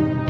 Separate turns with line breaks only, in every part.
Thank you.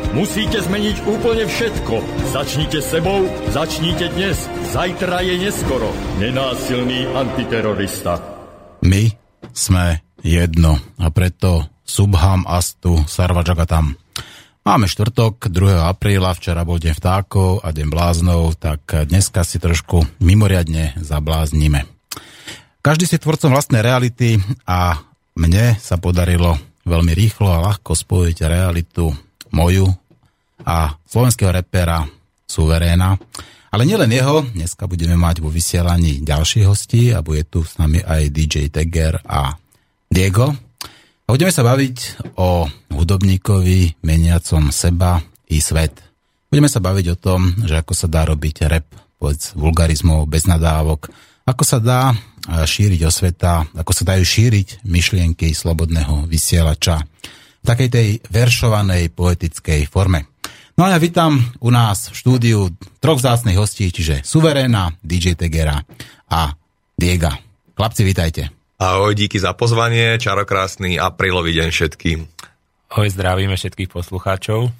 Musíte zmeniť úplne všetko. Začnite sebou, začnite dnes. Zajtra je neskoro. Nenásilný antiterorista.
My sme jedno a preto Subham Astu Sarvajagatam. Máme štvrtok, 2. apríla, včera bol deň vtákov a deň bláznov, tak dneska si trošku mimoriadne zabláznime. Každý si tvorcom vlastnej reality a mne sa podarilo veľmi rýchlo a ľahko spojiť realitu moju a slovenského repera Suveréna. Ale nielen jeho, dneska budeme mať vo vysielaní ďalších hostí a bude tu s nami aj DJ Teger a Diego. A budeme sa baviť o hudobníkovi meniacom seba i svet. Budeme sa baviť o tom, že ako sa dá robiť rap, povedz vulgarizmov, bez nadávok, ako sa dá šíriť osveta, ako sa dajú šíriť myšlienky slobodného vysielača v takej tej veršovanej poetickej forme. No a ja vítam u nás v štúdiu troch vzácných hostí, čiže Suveréna, DJ Tegera a Diega. Chlapci, vítajte.
Ahoj, díky za pozvanie, čarokrásny aprílový deň všetkým.
Ahoj, zdravíme všetkých poslucháčov.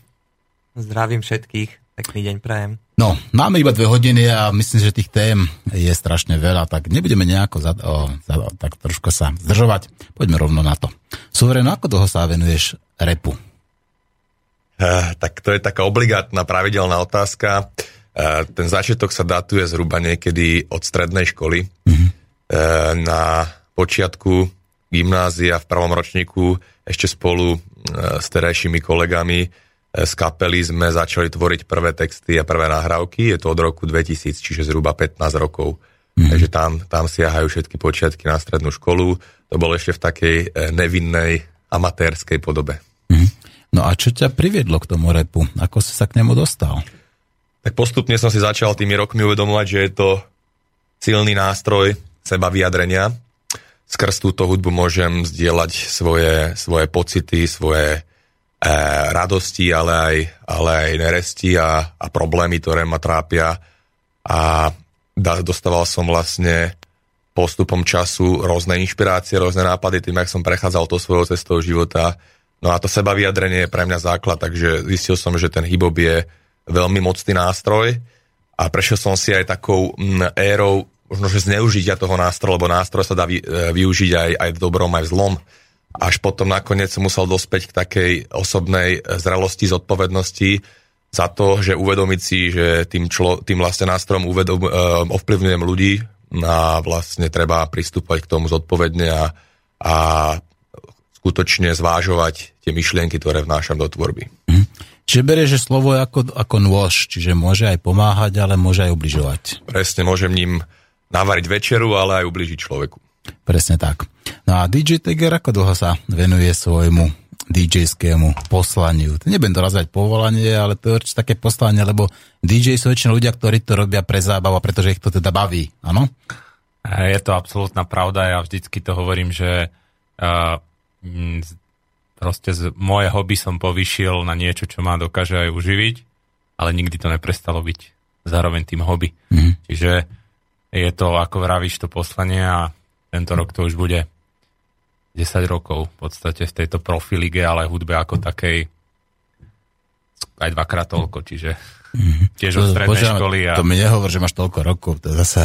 Zdravím všetkých. Pekný deň prajem.
No, máme iba dve hodiny a myslím, že tých tém je strašne veľa, tak nebudeme nejako za, o, za, tak trošku sa zdržovať. Poďme rovno na to. Suverén, ako dlho sa venuješ repu?
Uh, tak to je taká obligátna pravidelná otázka. Uh, ten začiatok sa datuje zhruba niekedy od strednej školy. Uh, na počiatku gymnázia v prvom ročníku ešte spolu s terajšími kolegami z kapely sme začali tvoriť prvé texty a prvé nahrávky. Je to od roku 2000, čiže zhruba 15 rokov. Mm. Takže tam, tam siahajú všetky počiatky na strednú školu. To bolo ešte v takej nevinnej amatérskej podobe.
No a čo ťa priviedlo k tomu repu? Ako si sa k nemu dostal?
Tak postupne som si začal tými rokmi uvedomovať, že je to silný nástroj seba vyjadrenia. Skrz túto hudbu môžem zdieľať svoje, svoje pocity, svoje e, radosti, ale aj, ale aj neresti a, a problémy, ktoré ma trápia. A da, dostával som vlastne postupom času rôzne inšpirácie, rôzne nápady tým, ak som prechádzal to svojou cestou života. No a to seba vyjadrenie je pre mňa základ, takže zistil som, že ten hip je veľmi mocný nástroj a prešiel som si aj takou mm, érou možno, že zneužitia toho nástroja, lebo nástroj sa dá vy, e, využiť aj, aj v dobrom, aj v zlom. Až potom nakoniec musel dospäť k takej osobnej zrelosti, zodpovednosti za to, že uvedomiť si, že tým, člo, tým vlastne nástrojom uvedom, uh, ovplyvňujem ľudí a vlastne treba pristúpať k tomu zodpovedne a, a skutočne zvážovať tie myšlienky, ktoré vnášam do tvorby.
Mhm. Čiže berie, že slovo je ako, ako nôž, čiže môže aj pomáhať, ale môže aj ubližovať.
Presne, môžem ním navariť večeru, ale aj ubližiť človeku.
Presne tak. No a DJ Tiger ako dlho sa venuje svojmu DJ-skému poslaniu. Nebudem dorazať povolanie, ale to je určite také poslanie, lebo DJ sú väčšinou ľudia, ktorí to robia pre zábavu, pretože ich to teda baví, áno?
Je to absolútna pravda, ja vždycky to hovorím, že uh, proste z, moje hobby som povyšil na niečo, čo ma dokáže aj uživiť, ale nikdy to neprestalo byť zároveň tým hobby. Mm. Čiže je to, ako vravíš, to poslanie a tento rok to už bude 10 rokov v podstate v tejto profilige, ale hudbe ako takej aj dvakrát toľko, čiže mhm. tiež od strednej Bože, školy.
A... To mi nehovor, že máš toľko rokov, to zase...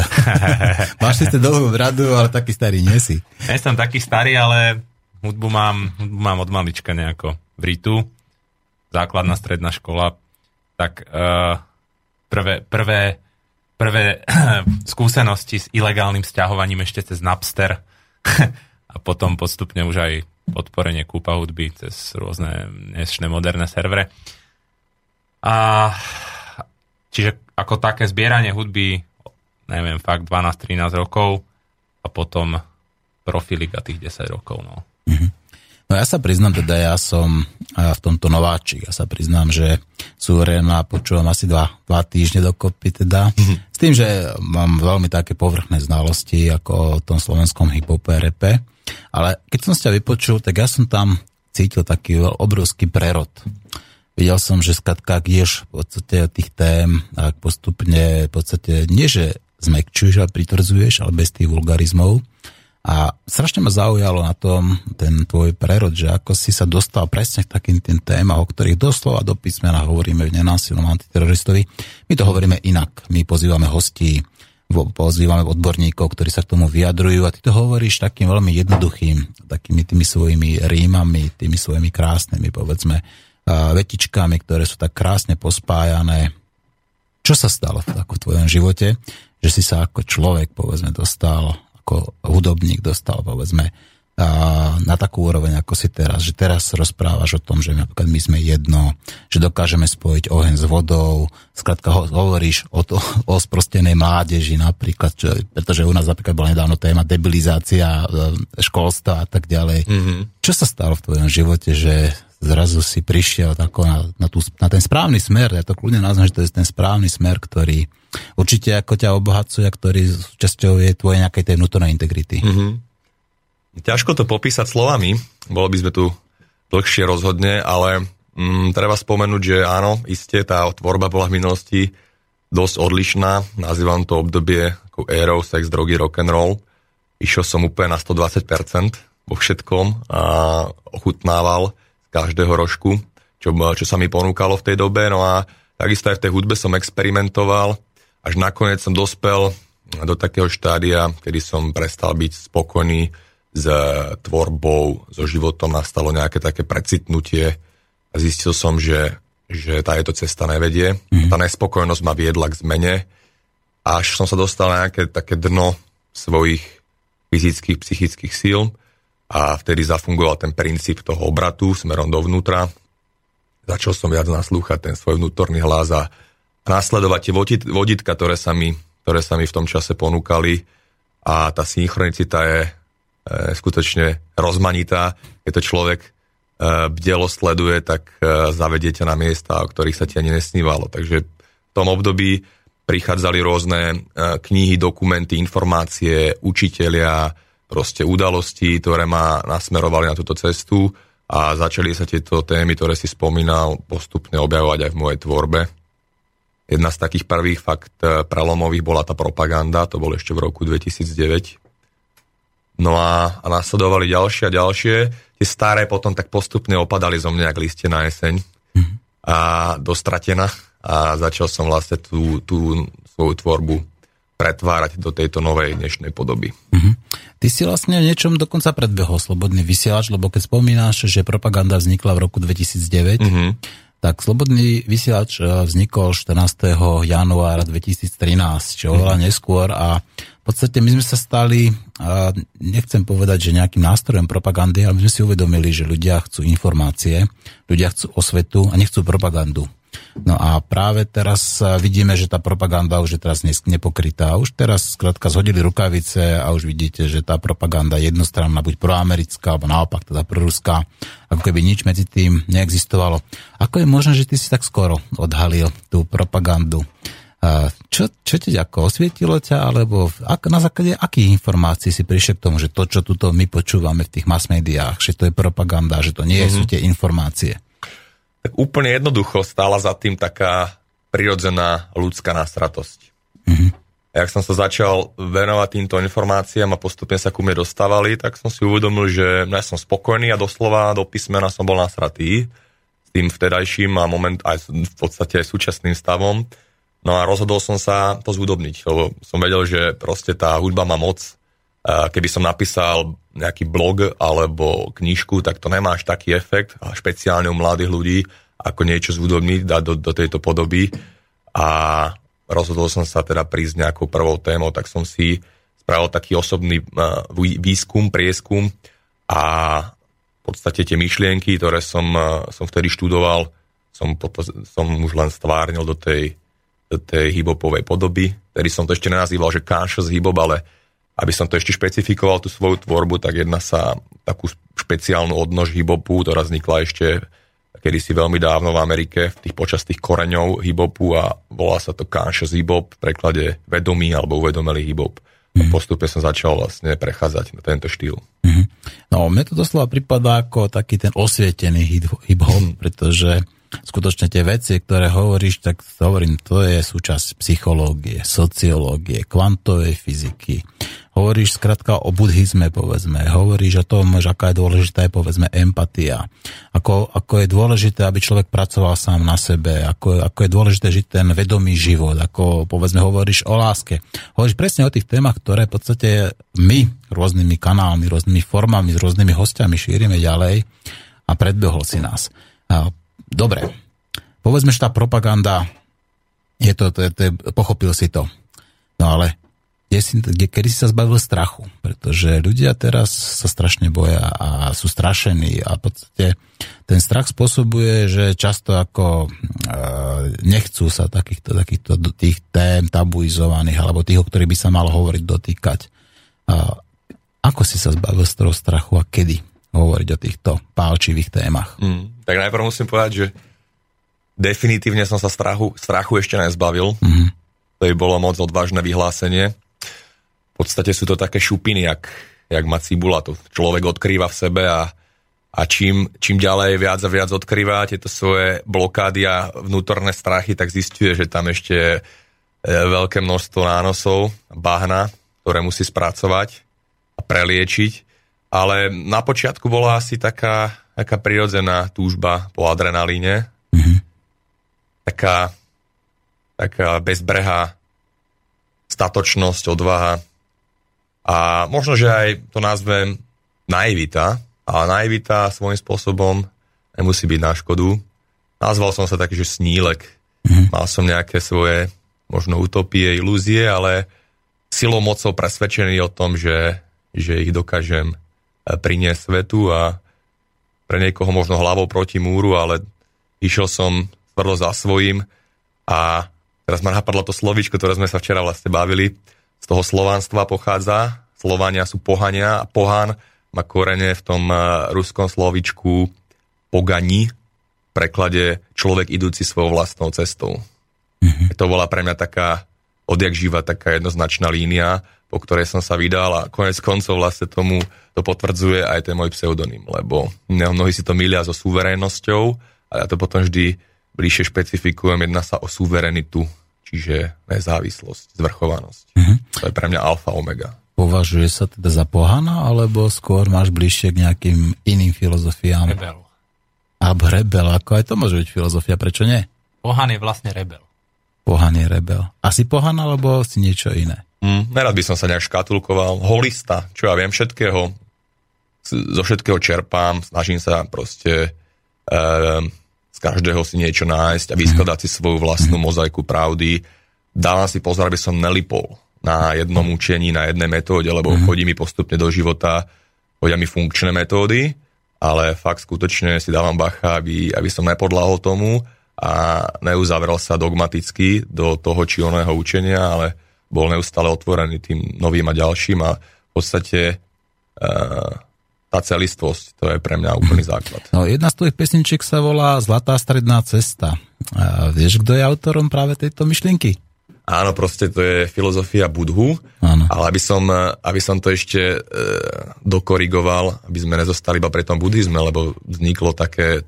máš si dlhú bradu, ale taký starý nie si.
Nie som taký starý, ale hudbu mám, hudbu mám od malička nejako v Ritu, základná stredná škola, tak uh, prvé, prvé prvé skúsenosti s ilegálnym stiahovaním ešte cez Napster a potom postupne už aj podporenie kúpa hudby cez rôzne dnešné moderné servere. A čiže ako také zbieranie hudby, neviem, fakt 12-13 rokov a potom profilík a tých 10 rokov. No.
No ja sa priznám, teda ja som v tomto nováčik. Ja sa priznám, že súverena počúvam asi dva, dva týždne dokopy teda. Mm-hmm. S tým, že mám veľmi také povrchné znalosti ako o tom slovenskom hiphope repe. Ale keď som sa vypočul, tak ja som tam cítil taký obrovský prerod. Videl som, že skatka, ak ješ v podstate tých tém, ak postupne v podstate nie, že zmekčuješ a pritvrdzuješ, ale bez tých vulgarizmov, a strašne ma zaujalo na tom ten tvoj prerod, že ako si sa dostal presne k takým tým témam, o ktorých doslova do písmena hovoríme v nenásilnom antiteroristovi. My to hovoríme inak. My pozývame hostí, pozývame odborníkov, ktorí sa k tomu vyjadrujú a ty to hovoríš takým veľmi jednoduchým, takými tými svojimi rímami, tými svojimi krásnymi, povedzme, vetičkami, ktoré sú tak krásne pospájané. Čo sa stalo v, tvojom živote, že si sa ako človek, povedzme, dostal ako hudobník dostal, povedzme, na takú úroveň, ako si teraz. Že teraz rozprávaš o tom, že napríklad my sme jedno, že dokážeme spojiť oheň s vodou, skrátka ho, hovoríš o, to, o sprostenej mládeži napríklad, čo, pretože u nás napríklad bola nedávno téma debilizácia e, školstva a tak ďalej. Mm-hmm. Čo sa stalo v tvojom živote, že zrazu si prišiel tako na, na, tú, na ten správny smer, ja to kľudne nazvem, že to je ten správny smer, ktorý určite ako ťa obohacuje, ktorý časťou je tvoje nejakej tej vnútornej integrity. Mm-hmm.
Ťažko to popísať slovami, bolo by sme tu dlhšie rozhodne, ale mm, treba spomenúť, že áno, iste tá tvorba bola v minulosti dosť odlišná. Nazývam to obdobie ako érou, sex, drogy, rock and roll. Išiel som úplne na 120% vo všetkom a ochutnával každého rožku, čo, čo sa mi ponúkalo v tej dobe. No a takisto aj v tej hudbe som experimentoval až nakoniec som dospel do takého štádia, kedy som prestal byť spokojný s tvorbou, so životom, nastalo nejaké také precitnutie a zistil som, že, že tá je to cesta nevedie. Mm. Tá nespokojnosť ma viedla k zmene, až som sa dostal na nejaké také dno svojich fyzických, psychických síl a vtedy zafungoval ten princíp toho obratu smerom dovnútra. Začal som viac naslúchať ten svoj vnútorný hlas a následovať tie vodítka, ktoré sa, mi, ktoré sa mi v tom čase ponúkali a tá synchronicita je e, skutočne rozmanitá. Keď to človek e, bdelo sleduje, tak e, zavediete na miesta, o ktorých sa ti ani nesnívalo. Takže v tom období prichádzali rôzne e, knihy, dokumenty, informácie, učitelia, proste udalosti, ktoré ma nasmerovali na túto cestu a začali sa tieto témy, ktoré si spomínal, postupne objavovať aj v mojej tvorbe. Jedna z takých prvých fakt eh, prelomových bola tá propaganda, to bolo ešte v roku 2009. No a, a nasledovali ďalšie a ďalšie. Tie staré potom tak postupne opadali zo mňa, ak liste na jeseň mm-hmm. a dostratená a začal som vlastne tú, tú svoju tvorbu pretvárať do tejto novej dnešnej podoby. Mm-hmm.
Ty si vlastne v niečom dokonca predbehol Slobodný vysielač, lebo keď spomínaš, že propaganda vznikla v roku 2009, mm-hmm tak Slobodný vysielač e, vznikol 14. januára 2013, čo oveľa mhm. neskôr a v podstate my sme sa stali, nechcem povedať, že nejakým nástrojom propagandy, ale my sme si uvedomili, že ľudia chcú informácie, ľudia chcú osvetu a nechcú propagandu. No a práve teraz vidíme, že tá propaganda už je teraz nepokrytá. Už teraz skrátka zhodili rukavice a už vidíte, že tá propaganda je jednostranná, buď proamerická, alebo naopak teda proruská, ako keby nič medzi tým neexistovalo. Ako je možné, že ty si tak skoro odhalil tú propagandu? Čo, čo ti ako osvietilo ťa, alebo ak, na základe akých informácií si prišiel k tomu, že to, čo tuto my počúvame v tých mass médiách, že to je propaganda, že to nie mm-hmm. sú tie informácie?
Tak úplne jednoducho stála za tým taká prirodzená ľudská nastratosť. Mm-hmm. Jak som sa začal venovať týmto informáciám a postupne sa ku mne dostávali, tak som si uvedomil, že ja som spokojný a doslova do písmena som bol nasratý s tým vtedajším a moment aj v podstate aj súčasným stavom. No a rozhodol som sa to zúdobniť, lebo som vedel, že proste tá hudba má moc. Keby som napísal nejaký blog alebo knižku, tak to nemá až taký efekt, a špeciálne u mladých ľudí, ako niečo zvúdobniť, dať do, do tejto podoby. A rozhodol som sa teda prísť nejakou prvou témou, tak som si spravil taký osobný výskum, prieskum a v podstate tie myšlienky, ktoré som, som vtedy študoval, som, som už len stvárnil do tej, do tej hibopovej podoby. Tedy som to ešte nenazýval, že conscious hibob, ale aby som to ešte špecifikoval, tú svoju tvorbu, tak jedna sa takú špeciálnu odnož hibopu, ktorá vznikla ešte kedysi veľmi dávno v Amerike, v tých počas tých koreňov hibopu a volá sa to conscious hibop, v preklade vedomý alebo uvedomelý hibop. Mm. Postupne som začal vlastne prechádzať na tento štýl.
Mm-hmm. No, mne to doslova prípada ako taký ten osvietený hip-hop, mm. pretože skutočne tie veci, ktoré hovoríš, tak hovorím, to je súčasť psychológie, sociológie, kvantovej fyziky. Hovoríš skrátka o buddhizme, povedzme. Hovoríš o tom, že aká je dôležitá je, povedzme, empatia. Ako, ako je dôležité, aby človek pracoval sám na sebe. Ako, ako je dôležité žiť ten vedomý život. Ako, povedzme, hovoríš o láske. Hovoríš presne o tých témach, ktoré v podstate my rôznymi kanálmi, rôznymi formami, s rôznymi hostiami šírime ďalej a predbehol si nás. A, dobre. Povedzme, že tá propaganda je to, to, to, pochopil si to. No ale kde si, kde, kedy si sa zbavil strachu, pretože ľudia teraz sa strašne boja a sú strašení a v podstate ten strach spôsobuje, že často ako e, nechcú sa takýchto, takýchto tých tém tabuizovaných alebo tých, o ktorých by sa malo hovoriť, dotýkať. A ako si sa zbavil z toho strachu a kedy hovoriť o týchto pálčivých témach?
Mm, tak najprv musím povedať, že definitívne som sa strachu, strachu ešte nezbavil. Mm-hmm. To by bolo moc odvážne vyhlásenie v podstate sú to také šupiny, jak, jak má cibula. To človek odkrýva v sebe a, a čím, čím ďalej viac a viac odkrýva tieto svoje blokády a vnútorné strachy, tak zistuje, že tam ešte je veľké množstvo nánosov, bahna, ktoré musí spracovať a preliečiť. Ale na počiatku bola asi taká, taká prirodzená túžba po adrenalíne. Mm-hmm. Taká, taká bezbrehá statočnosť, odvaha. A možno, že aj to nazvem naivita, a naivita svojím spôsobom nemusí byť na škodu. Nazval som sa taký, že snílek. Mm-hmm. Mal som nejaké svoje možno utopie, ilúzie, ale silou mocou presvedčený o tom, že, že ich dokážem priniesť svetu a pre niekoho možno hlavou proti múru, ale išiel som tvrdo za svojím a teraz ma napadlo to slovičko, ktoré sme sa včera vlastne bavili, z toho slovanstva pochádza. Slovania sú pohania a pohán má korene v tom eh, ruskom slovičku pogani, v preklade človek idúci svojou vlastnou cestou. Mm-hmm. To bola pre mňa taká odjak živa taká jednoznačná línia, po ktorej som sa vydal a konec koncov vlastne tomu to potvrdzuje aj ten môj pseudonym, lebo mnohí si to milia so suverénnosťou a ja to potom vždy bližšie špecifikujem, jedná sa o suverenitu čiže nezávislosť, zvrchovanosť. Mm-hmm. To je pre mňa alfa omega.
Považuje sa teda za pohana, alebo skôr máš bližšie k nejakým iným filozofiám?
Rebel.
Alebo rebel, ako aj to môže byť filozofia, prečo nie?
Pohan je vlastne rebel.
Pohan je rebel. Asi pohan, alebo si niečo iné?
Mm, nerad by som sa nejak škatulkoval. Holista, čo ja viem všetkého, zo všetkého čerpám, snažím sa proste um, z každého si niečo nájsť a vyskladať si svoju vlastnú mozaiku pravdy. Dávam si pozor, aby som nelipol na jednom učení, na jednej metóde, lebo mm-hmm. chodí mi postupne do života, chodia mi funkčné metódy, ale fakt skutočne si dávam bacha, aby, aby som nepodlahol tomu a neuzavrel sa dogmaticky do toho či oného učenia, ale bol neustále otvorený tým novým a ďalším a v podstate uh, tá celistvosť, to je pre mňa úplný základ.
No, jedna z tvojich pesničiek sa volá Zlatá stredná cesta. A vieš, kto je autorom práve tejto myšlienky?
Áno, proste to je filozofia Budhu, Áno. ale aby som, aby som to ešte e, dokorigoval, aby sme nezostali iba pri tom buddhizme, lebo vzniklo také,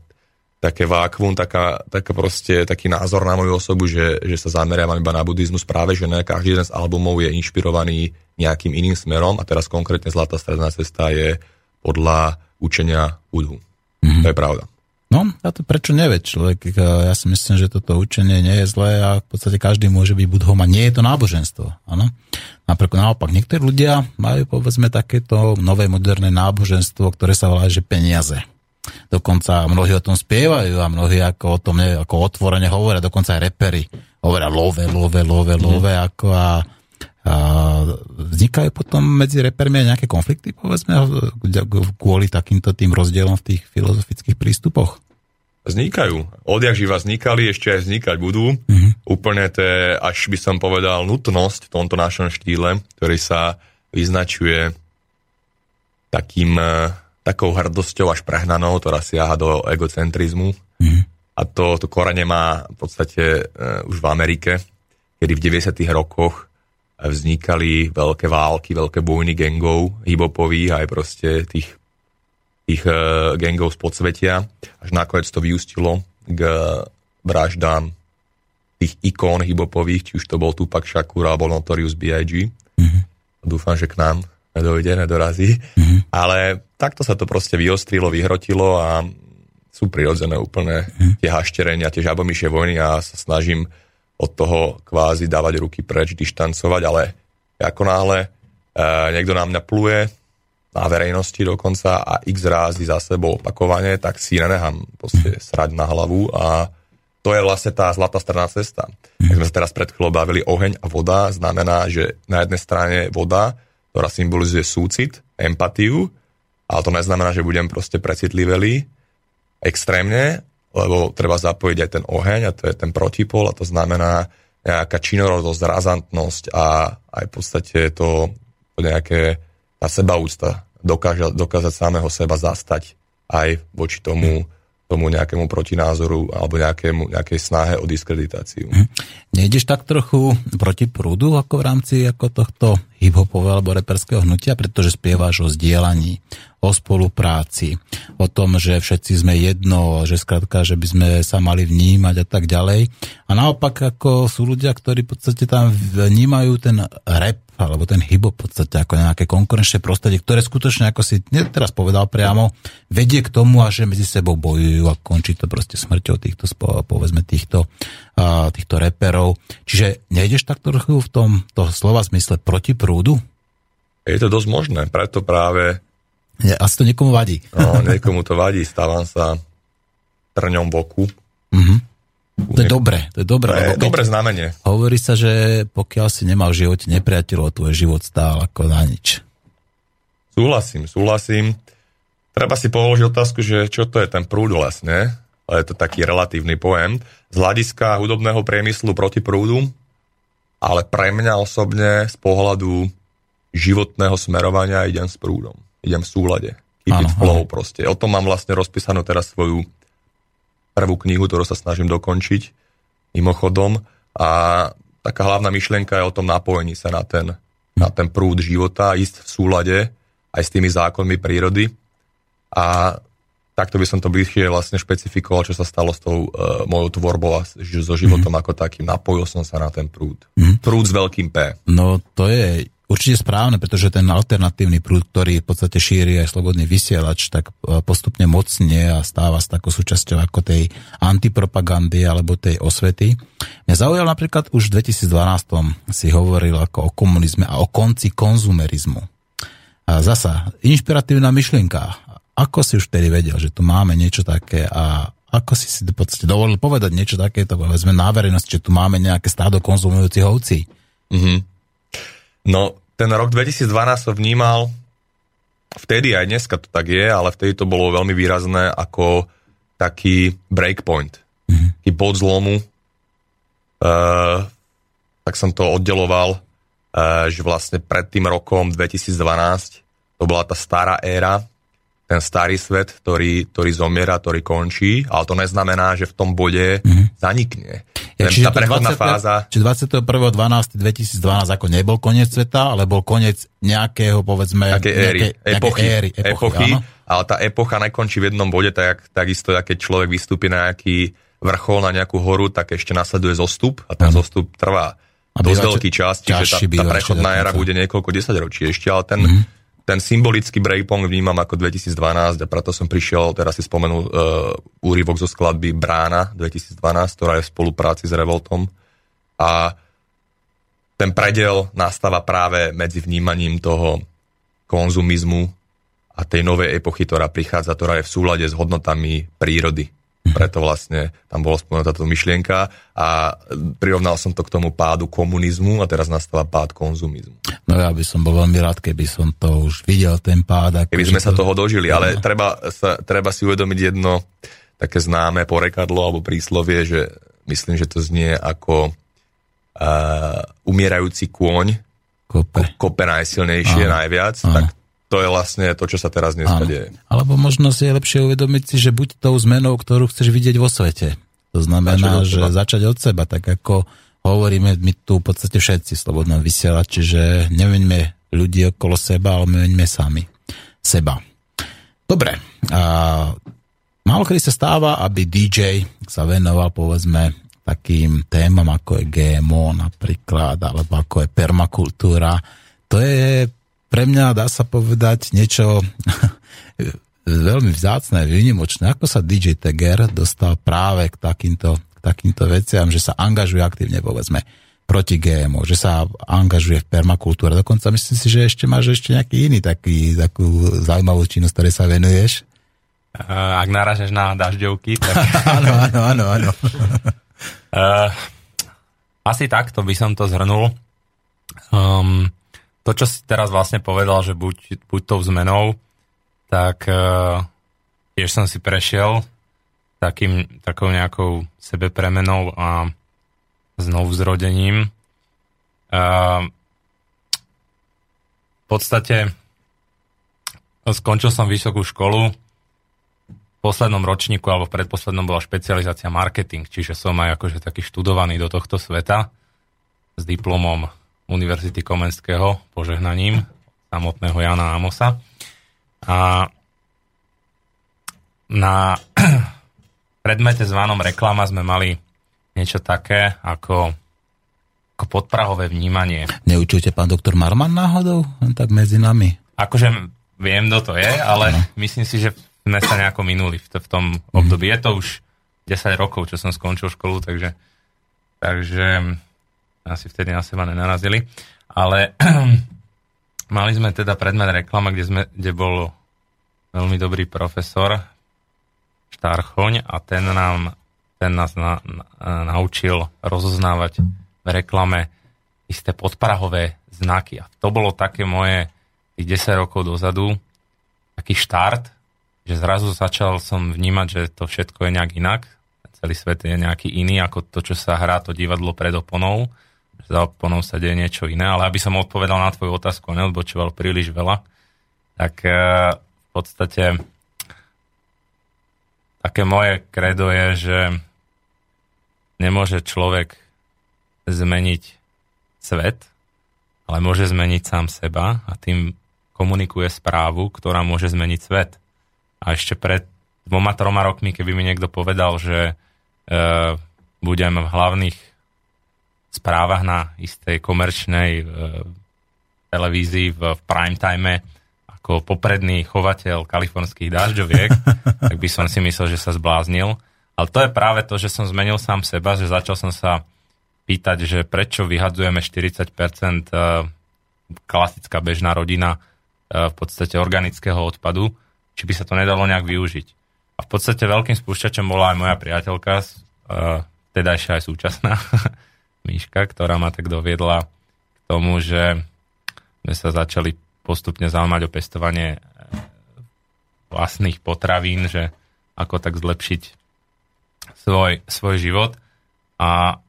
také vákvum, taká, taká proste, taký názor na moju osobu, že, že sa zameriavam iba na buddhizmus, práve že ne, každý jeden z albumov je inšpirovaný nejakým iným smerom a teraz konkrétne Zlatá stredná cesta je podľa učenia Budhu. Mm-hmm. To je pravda.
No, a to prečo nevie človek? Ja si myslím, že toto učenie nie je zlé a v podstate každý môže byť budhom a nie je to náboženstvo. Áno? Napríklad naopak, niektorí ľudia majú povedzme takéto nové moderné náboženstvo, ktoré sa volá, že peniaze. Dokonca mnohí o tom spievajú a mnohí ako o tom ne, ako otvorene hovoria, dokonca aj repery hovoria love, love, love, love, mm. ako a a vznikajú potom medzi repermi aj nejaké konflikty, povedzme, kvôli takýmto tým rozdielom v tých filozofických prístupoch?
Vznikajú. Odjak živa vznikali, ešte aj vznikať budú. Mm-hmm. Úplne to je, až by som povedal, nutnosť v tomto našom štýle, ktorý sa vyznačuje takým, e, takou hrdosťou až prehnanou, ktorá siaha do egocentrizmu. Mm. A to, to korene má v podstate uh, už v Amerike, kedy v 90. rokoch vznikali veľké války, veľké bojny gangov hibopových aj proste tých, tých uh, gangov z podsvetia. Až nakoniec to vyústilo k vraždám tých ikón hibopových, či už to bol Tupac Shakur alebo Notorious B.I.G. Mm-hmm. Dúfam, že k nám nedojde, nedorazí. Mm-hmm. Ale takto sa to proste vyostrilo, vyhrotilo a sú prirodzené úplne mm-hmm. tie hašterenia, tie žabomyšie vojny a sa snažím od toho kvázi dávať ruky preč, dištancovať, ale ako náhle e, niekto na mňa pluje, na verejnosti dokonca a x rázy za sebou opakovane, tak si nenechám proste srať na hlavu a to je vlastne tá zlatá strana cesta. Jak sme sa teraz pred chvíľou bavili, oheň a voda znamená, že na jednej strane voda, ktorá symbolizuje súcit, empatiu, ale to neznamená, že budem proste precitlivelý extrémne, lebo treba zapojiť aj ten oheň a to je ten protipol a to znamená nejaká činorodosť, razantnosť a aj v podstate to, to nejaké tá sebaúcta, dokáže, dokázať samého seba zastať aj voči tomu, tomu nejakému protinázoru alebo nejakému, nejakej snahe o diskreditáciu. Hm.
Nejdeš tak trochu proti prúdu ako v rámci ako tohto hip-hopového alebo reperského hnutia, pretože spievaš o zdieľaní, o spolupráci, o tom, že všetci sme jedno, že skrátka, že by sme sa mali vnímať a tak ďalej. A naopak ako sú ľudia, ktorí v podstate tam vnímajú ten rap alebo ten hybo v podstate ako nejaké konkurenčné prostredie, ktoré skutočne, ako si teraz povedal priamo, vedie k tomu, a že medzi sebou bojujú a končí to proste smrťou týchto, povedzme, týchto, týchto reperov. Čiže nejdeš tak trochu v tom to slova zmysle proti prúdu?
Je to dosť možné, preto práve...
Ja, asi to niekomu vadí.
No, niekomu to vadí, stávam sa trňom boku. Mm-hmm.
To je dobré, to je dobré.
To je dobré znamenie.
Hovorí sa, že pokiaľ si nemá v živote nepriateľov, tvoj život stál ako na nič.
Súhlasím, súhlasím. Treba si položiť otázku, že čo to je ten prúd vlastne, ale je to taký relatívny pojem, z hľadiska hudobného priemyslu proti prúdu, ale pre mňa osobne z pohľadu životného smerovania idem s prúdom. Idem v súlade. Keep it flow proste. O tom mám vlastne rozpísanú teraz svoju prvú knihu, ktorú sa snažím dokončiť mimochodom. A taká hlavná myšlienka je o tom napojení sa na ten, na ten prúd života, ísť v súlade aj s tými zákonmi prírody. A takto by som to bližšie vlastne špecifikoval, čo sa stalo s tou uh, mojou tvorbou a so životom mm. ako takým. Napojil som sa na ten prúd. Mm. Prúd s veľkým P.
No to je určite správne, pretože ten alternatívny prúd, ktorý v podstate šíri aj slobodný vysielač, tak e, postupne mocne a stáva sa takou súčasťou ako tej antipropagandy alebo tej osvety. Mňa zaujal napríklad už v 2012 si hovoril ako o komunizme a o konci konzumerizmu. A zasa, inšpiratívna myšlienka. Ako si už vtedy vedel, že tu máme niečo také a ako si si v podstate dovolil povedať niečo takéto, povedzme na verejnosti, že tu máme nejaké stádo konzumujúcich ovcí? Mm-hmm.
No, ten rok 2012 som vnímal, vtedy aj dneska to tak je, ale vtedy to bolo veľmi výrazné ako taký breakpoint, mm-hmm. taký bod zlomu. Uh, tak som to oddeloval, uh, že vlastne pred tým rokom 2012 to bola tá stará éra, ten starý svet, ktorý, ktorý zomiera, ktorý končí, ale to neznamená, že v tom bode mm-hmm. zanikne.
Ja, čiže tá prechodná 20, fáza... Čiže 21.12.2012 ako nebol koniec sveta, ale bol koniec nejakého, povedzme...
Nejakej éry, nejaké, epochy, éry, epochy, epochy. ale tá epocha nekončí v jednom bode, tak, takisto, keď človek vystúpi na nejaký vrchol, na nejakú horu, tak ešte nasleduje zostup a ten ano. zostup trvá a dosť veľký čas, čiže tá, tá prechodná éra bude niekoľko desaťročí ešte, ale ten, mm-hmm ten symbolický breakpoint vnímam ako 2012 a preto som prišiel, teraz si spomenul uh, úryvok zo skladby Brána 2012, ktorá je v spolupráci s Revoltom a ten predel nastáva práve medzi vnímaním toho konzumizmu a tej novej epochy, ktorá prichádza, ktorá je v súlade s hodnotami prírody. Preto vlastne tam bola spomenutá táto myšlienka a prirovnal som to k tomu pádu komunizmu a teraz nastáva pád konzumizmu.
No ja by som bol veľmi rád, keby som to už videl, ten pád.
Keby sme to... sa toho dožili, ale no. treba, sa, treba si uvedomiť jedno také známe porekadlo alebo príslovie, že myslím, že to znie ako uh, umierajúci kôň
Kope.
kope najsilnejšie, najviac,
Áno.
tak to je vlastne to, čo sa teraz dneska
Áno.
deje.
Alebo možno si je lepšie uvedomiť si, že buď tou zmenou, ktorú chceš vidieť vo svete. To znamená,
Začať
že
seba.
začať od seba, tak ako hovoríme my tu v podstate všetci v slobodnom vysielači, že nemeňme ľudí okolo seba, ale meňme sami seba. Dobre, a málo kedy sa stáva, aby DJ sa venoval povedzme takým témam, ako je GMO napríklad, alebo ako je permakultúra. To je pre mňa, dá sa povedať, niečo veľmi vzácne, výnimočné. Ako sa DJ Teger dostal práve k takýmto, k takýmto veciam, že sa angažuje aktívne, povedzme, proti GMO, že sa angažuje v permakultúre. Dokonca myslím si, že ešte máš ešte nejaký iný taký, takú zaujímavú činnosť, ktorej sa venuješ.
Uh, ak naražeš na dažďovky, tak
áno, áno, áno, áno.
uh, asi takto by som to zhrnul. Um, to, čo si teraz vlastne povedal, že buď, buď tou zmenou, tak uh, tiež som si prešiel takým, takou nejakou sebepremenou a znovu zrodením. Uh, v podstate skončil som vysokú školu, v poslednom ročníku alebo v predposlednom bola špecializácia marketing, čiže som aj akože taký študovaný do tohto sveta s diplomom Univerzity Komenského požehnaním samotného Jana Amosa. A na predmete zvanom reklama sme mali niečo také ako, ako podprahové vnímanie.
Ťa pán doktor Marman náhodou? Len tak medzi nami.
Akože viem, kto to je, ale
No.
myslím si, že sme sa nejako minuli v, v tom období. Je to už 10 rokov, čo som skončil školu, takže, takže asi vtedy na seba nenarazili. Ale mali sme teda predmet reklama, kde, sme, kde bol veľmi dobrý profesor Štárchoň a ten, nám, ten nás na, na, naučil rozoznávať v reklame isté podprahové znaky. A to bolo také moje tých 10 rokov dozadu, taký štart, že zrazu začal som vnímať, že to všetko je nejak inak. Celý svet je nejaký iný ako to, čo sa hrá to divadlo pred oponou. Za oponou sa deje niečo iné, ale aby som odpovedal na tvoju otázku a neodbočoval príliš veľa, tak e, v podstate také moje kredo je, že nemôže človek zmeniť svet, ale môže zmeniť sám seba a tým komunikuje správu, ktorá môže zmeniť svet. A ešte pred dvoma, troma rokmi, keby mi niekto povedal, že e, budem v hlavných správach na istej komerčnej e, televízii v, v prime time ako popredný chovateľ kalifornských dažďoviek, tak by som si myslel, že sa zbláznil. Ale to je práve to, že som zmenil sám seba, že začal som sa pýtať, že prečo vyhadzujeme 40% e, klasická bežná rodina e, v podstate organického odpadu, či by sa to nedalo nejak využiť. A v podstate veľkým spúšťačom bola aj moja priateľka, teda ešte aj súčasná, Míška, ktorá ma tak doviedla k tomu, že sme sa začali postupne zaujímať o pestovanie eh, vlastných potravín, že ako tak zlepšiť svoj, svoj život. A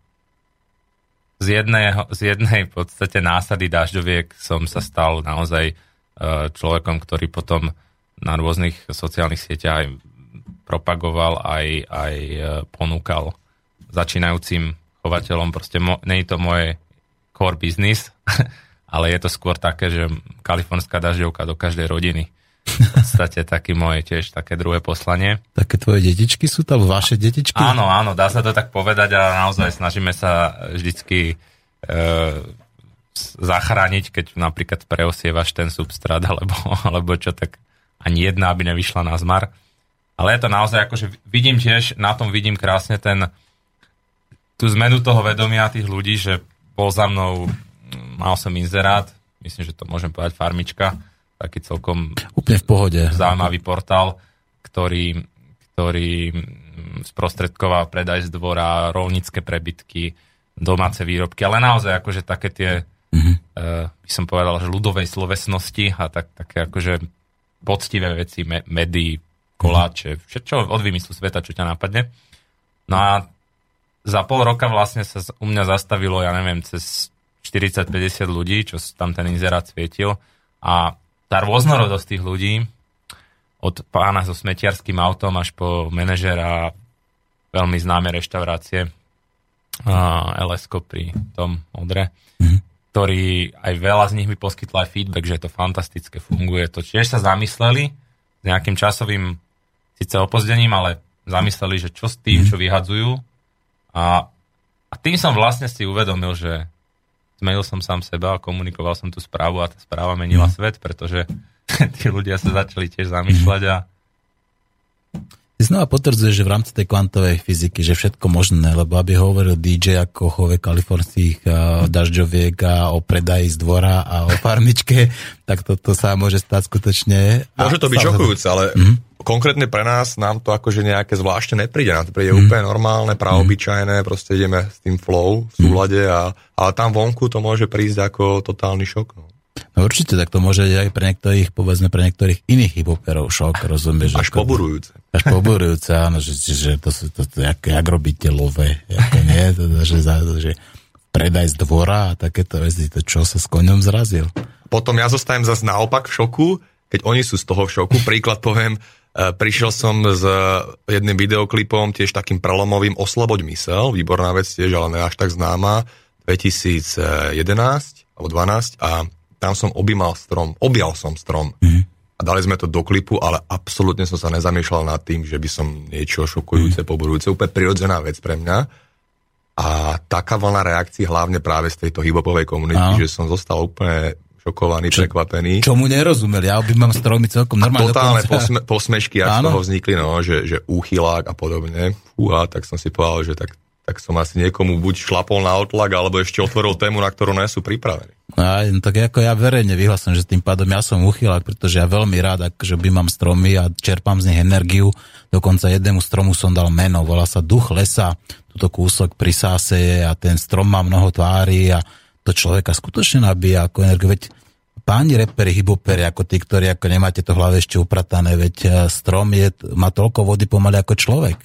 z jednej, z jednej podstate násady dažďoviek som sa stal naozaj eh, človekom, ktorý potom na rôznych sociálnych sieťach aj propagoval, aj, aj e, ponúkal začínajúcim chovateľom. Proste mo, nie je to moje core business, ale je to skôr také, že kalifornská dažďovka do každej rodiny. V podstate taký moje tiež také druhé poslanie.
Také tvoje detičky sú tam, vaše detičky?
Áno, áno, dá sa to tak povedať a naozaj snažíme sa vždycky e, zachrániť, keď napríklad preosievaš ten substrát alebo, alebo čo, tak ani jedna, aby nevyšla na zmar. Ale je to naozaj akože vidím tiež, na tom vidím krásne ten tú zmenu toho vedomia tých ľudí, že bol za mnou, mal som inzerát, myslím, že to môžem povedať farmička, taký celkom
Úplne v pohode.
zaujímavý portál, ktorý, ktorý sprostredkoval predaj z dvora, rolnícke prebytky, domáce výrobky, ale naozaj akože také tie, mm-hmm. uh, by som povedal, že ľudovej slovesnosti a tak, také akože poctivé veci, me, medy, koláče, všetko od vymyslu sveta, čo ťa napadne. No a za pol roka vlastne sa u mňa zastavilo, ja neviem, cez 40-50 ľudí, čo tam ten inzerát svietil. A tá rôznorodosť tých ľudí, od pána so smetiarským autom až po manažera veľmi známe reštaurácie ls pri tom Odre, mm-hmm. ktorý aj veľa z nich mi poskytla aj feedback, že je to fantastické, funguje to. Tiež sa zamysleli s nejakým časovým síce opozdením, ale zamysleli, že čo s tým, mm-hmm. čo vyhadzujú. A, a tým som vlastne si uvedomil, že zmenil som sám seba a komunikoval som tú správu a tá správa menila mm. svet, pretože tí ľudia sa začali tiež zamýšľať a
znova potvrdzuje, že v rámci tej kvantovej fyziky, že všetko možné, lebo aby hovoril DJ ako chove kalifornských dažďoviek a o predaji z dvora a o farmičke, tak toto sa môže stať skutočne.
Môže to byť šokujúce, ale mm-hmm. konkrétne pre nás nám to akože nejaké zvláštne nepríde. Nám to príde mm-hmm. úplne normálne, praobyčajné, proste ideme s tým flow v súlade, a, ale tam vonku to môže prísť ako totálny šok. No.
No určite, tak to môže aj pre niektorých, povedzme pre niektorých iných hypoperov šok, rozumieš?
Až poburujúce.
Až poburujúce, áno, že, že to, to, to, jak, jak robíte love, ako nie, to, že, že predaj z dvora a takéto veci, to čo sa s koňom zrazil.
Potom ja zostajem zase naopak v šoku, keď oni sú z toho v šoku. Príklad poviem, e, prišiel som s jedným videoklipom, tiež takým prelomovým Osloboď mysel, výborná vec tiež, ale ne až tak známa, 2011 alebo 12 a tam som objímal strom, objal som strom. Mm-hmm. A dali sme to do klipu, ale absolútne som sa nezamýšľal nad tým, že by som niečo šokujúce, poborujúce, úplne prirodzená vec pre mňa. A taká vlna reakcií, hlavne práve z tejto hibopovej komunity, že som zostal úplne šokovaný, čo, prekvapený.
Čomu nerozumel, ja objímam stromy celkom normálne.
Totálne posme, posmešky, ak z toho vznikli, no, že, že úchylák a podobne. Fúha, tak som si povedal, že tak tak som asi niekomu buď šlapol na otlak, alebo ešte otvoril tému, na ktorú nie sú pripravení.
Aj, no tak ako ja verejne vyhlasujem, že tým pádom ja som uchylák, pretože ja veľmi rád, akože by mám stromy a čerpám z nich energiu. Dokonca jednému stromu som dal meno, volá sa Duch lesa, tuto kúsok pri sáse a ten strom má mnoho tvári a to človeka skutočne nabíja ako energiu. Veď páni reperi, hyboperi, ako tí, ktorí ako nemáte to hlave ešte upratané, veď eh, strom je, má toľko vody pomaly ako človek.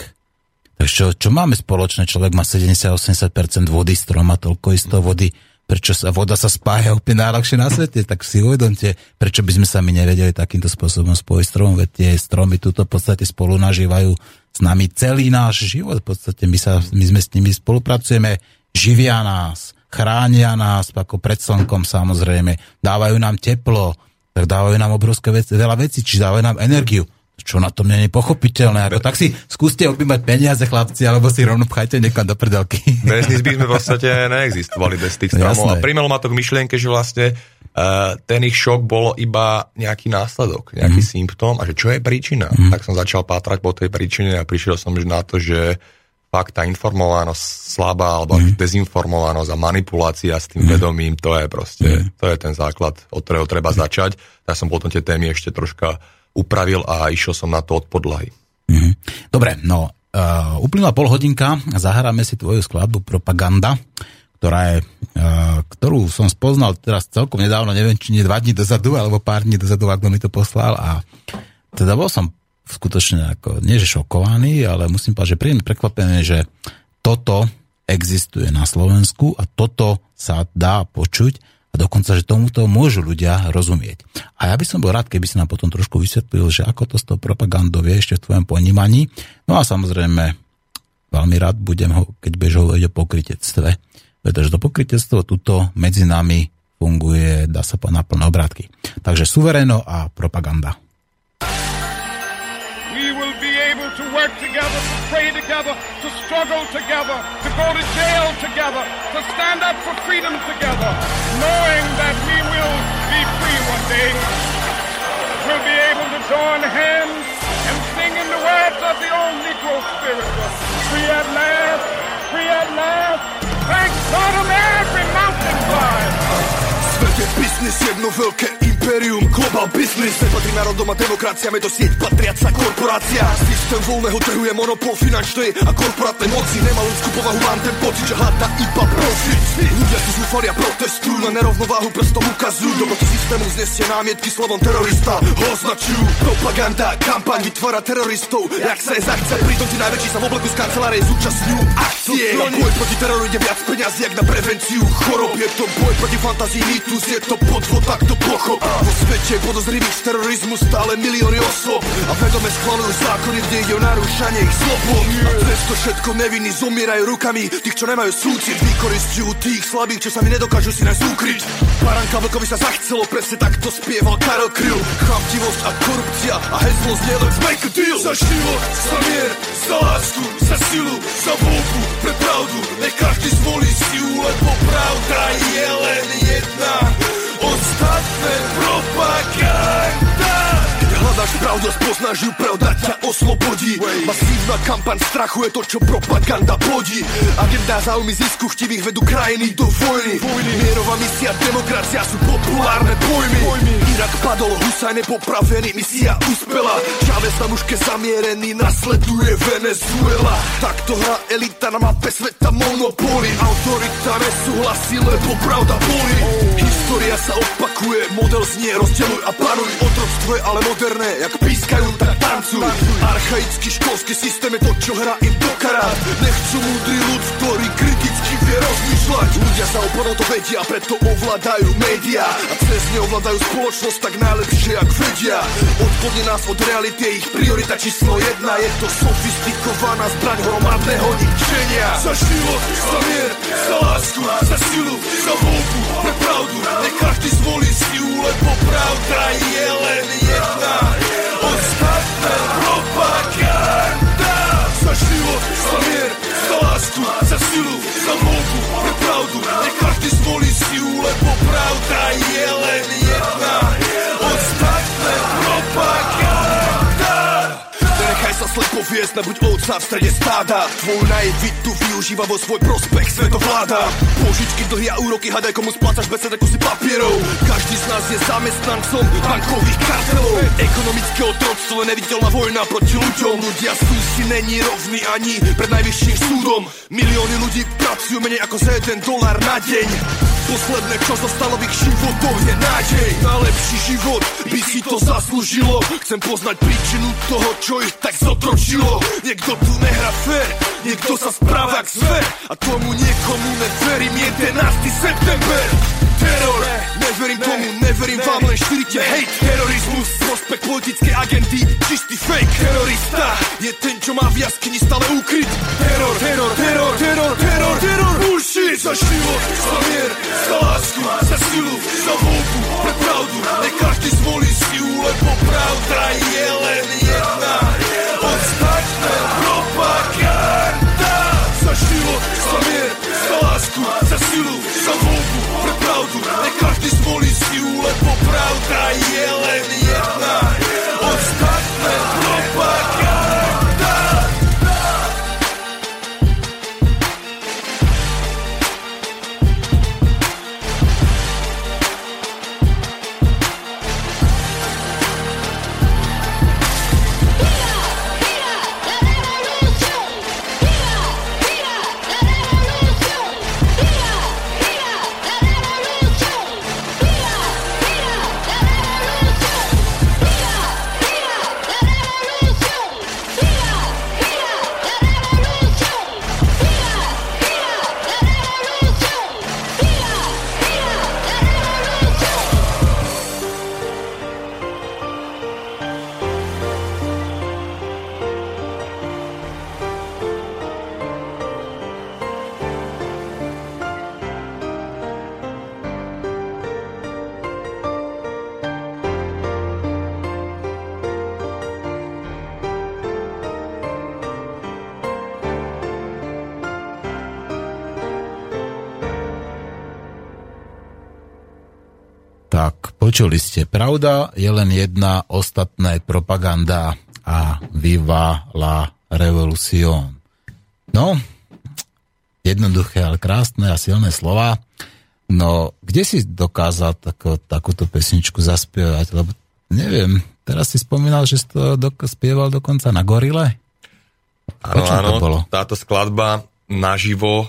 Takže čo, čo máme spoločné? Človek má 70-80% vody, strom má toľko isto vody. Prečo sa voda sa spája úplne najľahšie na svete? Tak si uvedomte, prečo by sme sa my nevedeli takýmto spôsobom spojiť stromom, veď tie stromy tuto v podstate spolu nažívajú s nami celý náš život. V podstate my, sa, my sme s nimi spolupracujeme, živia nás, chránia nás ako pred slnkom samozrejme, dávajú nám teplo, tak dávajú nám obrovské veci, veľa vecí, či dávajú nám energiu čo na tom nie je pochopiteľné. Ako, tak si skúste objímať peniaze, chlapci, alebo si rovno pchajte niekam do predelky.
Bez nich by sme v podstate neexistovali bez tých stromov. A primelo ma to k myšlienke, že vlastne uh, ten ich šok bolo iba nejaký následok, nejaký mm. symptóm a že čo je príčina. Mm. Tak som začal pátrať po tej príčine a prišiel som na to, že fakt tá informovanosť slabá alebo mm. dezinformovanosť a manipulácia s tým mm. vedomím, to je proste, mm. to je ten základ, od ktorého treba začať. Ja som potom tie témy ešte troška upravil a išiel som na to od podlahy.
Mm-hmm. Dobre, no uh, uplynula pol hodinka, zahráme si tvoju skladbu Propaganda, ktorá je, uh, ktorú som spoznal teraz celkom nedávno, neviem, či nie dva dní dozadu, alebo pár dní dozadu, ako mi to poslal a teda bol som skutočne ako, nie že šokovaný, ale musím povedať, že príjemne prekvapený, že toto existuje na Slovensku a toto sa dá počuť a dokonca, že tomuto môžu ľudia rozumieť. A ja by som bol rád, keby si nám potom trošku vysvetlil, že ako to s tou propagandou je ešte v tvojom ponímaní. No a samozrejme, veľmi rád budem, ho, keď budeš hovoriť o pokrytectve, pretože to pokrytectvo tuto medzi nami funguje, dá sa povedať, na plné obrátky. Takže suvereno a propaganda.
to work together, to pray together, to struggle together, to go to jail together, to stand up for freedom together, knowing that we will be free one day. We'll be able to join hands and sing in the words of the old Negro spirit. Free at last, free at last, thank God every mountain climb.
Business, jedno wielkie imperium global business. Nepatrí národom a demokraciám, je to sieť patriaca korporácia. Systém voľného trhu je monopol finančnej a korporátnej moci. Nemá ľudskú povahu, mám ten pocit, že hľadá iba profit. Ľudia sú zúfali a protestujú, na nerovnováhu prstom ukazujú. Do proti systému znesie námietky slovom terorista Ho označujú. Propaganda, kampaň vytvára teroristov Jak sa je zachce, pritom tí najväčší sa v obleku z kancelárie zúčastňujú akcie. Na boj proti teroru ide viac peniazí, jak na prevenciu chorob Je to boj proti fantázii, mýtus, je to podvod, tak to pochop Vo svete podozrivých z terorizmu stále milióny osôb. A vedome schvalujú zákony, kde ide o narúšanie ich slobod A cez to všetko nevinní zomierajú rukami Tých, čo nemajú súcit, vykoristujú tých slabých, čo sa mi nedokážu si nájsť úkryť Baranka vlkovi sa zachcelo, presne takto spieval Karel Kryl. Chamtivosť a korupcia a hezlo znie let's make a deal. Za život, za mier, za lásku, za silu, za voľbu, pre pravdu. Nech každý zvolí si lebo pravda je len jedna Ostatné propaganda Keď hľadáš pravdu spoznáš ju, pravda ťa oslobodí. Masívna kampaň strachu je to, čo propaganda plodí. Agenda záujmy zisku chtivých vedú krajiny do vojny. Mierová misia, demokracia sú populárne pojmy. Irak padol, Husajn je popravený, misia uspela. Chávez na mužke zamierený, nasleduje Venezuela. Takto hrá elita na mape sveta monopóly. Autorita nesúhlasí, lebo pravda boli. História sa opakuje, model znie, rozdeluj a panuj. Otroctvo je ale moderné, jak pískajú, tak tancuj. Archaický školský systém je to, čo hrá im do karát. Nechcú múdry ľud, ktorý kriticky vie rozmýšľať. Ľudia sa oporou to vedia, preto ovládajú médiá. A cez ne ovládajú spoločnosť tak najlepšie, ak vedia. Odkloni nás od reality je ich priorita číslo jedna. Je to sofistikovaná zbraň hromadného ničenia. Za život, za mier, za lásku, za silu, za voľbu, pre pravdu. Nech každý zvolí si ju, lebo pravda je len jedna život, za mier, za lásku, za silu, za voľbu, pre pravdu. Nech každý zvolí si ju, lebo pravda je len jedna. Ostatné propaganda Nenechaj sa slepo viesť, nebuď ovca v strede stáda. Tvoj naivitu využíva vo svoj prospech svetovláda Požičky, dlhy a úroky, hadaj komu splácaš bez kusy papierov Každý z nás je zamestnancom bankových kartelov Ekonomické otroctvo neviditeľná vojna proti ľuďom Ľudia sú si není rovní ani pred najvyšším súdom. Milióny ľudí pracujú menej ako za jeden dolár na deň. Posledné, čo zostalo v ich životov je nádej. Na lepší život by si to zaslúžilo. Chcem poznať príčinu toho, čo ich tak zotročilo Niekto tu nehrá fér, niekto sa správa k zver A tomu niekomu neverím 11. september. Teror, neverím tomu, neverím vám, len šírite hate Terorizmus, prospekt politickej agendy, čistý fake. Terorista je ten, čo má v jaskyni stále ukryt Teror, teror, teror, teror, teror, teror. Bullshit za život, za mier, za lásku, za silu, za voľbu, pre pravdu. Nech každý zvolí si ju, lebo pravda je len jedna Za život, za mier, za lásku, za silu, za voľbu, pre pravdu Nech každý zvolí si ju, pravda je len
počuli ste, pravda je len jedna, ostatné propaganda a viva la revolución. No, jednoduché, ale krásne a silné slova. No, kde si dokázal tako, takúto pesničku zaspievať? Lebo neviem, teraz si spomínal, že si to dok- spieval dokonca na gorile?
Áno, áno,
bolo?
táto skladba naživo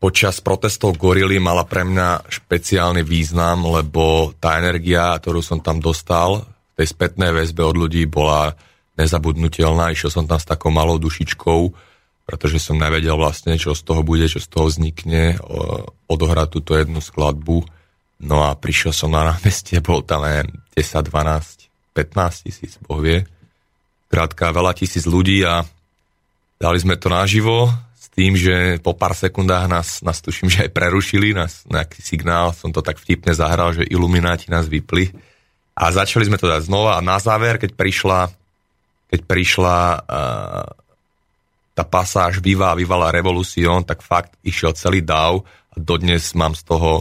počas protestov Gorily mala pre mňa špeciálny význam, lebo tá energia, ktorú som tam dostal v tej spätnej väzbe od ľudí bola nezabudnutelná. Išiel som tam s takou malou dušičkou, pretože som nevedel vlastne, čo z toho bude, čo z toho vznikne, odohrať túto jednu skladbu. No a prišiel som na námestie, bol tam neviem, 10, 12, 15 tisíc, boh vie. Krátka, veľa tisíc ľudí a dali sme to naživo tým, že po pár sekundách nás, nás tuším, že aj prerušili, nás nejaký signál, som to tak vtipne zahral, že ilumináti nás vypli. A začali sme to dať znova a na záver, keď prišla, keď prišla uh, tá pasáž Viva Viva la Revolution, tak fakt išiel celý dáv a dodnes mám z toho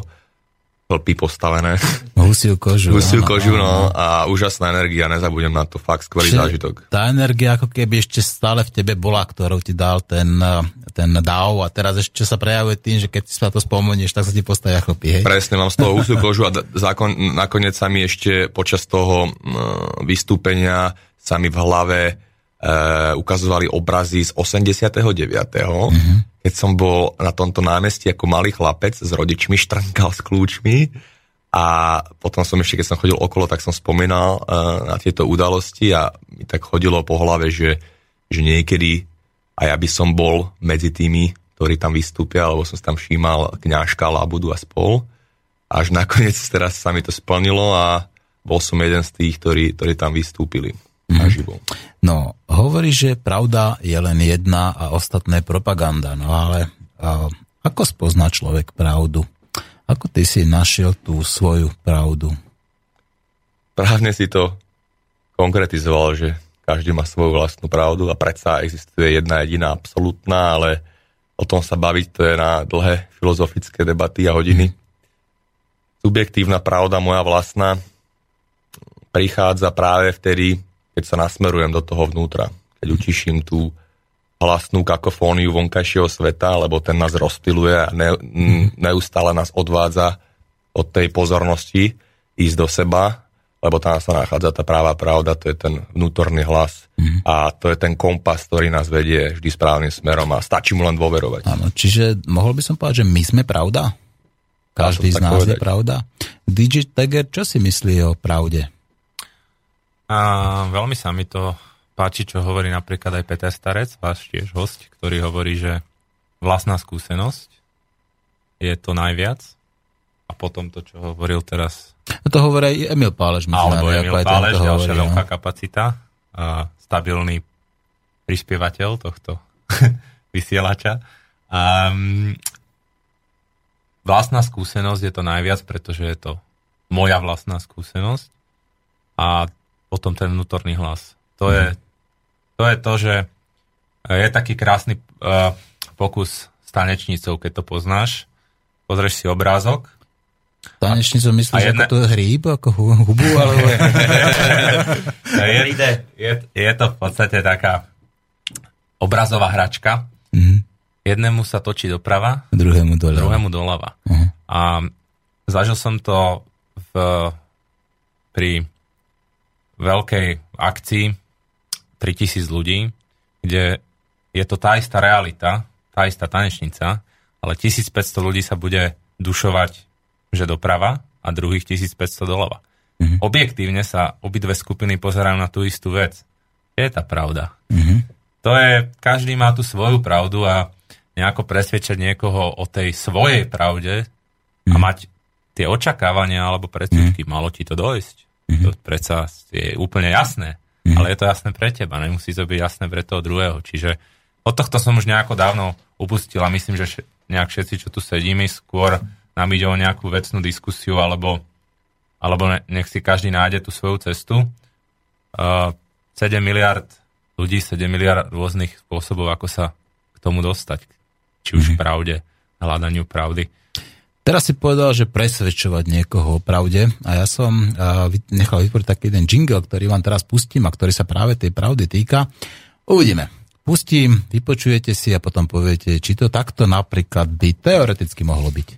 plpy postavené.
Husiu kožu.
Husiu
áno,
kožu,
áno.
no, a úžasná energia, nezabudem na to, fakt skvelý
Čiže
zážitok.
Tá energia ako keby ešte stále v tebe bola, ktorú ti dal ten, ten dáv a teraz ešte sa prejavuje tým, že keď si sa to spomenieš, tak sa ti postavia chlopy, hej?
Presne, mám z toho husiu kožu a zákon, nakoniec sa mi ešte počas toho vystúpenia sa mi v hlave e, ukazovali obrazy z 89. Mm-hmm. Keď som bol na tomto námestí ako malý chlapec s rodičmi, štrnkal s kľúčmi a potom som ešte, keď som chodil okolo, tak som spomínal e, na tieto udalosti a mi tak chodilo po hlave, že, že niekedy a ja by som bol medzi tými, ktorí tam vystúpia, lebo som tam všímal kňažka, Labudu a spol. Až nakoniec teraz sa mi to splnilo a bol som jeden z tých, ktorí, ktorí tam vystúpili naživo.
No, hovorí, že pravda je len jedna a ostatné propaganda. No ale a, ako spozná človek pravdu? Ako ty si našiel tú svoju pravdu?
Právne si to konkretizoval, že každý má svoju vlastnú pravdu a predsa existuje jedna jediná absolútna, ale o tom sa baviť to je na dlhé filozofické debaty a hodiny. Subjektívna pravda, moja vlastná, prichádza práve vtedy, keď sa nasmerujem do toho vnútra. Keď utiším tú hlasnú kakofóniu vonkajšieho sveta, lebo ten nás rozptiluje a ne, neustále nás odvádza od tej pozornosti ísť do seba, lebo tam sa nachádza tá práva pravda, to je ten vnútorný hlas a to je ten kompas, ktorý nás vedie vždy správnym smerom a stačí mu len dôverovať.
Áno, čiže mohol by som povedať, že my sme pravda? Každý z nás je
povedať.
pravda? DJ Tiger, čo si myslí o pravde?
A veľmi sa mi to páči, čo hovorí napríklad aj Peter Starec, váš tiež host, ktorý hovorí, že vlastná skúsenosť je to najviac. A potom to, čo hovoril teraz
No to hovorí aj Emil Pálež. medzi
alebo Emil
aj
Pálež,
to
ďalšia
hovorí, no.
veľká kapacita, a stabilný prispievateľ tohto vysielača. A, vlastná skúsenosť je to najviac, pretože je to moja vlastná skúsenosť a potom ten vnútorný hlas. To, je, to je to, že je taký krásny uh, pokus s tanečnicou, keď to poznáš. Pozrieš si obrázok
Tanečnicu myslíš,
jedna-
ako to je hríb, ako hu- hubu, alebo...
je, je, je to v podstate taká obrazová hračka.
Mhm.
Jednému sa točí doprava,
Druhému dole.
druhému doľava.
Mhm.
A zažil som to v, pri veľkej akcii 3000 ľudí, kde je to tá istá realita, tá istá tanečnica, ale 1500 ľudí sa bude dušovať, že doprava a druhých 1500 doľava.
Mhm.
Objektívne sa obidve skupiny pozerajú na tú istú vec. Je tá pravda.
Mhm.
To je, každý má tú svoju pravdu a nejako presvedčať niekoho o tej svojej pravde a mať tie očakávania alebo predsudky, malo ti to dojsť. To predsa je úplne jasné, ale je to jasné pre teba, nemusí to byť jasné pre toho druhého. Čiže od tohto som už nejako dávno upustil a myslím, že nejak všetci, čo tu sedíme, skôr nám ide o nejakú vecnú diskusiu alebo, alebo ne, nech si každý nájde tú svoju cestu. Uh, 7 miliard ľudí, 7 miliard rôznych spôsobov, ako sa k tomu dostať. Či už k pravde, hľadaniu pravdy.
Teraz si povedal, že presvedčovať niekoho o pravde a ja som nechal vytvoriť taký jeden jingle, ktorý vám teraz pustím a ktorý sa práve tej pravdy týka. Uvidíme. Pustím, vypočujete si a potom poviete, či to takto napríklad by teoreticky mohlo byť.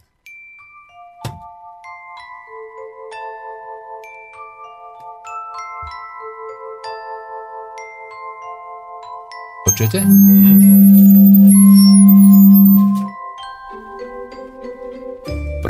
Počujete?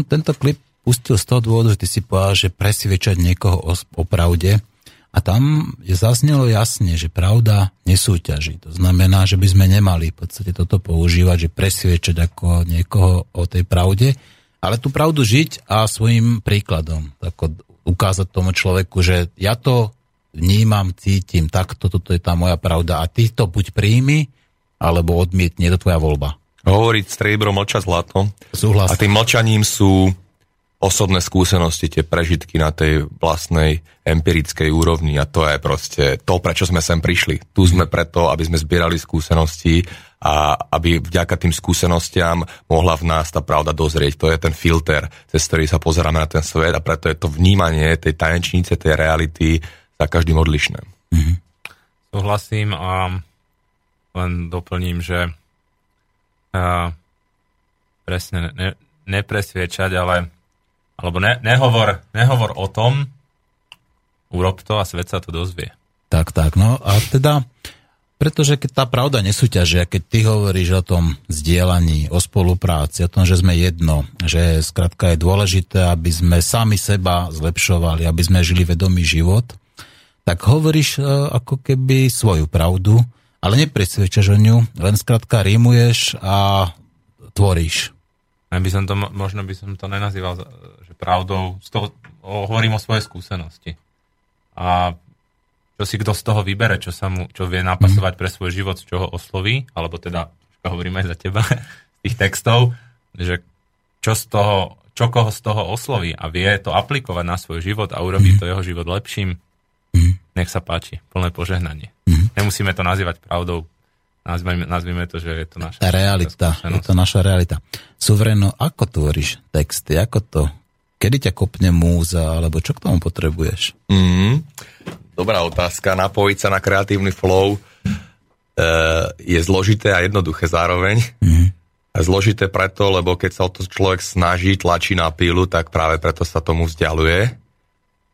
Som tento klip pustil z toho dôvodu, že ty si povedal, že presviečať niekoho o, o pravde. A tam je zaznelo jasne, že pravda nesúťaží. To znamená, že by sme nemali v podstate toto používať, že presviečať ako niekoho o tej pravde, ale tú pravdu žiť a svojim príkladom. Tako ukázať tomu človeku, že ja to vnímam, cítim, takto, toto je tá moja pravda a ty to buď príjmi, alebo odmietni, je to tvoja voľba.
Hovoriť striebro, mlčať zlato.
Súhlas.
A tým mlčaním sú osobné skúsenosti, tie prežitky na tej vlastnej empirickej úrovni a to je proste to, prečo sme sem prišli. Tu sme preto, aby sme zbierali skúsenosti a aby vďaka tým skúsenostiam mohla v nás tá pravda dozrieť. To je ten filter, cez ktorý sa pozeráme na ten svet a preto je to vnímanie tej tanečnice, tej reality za každým odlišné.
Mhm.
Súhlasím a len doplním, že presne ne, nepresviečať, ale alebo ne, nehovor, nehovor o tom, urob to a svet sa to dozvie.
Tak, tak, no a teda, pretože keď tá pravda nesúťaží, a keď ty hovoríš o tom zdieľaní, o spolupráci, o tom, že sme jedno, že skrátka je dôležité, aby sme sami seba zlepšovali, aby sme žili vedomý život, tak hovoríš e, ako keby svoju pravdu, ale nepresvedčaš o ňu, len skrátka rímuješ a tvoríš.
Ja by som to, mo- možno by som to nenazýval, za- že pravdou, z toho, hovorím o svojej skúsenosti. A čo si kto z toho vybere, čo, sa mu, čo vie napasovať pre svoj život, z čoho osloví, alebo teda, troška hovorím aj za teba, z tých textov, že čo z toho, čo koho z toho osloví a vie to aplikovať na svoj život a urobí to jeho život lepším, nech sa páči, plné požehnanie. Nemusíme to nazývať pravdou, nazvime, nazvime to, že je to naša
realita, je to naša realita. Suvereno, ako tvoríš texty, ako to, kedy ťa kopne múza, alebo čo k tomu potrebuješ?
Mm, dobrá otázka. Napojiť sa na kreatívny flow e, je zložité a jednoduché zároveň.
Mhm.
A zložité preto, lebo keď sa o to človek snaží, tlačí na pílu, tak práve preto sa tomu vzdialuje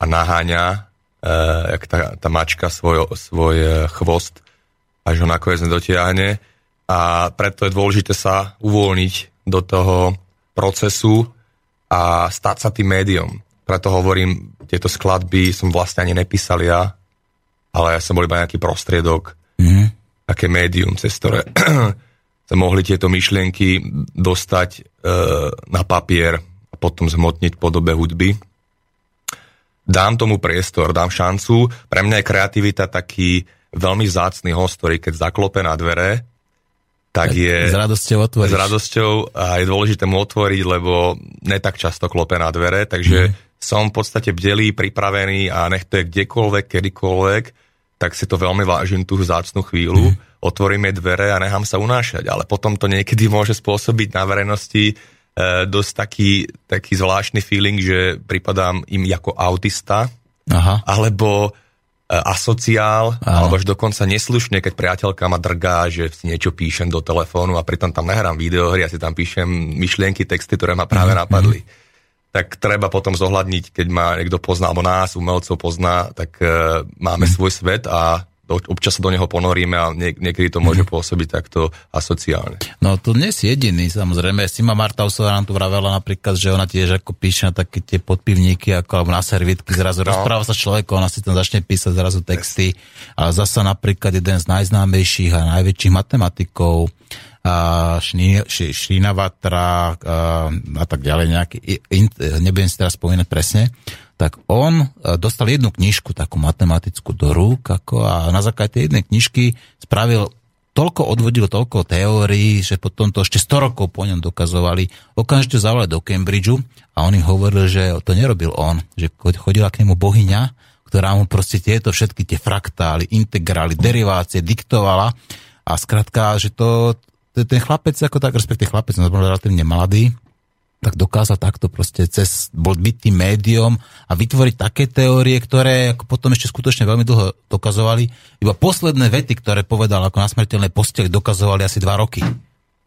a naháňa, jak tá, tá mačka svoj, svoj e, chvost, až ho nakoniec nedotiahne. A preto je dôležité sa uvoľniť do toho procesu a stať sa tým médium. Preto hovorím, tieto skladby som vlastne ani nepísal ja, ale ja som bol iba nejaký prostriedok,
Mhm.
také médium, cez ktoré sa mohli tieto myšlienky dostať e, na papier a potom zhmotniť v podobe hudby. Dám tomu priestor, dám šancu. Pre mňa je kreativita taký veľmi vzácný host, ktorý keď zaklope na dvere, tak je...
S radosťou otvoríš.
S radosťou a je dôležité mu otvoriť, lebo ne tak často klope na dvere, takže mm. som v podstate bdelý, pripravený a nech to je kdekoľvek, kedykoľvek, tak si to veľmi vážim tú vzácnú chvíľu, mm. otvorím jej dvere a nechám sa unášať, ale potom to niekedy môže spôsobiť na verejnosti dosť taký, taký zvláštny feeling, že pripadám im ako autista,
Aha.
alebo e, asociál,
Áno.
alebo až dokonca neslušne, keď priateľka ma drgá, že si niečo píšem do telefónu a pritom tam nahrám videohry a si tam píšem myšlienky, texty, ktoré ma práve
Mhm,
napadli. Tak treba potom zohľadniť, keď ma niekto pozná, alebo nás, umelcov pozná, tak e, máme
Mhm.
svoj svet a občas sa do neho ponoríme a nie, niekedy to môže pôsobiť takto asociálne.
No nie si jediný, samozrejme. Sima Martausová nám tu vravela napríklad, že ona tiež ako píše na také tie podpivníky, ako alebo na servítky, zrazu no. rozpráva sa s človekom, ona si tam začne písať zrazu texty. Ale zasa napríklad jeden z najznámejších a najväčších matematikov, a Šní, Ši- Šínavatra a, a tak ďalej, nejaký, in, nebudem si teraz spomínať presne, tak on e, dostal jednu knižku, takú matematickú do rúk, ako, a na základe tej jednej knižky spravil toľko odvodil, toľko teórií, že potom to ešte 100 rokov po ňom dokazovali. Okamžite zavolali do Cambridgeu a on im hovoril, že to nerobil on, že chodila k nemu bohyňa, ktorá mu proste tieto všetky tie fraktály, integrály, derivácie diktovala a skrátka, že to, ten chlapec, ako tak, respektíve chlapec, on bol relatívne mladý, tak dokázal takto proste cez, bol byť tým médium a vytvoriť také teórie, ktoré ako potom ešte skutočne veľmi dlho dokazovali. Iba posledné vety, ktoré povedal ako na smrteľnej posteli, dokazovali asi dva roky.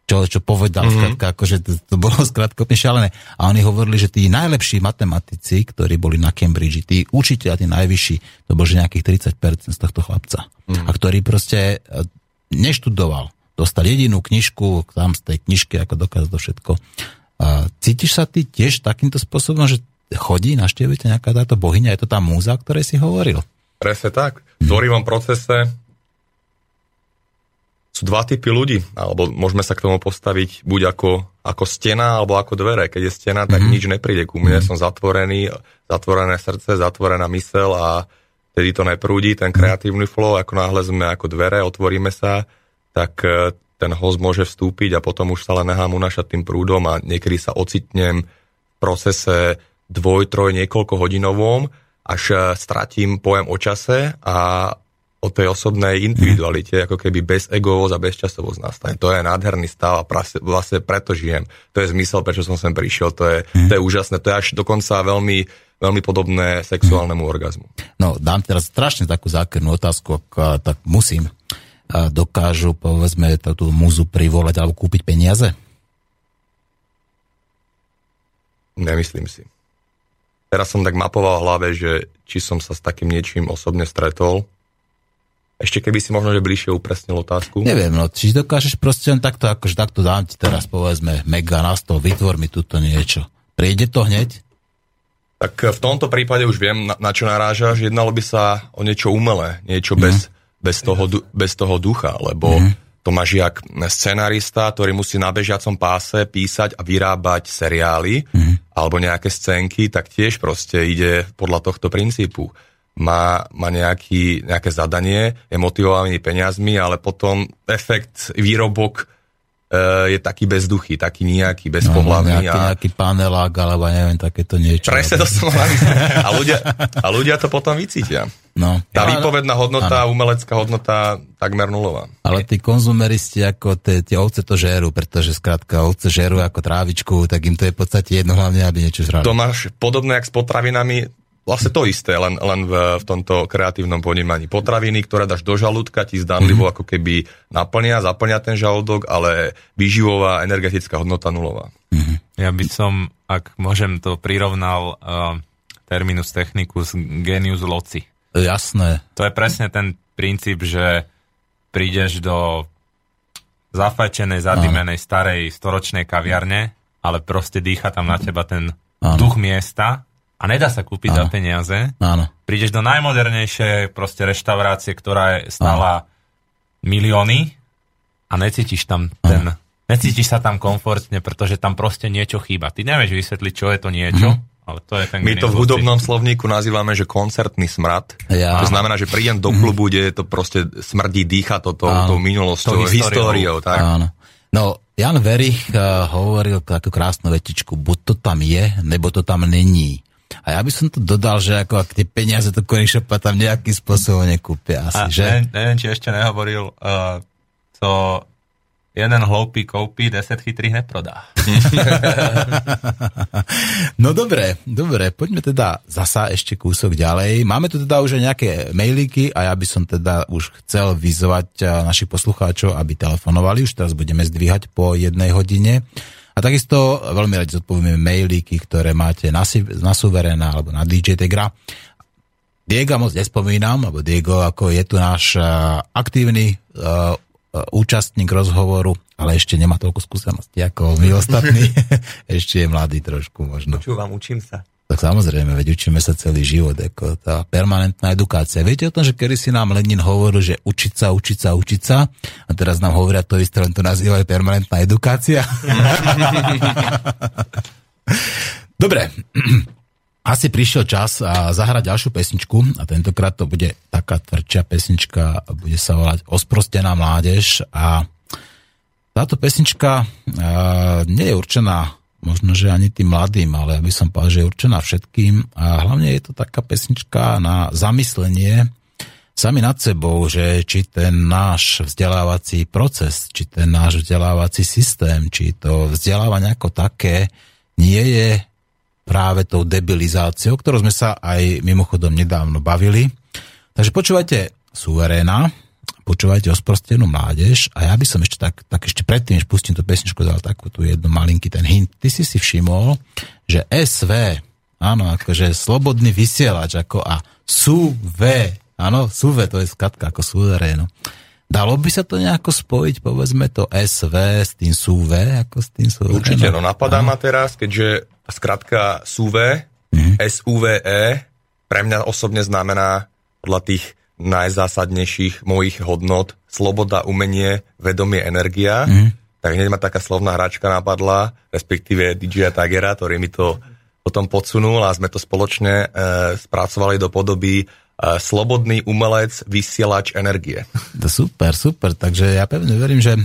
Čo, čo povedal, mm-hmm. skrátka, akože to, to bolo skrátka úplne šialené. A oni hovorili, že tí najlepší matematici, ktorí boli na Cambridge, tí učiteľa, tí najvyšší, to bolo že nejakých 30% z tohto chlapca. Mm-hmm. A ktorý proste e, neštudoval, dostal jedinú knižku, tam z tej knižky, ako dokázal to všetko cítiš sa ty tiež takýmto spôsobom, že chodí, naštevujete nejaká táto bohyňa, je to tá múza, o ktorej si hovoril?
Presne tak. V tvorivom procese sú dva typy ľudí, alebo môžeme sa k tomu postaviť buď ako, ako stena, alebo ako dvere. Keď je stena, tak mm-hmm. nič nepríde ku mne, mm-hmm. som zatvorený, zatvorené srdce, zatvorená mysel a tedy to neprúdi, ten kreatívny flow, ako náhle sme ako dvere, otvoríme sa, tak e, ten host môže vstúpiť a potom už sa len nechám unašať tým prúdom a niekedy sa ocitnem v procese dvoj, troj, niekoľko hodinovom, až eh, stratím pojem o čase a o tej osobnej individualite, ako keby bez egovosť a bez časovosť nastane. To je nádherný stav a vlastne preto žijem. To je zmysel, prečo som sem prišiel. To je, to je úžasné. To je až dokonca veľmi, veľmi podobné sexuálnemu orgazmu.
No, dám teraz strašne takú zákernú otázku, ak tak musím dokážu, povedzme, tú múzu privolať alebo kúpiť peniaze?
Nemyslím si. Teraz som tak mapoval v hlave, že či som sa s takým niečím osobne stretol. Ešte keby si možno, že bližšie upresnil otázku.
Neviem, no, či dokážeš proste len takto, akože takto dám ti teraz, povedzme, mega na stôl, vytvor mi túto niečo. Príde to hneď?
Tak v tomto prípade už viem, na, na čo narážaš. Jednalo by sa o niečo umelé, niečo mm. bez bez toho, bez toho ducha, lebo mm. to máš jak scenarista, ktorý musí na bežiacom páse písať a vyrábať seriály mm. alebo nejaké scénky, tak tiež proste ide podľa tohto princípu. Má, má nejaký, nejaké zadanie, je motivovaný peniazmi, ale potom efekt, výrobok je taký bezduchý, taký nejaký, bezpohľavný.
No, nejaký, a... nejaký panelák, alebo neviem, takéto niečo.
Presne to som a ľudia, a ľudia to potom vycítia. No. Tá ja, výpovedná hodnota, ano. umelecká hodnota takmer nulová.
Ale tí konzumeristi ako tie, tie ovce to žerú, pretože skrátka ovce žerú ako trávičku, tak im to je v podstate jedno hlavne, aby niečo žrali.
To máš podobné, jak s potravinami, vlastne to isté, len, len v, v tomto kreatívnom ponímaní. Potraviny, ktoré dáš do žalúdka, ti zdanlivo mm-hmm. ako keby naplnia, zaplnia ten žalúdok, ale výživová energetická hodnota nulová.
Mm-hmm. Ja by som, ak môžem, to prirovnal uh, terminus technicus genius loci.
Jasné.
To je presne ten princíp, že prídeš do zafajčenej, zadimenej, starej storočnej kaviarne, ale proste dýcha tam na teba ten Áno. duch miesta a nedá sa kúpiť Áno. za peniaze.
Áno.
Prídeš do najmodernejšej proste reštaurácie, ktorá je stála Áno. milióny a necítiš tam Áno. ten... Necítiš sa tam komfortne, pretože tam proste niečo chýba. Ty nevieš vysvetliť, čo je to niečo, mm. ale to je ten
My to v hudobnom slovníku nazývame, že koncertný smrad. Ja. To znamená, že prídem do mhm. klubu, kde to proste smrdí, dýcha to tou, tou minulosťou, históriou. históriou. Tak?
Áno. No, Jan Verich uh, hovoril takú krásnu vetičku, buď to tam je, nebo to tam není. A ja by som to dodal, že ako ak tie peniaze to Konišopa tam nejakým spôsobom nekúpia asi, a že?
Neviem, neviem, či ešte nehovoril, uh, co jeden hloupý koupí, deset chytrých neprodá.
no dobre, dobre, poďme teda zasa ešte kúsok ďalej. Máme tu teda už nejaké mailíky a ja by som teda už chcel vyzvať eh, našich poslucháčov, aby telefonovali. Už teraz budeme zdvíhať po jednej hodine. A takisto veľmi radi zodpovieme mailíky, ktoré máte na, na Suverena alebo na DJ Tegra. Diego moc nespomínam, lebo Diego ako je tu náš uh, aktívny uh, účastník rozhovoru, ale ešte nemá toľko skúseností ako my ostatní. ešte je mladý trošku možno.
Počúvam, učím sa.
Tak samozrejme, veď učíme sa celý život, ako tá permanentná edukácia. Viete o tom, že kedy si nám Lenin hovoril, že učiť sa, učiť sa, učiť sa a teraz nám hovoria to isté, len to nazývajú permanentná edukácia. Dobre, asi prišiel čas a zahrať ďalšiu pesničku a tentokrát to bude taká tvrdšia pesnička, bude sa volať Osprostená mládež a táto pesnička uh, nie je určená možno, že ani tým mladým, ale aby som povedal, že je určená všetkým a hlavne je to taká pesnička na zamyslenie sami nad sebou, že či ten náš vzdelávací proces, či ten náš vzdelávací systém, či to vzdelávanie ako také nie je práve tou debilizáciou, ktorou sme sa aj mimochodom nedávno bavili. Takže počúvajte Suveréna, počúvajte osprostenú mládež a ja by som ešte tak, tak ešte predtým, než pustím tú pesničku, dal takú tu jednu malinký ten hint. Ty si si všimol, že SV, áno, akože slobodný vysielač, ako a sú V, Áno, SUVE, to je skatka ako suverénu. Dalo by sa to nejako spojiť, povedzme to SV s tým SUVE, ako s tým SUVE?
Určite, no napadá ma teraz, keďže skratka SUVE, mm-hmm. SUVE, pre mňa osobne znamená podľa tých najzásadnejších mojich hodnot sloboda, umenie, vedomie, energia. Mm-hmm. Tak hneď ma taká slovná hračka napadla, respektíve DJ Tagera, ktorý mi to potom podsunul a sme to spoločne e, spracovali do podoby slobodný umelec, vysielač energie.
Super, super. Takže ja pevne verím, že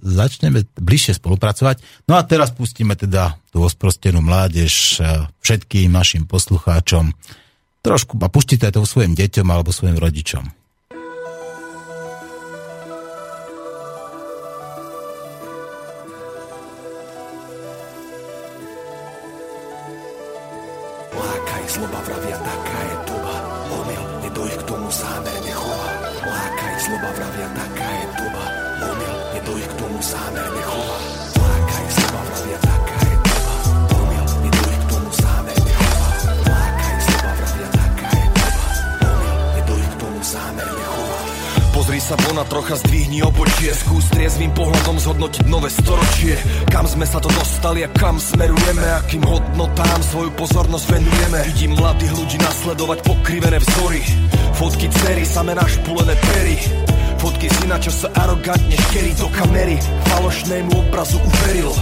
začneme bližšie spolupracovať. No a teraz pustíme teda tú osprostenú mládež všetkým našim poslucháčom. Trošku a puštite to svojim deťom alebo svojim rodičom.
Sa von a trocha zdvihni obočie Skús triezvým pohľadom zhodnotiť nové storočie. Kam sme sa to dostali a kam smerujeme? Akým hodnotám svoju pozornosť venujeme? Vidím mladých ľudí nasledovať pokrivené vzory. Fotky cery, samé našpulené pery. Fotky syna, čo sa arogantne škerí do kamery. Falošnému obrazu uveril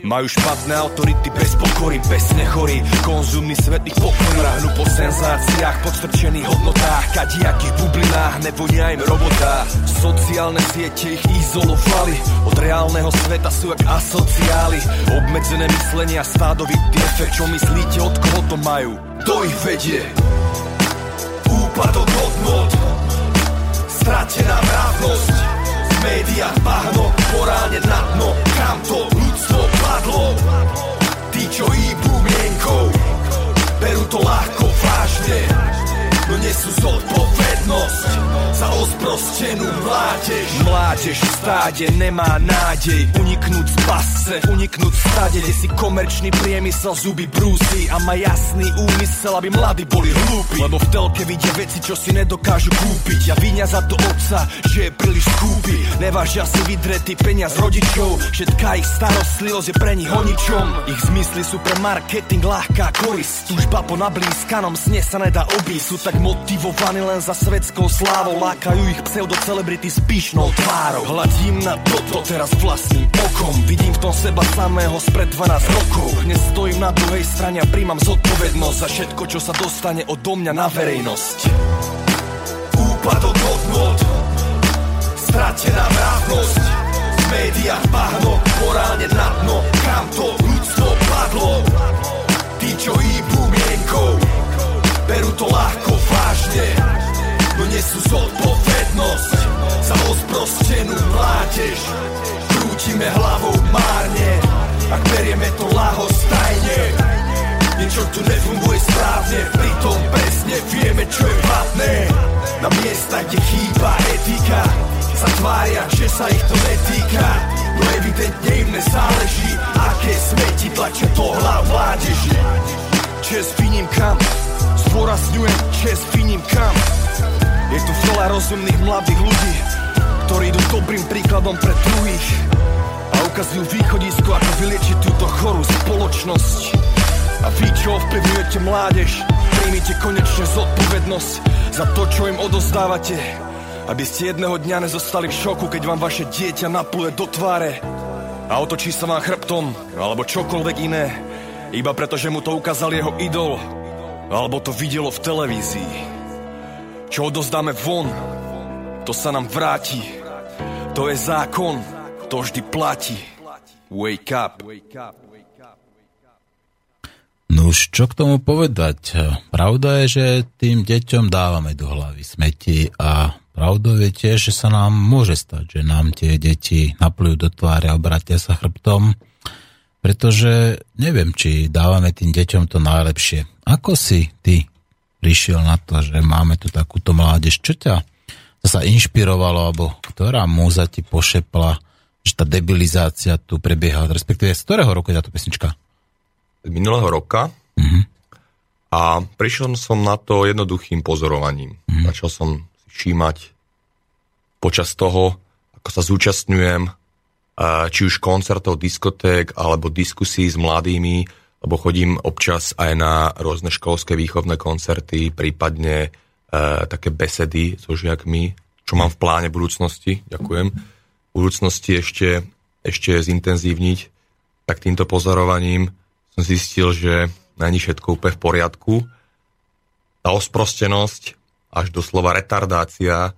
majú špatné autority bez pokory, bez nechory Konzumný svet ich Ráhnu po senzáciách, podstrčených hodnotách Kadiakých bublinách, nevonia im robotá Sociálne siete ich izolovali Od reálneho sveta sú jak asociály Obmedzené myslenie a stádový defekt Čo myslíte, od koho to majú? Kto ich vedie? Úpadok hodnot Stratená mravnosť V médiách bahno, morálne na dno Kam to ľudstvo padlo? Tí, čo hýbu mienkou Berú to ľahko vážne. No nesú zodpovednosť za osprostenú mládež. Mládež v stáde nemá nádej Uniknúť z pasce, uniknúť v stáde Kde si komerčný priemysel zuby brúsi A má jasný úmysel, aby mladí boli hlúpi. Lebo v telke vidia veci, čo si nedokážu kúpiť. A vinia za to otca, že je príliš skúpi Nevážia si vydretý peniaz rodičov. Všetká ich starostlivosť je pre nich o ničom Ich zmysly sú pre marketing ľahká korist Túžba po nablískanom sne sa nedá obísť. Sú tak motivovaní len za svetskou slávou. Lákajú ich pseudo-celebrity s pyšnou tvárou. Hladím na toto teraz vlastným okom. Vidím v tom seba samého spred 12 rokov. Dnes stojím na druhej strane a príjmam zodpovednosť Za všetko, čo sa dostane odo mňa na verejnosť. Úpadok hodnot Stratená mravnosť V médiách bahno Morálne na dno Kam to ľudstvo padlo Tí, čo hýbu mienkou Berú to ľahko vážne no nesú zodpovednosť za osprostenú mládež. Krútime hlavou márne, ak berieme to lahostajne. Niečo tu nefunguje správne, pritom presne vieme, čo je platné. Na miesta, kde chýba etika, sa tvária, že sa ich to netýka. No evidentne im nezáleží, aké smeti tlačia do hlav mládeži. Čes viním kam, zdôrazňujem, čes viním kam. Je tu veľa rozumných mladých ľudí, ktorí idú dobrým príkladom pre druhých a ukazujú východisko, ako vyliečiť túto chorú spoločnosť. A vy, čo ovplyvňujete mládež, príjmite konečne zodpovednosť za to, čo im odozdávate, aby ste jedného dňa nezostali v šoku, keď vám vaše dieťa napluje do tváre a otočí sa vám chrbtom, alebo čokoľvek iné, iba preto, že mu to ukázal jeho idol, alebo to videlo v televízii. Čo odozdáme von, to sa nám vráti. To je zákon, to vždy platí. Wake up.
No už čo k tomu povedať? Pravda je, že tým deťom dávame do hlavy smeti a pravdou je tiež, že sa nám môže stať, že nám tie deti naplujú do tváre a obratia sa chrbtom, pretože neviem, či dávame tým deťom to najlepšie. Ako si ty prišiel na to, že máme tu takúto mládež? Čo ťa sa inšpirovalo, alebo ktorá múza ti pošepla, že tá debilizácia tu prebieha, respektíve z ktorého roku je táto pesnička?
minulého roka
Mhm.
a prišiel som na to jednoduchým pozorovaním.
Mhm.
Začal som všímať počas toho, ako sa zúčastňujem či už koncertov, diskoték alebo diskusí s mladými, lebo chodím občas aj na rôzne školské výchovné koncerty, prípadne e, také besedy so žiakmi, čo mám v pláne budúcnosti, ďakujem, v budúcnosti ešte, ešte zintenzívniť, tak týmto pozorovaním som zistil, že není všetko úplne v poriadku. Tá osprostenosť, až doslova retardácia e,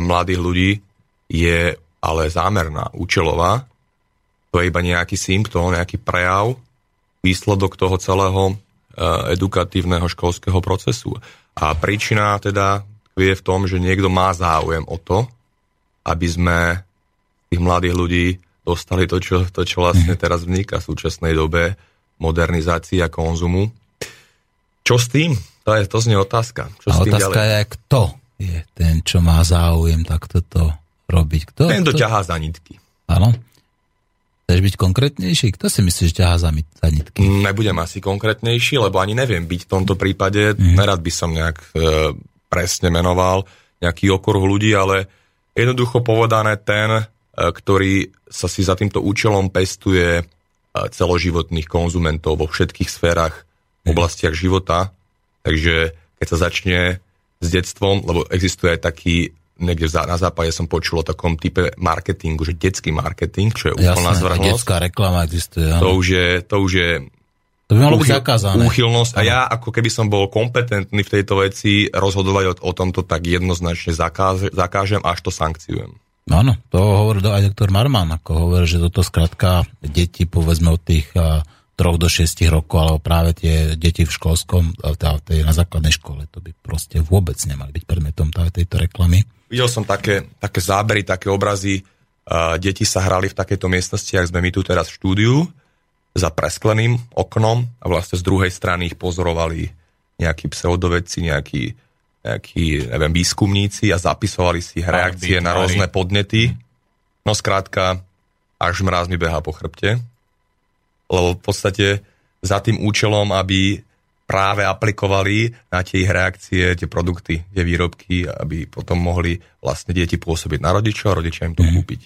mladých ľudí je ale zámerná, účelová. To je iba nejaký symptóm, nejaký prejav, výsledok toho celého e, edukatívneho školského procesu. A príčina teda je v tom, že niekto má záujem o to, aby sme tých mladých ľudí dostali to, čo, to, čo vlastne teraz vzniká v súčasnej dobe, modernizácia konzumu. Čo s tým? To, je, to znie otázka. Čo
A otázka
ďalej?
je, kto je ten, čo má záujem takto to robiť. Kto?
Ten, kto ťahá za nitky.
Áno. Chceš byť konkrétnejší? Kto si myslíš, že ťahá za, za nitky?
Nebudem asi konkrétnejší, lebo ani neviem byť v tomto prípade. Mm. Nerad by som nejak e, presne menoval nejaký okruh ľudí, ale jednoducho povedané ten, e, ktorý sa si za týmto účelom pestuje e, celoživotných konzumentov vo všetkých sférach, oblastiach života. Takže keď sa začne s detstvom, lebo existuje aj taký, niekde na západe som počul o takom type marketingu, že detský marketing, čo je úplná
Jasné,
zvrhlosť.
detská reklama existuje.
To už je, to už je
To by malo byť zakázané.
Úchylnosť. A ja, ako keby som bol kompetentný v tejto veci, rozhodovať o, o tomto tak jednoznačne zakáže, zakážem, až to sankciujem.
Áno, to hovorí do- aj doktor Marman, ako hovorí, že toto skrátka deti, povedzme od tých troch do šiestich rokov, alebo práve tie deti v školskom, teda v tej, na základnej škole, to by proste vôbec nemali byť predmetom tá- tejto reklamy.
Videl som také, také zábery, také obrazy. Uh, deti sa hrali v takejto miestnosti, ak sme my tu teraz v štúdiu, za preskleným oknom a vlastne z druhej strany ich pozorovali nejakí pseudovedci, nejakí, nejakí neviem, výskumníci a zapisovali si reakcie na rôzne podnety. No skrátka, až mráz mi beha po chrbte. Lebo v podstate za tým účelom, aby práve aplikovali na tie ich reakcie, tie produkty, tie výrobky, aby potom mohli vlastne deti pôsobiť na rodičov a rodičia im to kúpiť.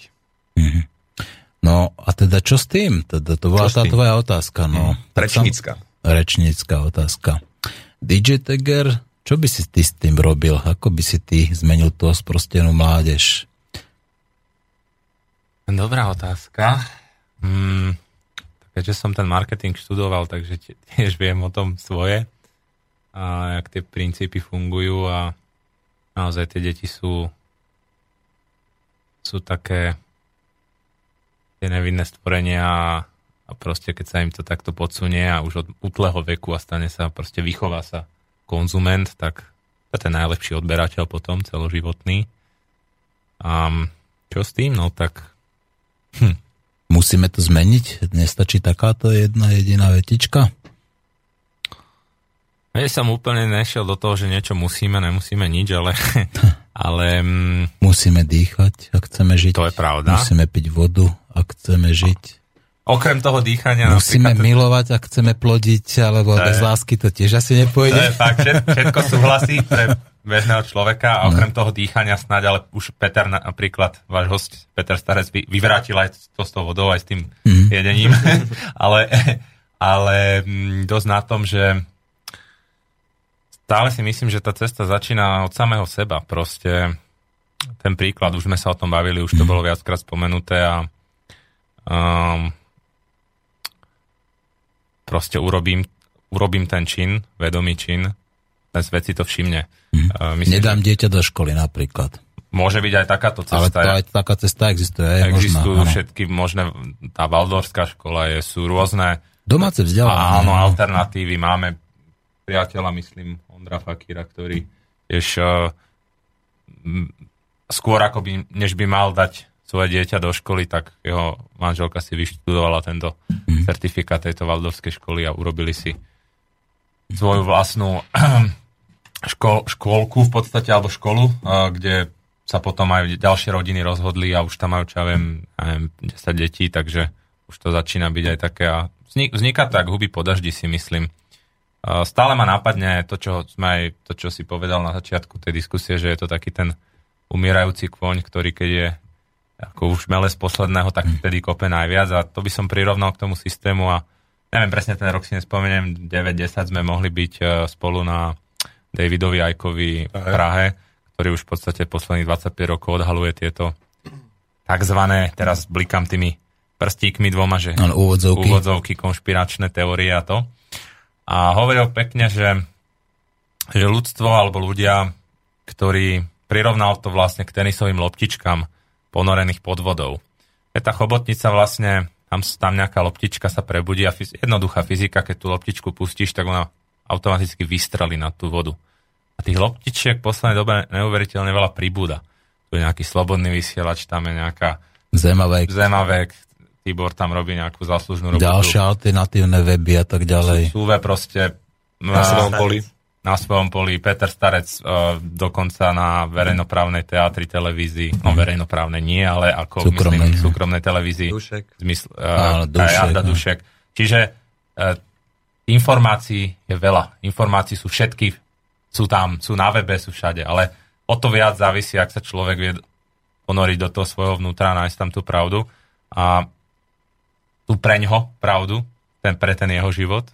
No a teda čo s tým? Teda to bola tá
tým?
tvoja otázka. No. Tak som-
Rečnícka.
Rečnícka otázka. DJ Teger, čo by si ty s tým robil? Ako by si ty zmenil tú osprostenú mládež?
Dobrá otázka. Mm, keďže som ten marketing študoval, takže tie- tiež viem o tom svoje a jak tie princípy fungujú a naozaj tie deti sú sú také tie nevinné stvorenia a, a proste keď sa im to takto podsunie a už od útleho veku a stane sa, proste vychová sa konzument, tak to je ten najlepší odberateľ potom celoživotný. A čo s tým? No tak
Musíme to zmeniť? Nestačí takáto jedna jediná vetička?
Ja som úplne nešiel do toho, že niečo musíme, nemusíme nič, ale, ale mm,
Musíme dýchať, ak chceme žiť.
to je pravda.
Musíme piť vodu, ak chceme žiť.
Okrem toho dýchania
Musíme
napríklad,
milovať, ak chceme plodiť, alebo
To
bez
je-
lásky to tiež asi
to
nepôjde.
je fakt, všet- všetko súhlasí pre bežného človeka a okrem toho dýchania snáď, ale už Peter na- napríklad, váš host Peter Starec vy, vyvrátil aj to s tou vodou, aj s tým jedením, ale, ale mm, dosť na tom, že stále si myslím, že tá cesta začína od samého seba. Proste ten príklad, už sme sa o tom bavili, už to bolo viackrát spomenuté a um, proste urobím, urobím ten čin, vedomý čin, ten svet si to všimne.
Mhm.
Myslím,
Nedám
že
dieťa do školy napríklad.
môže byť aj takáto
Ale
cesta.
to, aj taká cesta existuje. Je
Existujú
možná, áno.
všetky možné, tá Valdorská škola je, sú rôzne
Domáce vzdelávanie.
áno, alternatívy. Máme priateľa, myslím, Ondra Fakíra, ktorý tiež uh, m, skôr ako by, než by mal dať svoje dieťa do školy, tak jeho manželka si vyštudovala tento
Mhm.
certifikát tejto Valdovskej školy a urobili si svoju vlastnú škol, škôlku v podstate, alebo školu, kde sa potom aj ďalšie rodiny rozhodli a už tam majú, čo ja viem, neviem 10 detí, takže už to začína byť aj také a vznik, vzniká to ako huby po daždi, si myslím. Stále ma napadne to čo, sme aj, to, čo si povedal na začiatku tej diskusie, že je to taký ten umierajúci kôň, ktorý keď je ako už mele z posledného, tak vtedy kope najviac a to by som prirovnal k tomu systému a neviem presne ten rok si nespomeniem, 9-10 sme mohli byť uh, spolu na Davidovi Ajkovi v Prahe, ktorý už v podstate posledných 25 rokov odhaluje tieto takzvané, teraz blikám tými prstíkmi dvoma, že
Áno, úvodzovky.
úvodzovky, konšpiračné teórie a to. A hovoril pekne, že, že ľudstvo alebo ľudia, ktorí prirovnal to vlastne k tenisovým loptičkám ponorených pod vodou. Je tá chobotnica vlastne, tam, tam nejaká loptička sa prebudí a fyz, jednoduchá fyzika, keď tú loptičku pustíš, tak ona automaticky vystrelí na tú vodu. A tých loptičiek v poslednej dobe neuveriteľne veľa pribúda. Tu je nejaký slobodný vysielač, tam je nejaká
Zemavek,
Zemavek, Tibor tam robí nejakú záslužnú robotu.
ďalšie alternatívne weby a tak ďalej.
Súve proste
Na svojom poli.
na svojom poli. Peter Starec uh, dokonca na verejnoprávnej teatri, televízii, no verejnoprávnej nie, ale ako
Súkromnej,
myslím, súkromnej televízii.
Dušek.
Zmysl, uh,
Dušek,
aj Janda
no.
Dušek. Čiže uh, informácií je veľa. Informácií sú všetky, sú tam, sú na webe, sú všade, ale o to viac závisí, ak sa človek vie ponoriť do toho svojho vnútra, nájsť tam tú pravdu a tú preňho pravdu, ten, pre ten jeho život.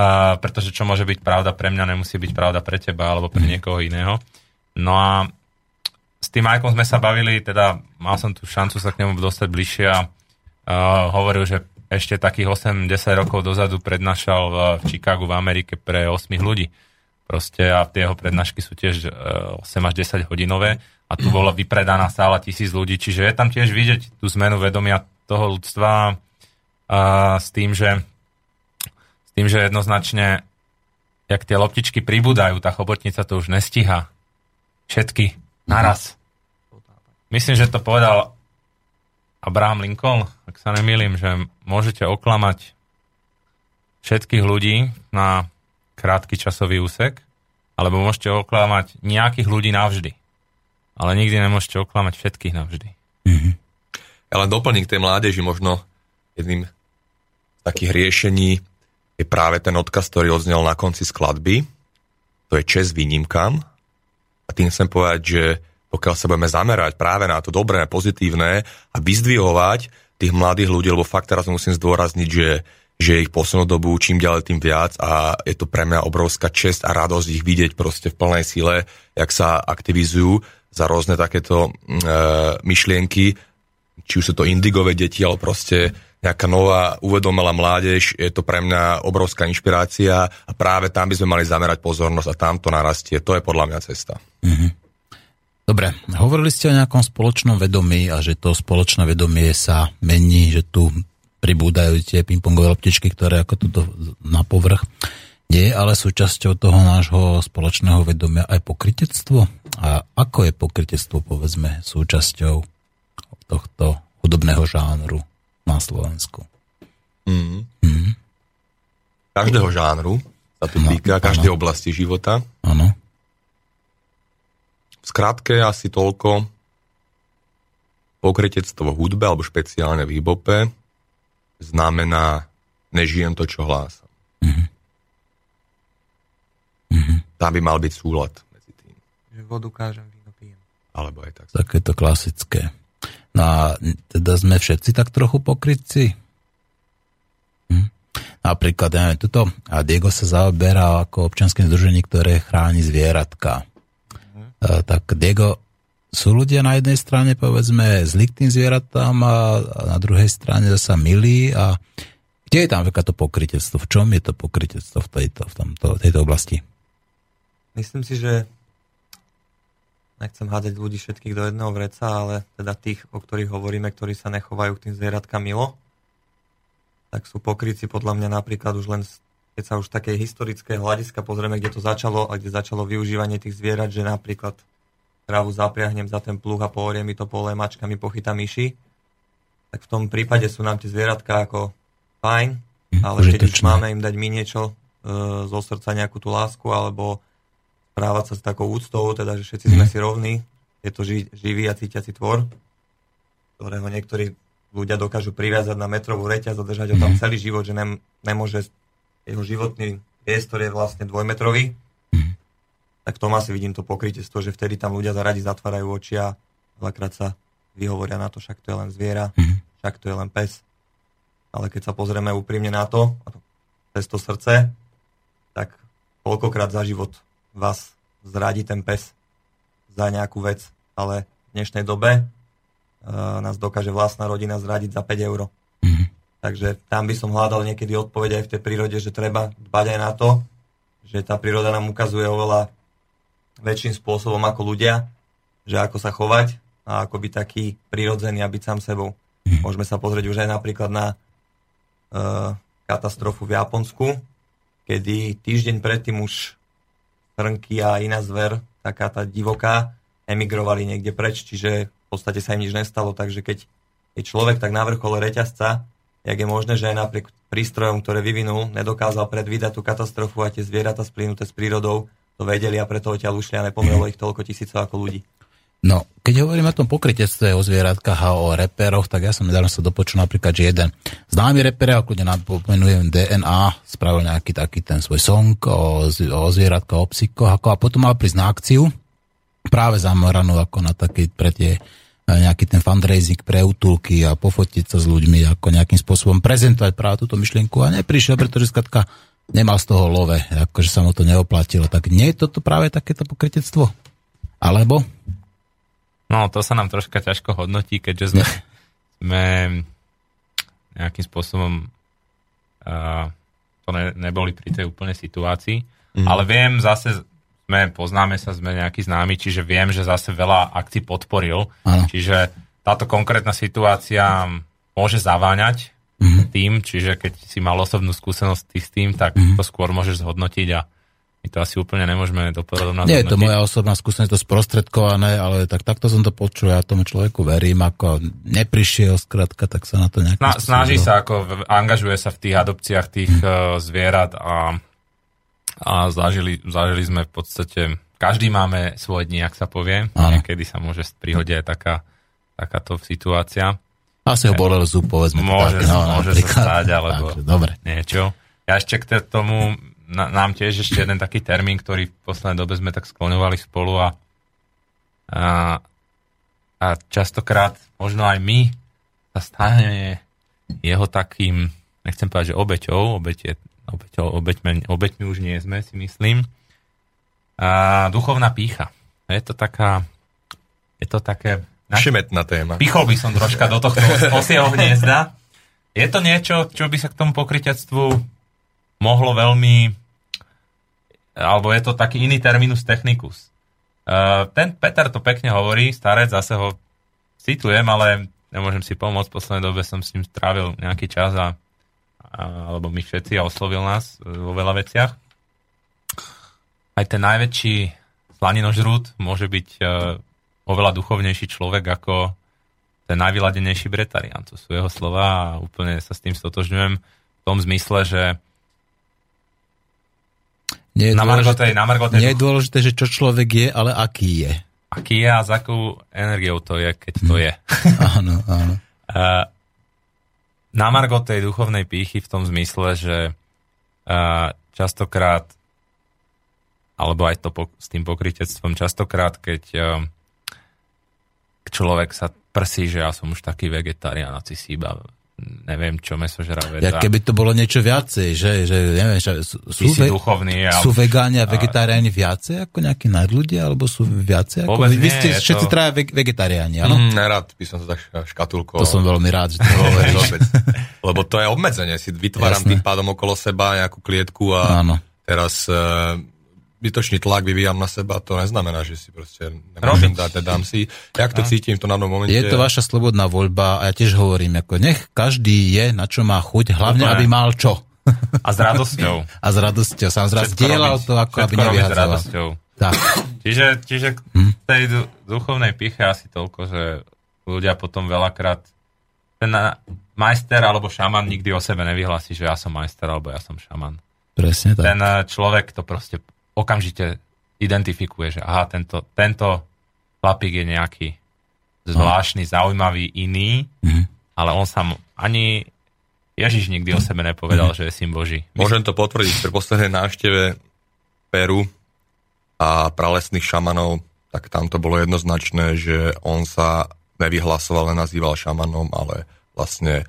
A, pretože čo môže byť pravda pre mňa, nemusí byť pravda pre teba alebo pre niekoho iného. No a s tým Majkom sme sa bavili, teda mal som tu šancu sa k nemu dostať bližšie a uh, hovoril, že ešte takých 8-10 rokov dozadu prednášal v, Chicagu v Amerike pre 8 ľudí. Proste a tie jeho prednášky sú tiež uh, 8 až 10 hodinové a tu bola vypredaná sála tisíc ľudí, čiže je tam tiež vidieť tú zmenu vedomia toho ľudstva uh, s tým, že s tým, že jednoznačne jak tie loptičky pribúdajú, tá chobotnica to už nestíha. Všetky naraz. Myslím, že to povedal Abraham Lincoln, ak sa nemýlim, že môžete oklamať všetkých ľudí na krátky časový úsek, alebo môžete oklamať nejakých ľudí navždy. Ale nikdy nemôžete oklamať všetkých navždy.
Ja len doplním k tej mládeži možno jedným z takých riešení je práve ten odkaz, ktorý odznel na konci skladby. To je čest výnimkám. A tým chcem povedať, že pokiaľ sa budeme zamerať práve na to dobré, pozitívne a vyzdvihovať tých mladých ľudí, lebo fakt teraz musím zdôrazniť, že, že ich poslednú dobu čím ďalej tým viac a je to pre mňa obrovská čest a radosť ich vidieť proste v plnej sile, jak sa aktivizujú za rôzne takéto e, myšlienky, či už sú to indigové deti, ale proste nejaká nová uvedomelá mládež, je to pre mňa obrovská inšpirácia a práve tam by sme mali zamerať pozornosť a tam to narastie. To je podľa mňa cesta.
Dobre, hovorili ste o nejakom spoločnom vedomí a že to spoločné vedomie sa mení, že tu pribúdajú tie pingpongové loptičky, ktoré ako tu na povrch. Je ale súčasťou toho nášho spoločného vedomia aj pokrytectvo? A ako je pokrytectvo, povedzme, súčasťou tohto hudobného žánru na Slovensku?
Mm.
Mhm.
Každého žánru sa to
No,
týka,
áno.
každej oblasti života.
Áno.
Skratke asi toľko pokrytectvo v hudbe, alebo špeciálne v hibope, znamená nežijem to, čo hlásam. Tam by mal byť súlad medzi tým.
Že vodu kážem, víno pijem.
Alebo aj tak.
Takéto klasické. No a teda sme všetci tak trochu pokrytci? Hm? Napríklad, ja neviem, tuto, a Diego sa zaoberá ako občanské združenie, ktoré chráni zvieratka. A, tak Diego, sú ľudia na jednej strane, povedzme, zlí k tým zvieratám a, na druhej strane zasa milí a Kde je tam to pokrytectvo? V čom je to pokrytectvo v tejto, v tomto, tejto oblasti?
Myslím si, že nechcem hádať ľudí všetkých do jedného vreca, ale teda tých, o ktorých hovoríme, ktorí sa nechovajú k tým zvieratkám milo, tak sú pokryci podľa mňa napríklad už len, keď sa už také historické hľadiska pozrieme, kde to začalo a kde začalo využívanie tých zvierat, že napríklad krávu zapriahnem za ten pluh a pohorie mi to pole mačkami pochytá myši, tak v tom prípade sú nám tie zvieratka ako fajn, ale keď už máme im dať my niečo e, zo srdca, nejakú tú lásku, alebo správať sa s takou úctou, teda, že všetci sme si rovní, je to ži, živý a cítiaci tvor, ktorého niektorí ľudia dokážu priviazať na metrovú reťaz a držať ho tam celý život, že nem, nemôže, jeho životný priestor je vlastne dvojmetrový, tak v tom asi vidím to pokrytectvo, že vtedy tam ľudia zaradi zatvárajú oči a veľakrát sa vyhovoria na to, však to je len zviera, však to je len pes. Ale keď sa pozrieme úprimne na to, a to cez to srdce, tak koľkokrát za život vás zradí ten pes za nejakú vec, ale v dnešnej dobe uh, nás dokáže vlastná rodina zradiť za 5 eur. Takže tam by som hľadal niekedy odpoveď aj v tej prírode, že treba dbať aj na to, že tá príroda nám ukazuje oveľa väčším spôsobom ako ľudia, že ako sa chovať a ako byť taký prirodzený a byť sám sebou. Môžeme sa pozrieť už aj napríklad na uh, katastrofu v Japonsku, kedy týždeň predtým už srnky a iná zver, taká tá divoká, emigrovali niekde preč, čiže v podstate sa im nič nestalo, takže keď je človek tak na vrchole reťazca, jak je možné, že aj napriek prístrojom, ktoré vyvinul, nedokázal predvídať tú katastrofu a tie zvieratá splínuté s prírodou to vedeli a preto odtiaľ ušli a nepomrelo ich toľko tisícov ako ľudí.
No, keď hovoríme o tom pokrytectve o zvieratkách a o reperoch, tak ja som nedávno sa dopočul napríklad, že jeden známy reper, ako napomenujem DNA, spravil nejaký taký ten svoj song o, o zvieratkách, o psíkoch, ako a potom mal prísť na akciu, práve zameranú ako na taký pre tie nejaký ten fundraising pre útulky a pofotiť sa s ľuďmi, ako nejakým spôsobom prezentovať práve túto myšlienku a neprišiel, pretože skratka nemal z toho love, akože sa mu to neoplatilo. Tak nie je toto práve takéto pokrytectvo? Alebo?
No, to sa nám troška ťažko hodnotí, keďže sme, sme nejakým spôsobom uh, to ne, neboli pri tej úplnej situácii. Mm. Ale viem, zase sme, poznáme sa, sme nejakí známi, čiže viem, že zase veľa akcií podporil.
Áno.
Čiže táto konkrétna situácia môže zaváňať
Mhm.
tým, čiže keď si mal osobnú skúsenosť ty s tým, tak
Mhm.
to skôr môžeš zhodnotiť a my to asi úplne nemôžeme doporovnať.
Nie je to moja osobná skúsenosť, to sprostredkované, ale tak takto som to počul, ja tomu človeku verím, ako neprišiel skrátka, tak sa na to
Sna-
spôsobom-
snaží sa, ako angažuje sa v tých adopciách tých uh, zvierat a, a zažili, zažili sme v podstate, každý máme svoj dní, ak sa povie. Niekedy sa môže prihodiť aj taká, takáto situácia.
Asi ho bolel zub, povedzme. to
Môže,
tak,
no, môže sa stať, alebo
Takže, dobre.
niečo. Ja ešte k tomu, na, nám tiež ešte jeden taký termín, ktorý v poslednej dobe sme tak skloňovali spolu a, a, a častokrát možno aj my sa stane jeho takým, nechcem povedať, že obeťou, obeť je, obeťou, obeťme, obeťmi už nie sme, si myslím. A duchovná pícha. Je to taká, je to také
Šimetná téma.
Pichol by som troška do tohto osieho hniezda. Je to niečo, čo by sa k tomu pokryťactvu mohlo veľmi... Alebo je to taký iný terminus technicus. Uh, ten Peter to pekne hovorí, starec, zase ho citujem, ale nemôžem si pomôcť. V poslednej dobe som s ním strávil nejaký čas a alebo my všetci a oslovil nás e, vo veľa veciach. Aj ten najväčší slaninožrút môže byť uh, oveľa duchovnejší človek ako ten najvyladenejší bretarian. To sú jeho slova a úplne sa s tým stotožňujem v tom zmysle, že
Nie je,
na Margo tej, na Margo tej
nie je dôležité, že čo človek je, ale aký je.
aký je a s akou energiou to je, keď to je.
Áno, áno.
Na Margo tej duchovnej pýchy v tom zmysle, že uh, častokrát alebo aj to po, s tým pokrytectvom, častokrát, keď človek sa prsí, že ja som už taký vegetarián, a si iba neviem čo, mesožravé.
Ja, keby to bolo niečo viacej, že, že neviem, že sú,
Ty si
ve-
duchovný. A,
sú vegáni a vegetariáni viacej ako nejakí nadľudia, alebo sú viacej ako...
Vôbec
Vy, vy
nie,
ste všetci
to-
traja ve- vegetariáni, áno?
Mm, nerad by som sa tak škatulkoval.
To som veľmi rád, že to hovoríš.
Lebo to je obmedzenie, si vytváram
Jasné.
tým pádom okolo seba nejakú klietku a
Áno.
teraz e, bytočný tlak vyvíjam na seba, to neznamená, že si proste nemôžem dať, nedám si. Jak to cítim v tom danom momente?
Je to vaša slobodná voľba a ja tiež hovorím, ako nech každý je, na čo má chuť, hlavne, aby mal čo.
A s radosťou.
A s radosťou. Sám zraz
Všetko
dielal
robiť-
to, ako aby
robiť s
nevyhadzoval.
radosťou.
Tak.
Čiže, čiže
Hm?
tej du- duchovnej piche asi toľko, že ľudia potom veľakrát ten na- majster alebo šaman nikdy o sebe nevyhlási, že ja som majster alebo ja som šaman.
Presne tak.
Ten eh, človek to proste okamžite identifikuje, že aha, tento, tento chlapík je nejaký zvláštny, zaujímavý, iný,
Mhm.
ale on sa mu ani Ježiš nikdy o sebe nepovedal, že je syn Boží.
Môžem to potvrdiť. Pri poslednej návšteve Peru a pralesných šamanov, tak tam to bolo jednoznačné, že on sa nevyhlasoval, nenazýval šamanom, ale vlastne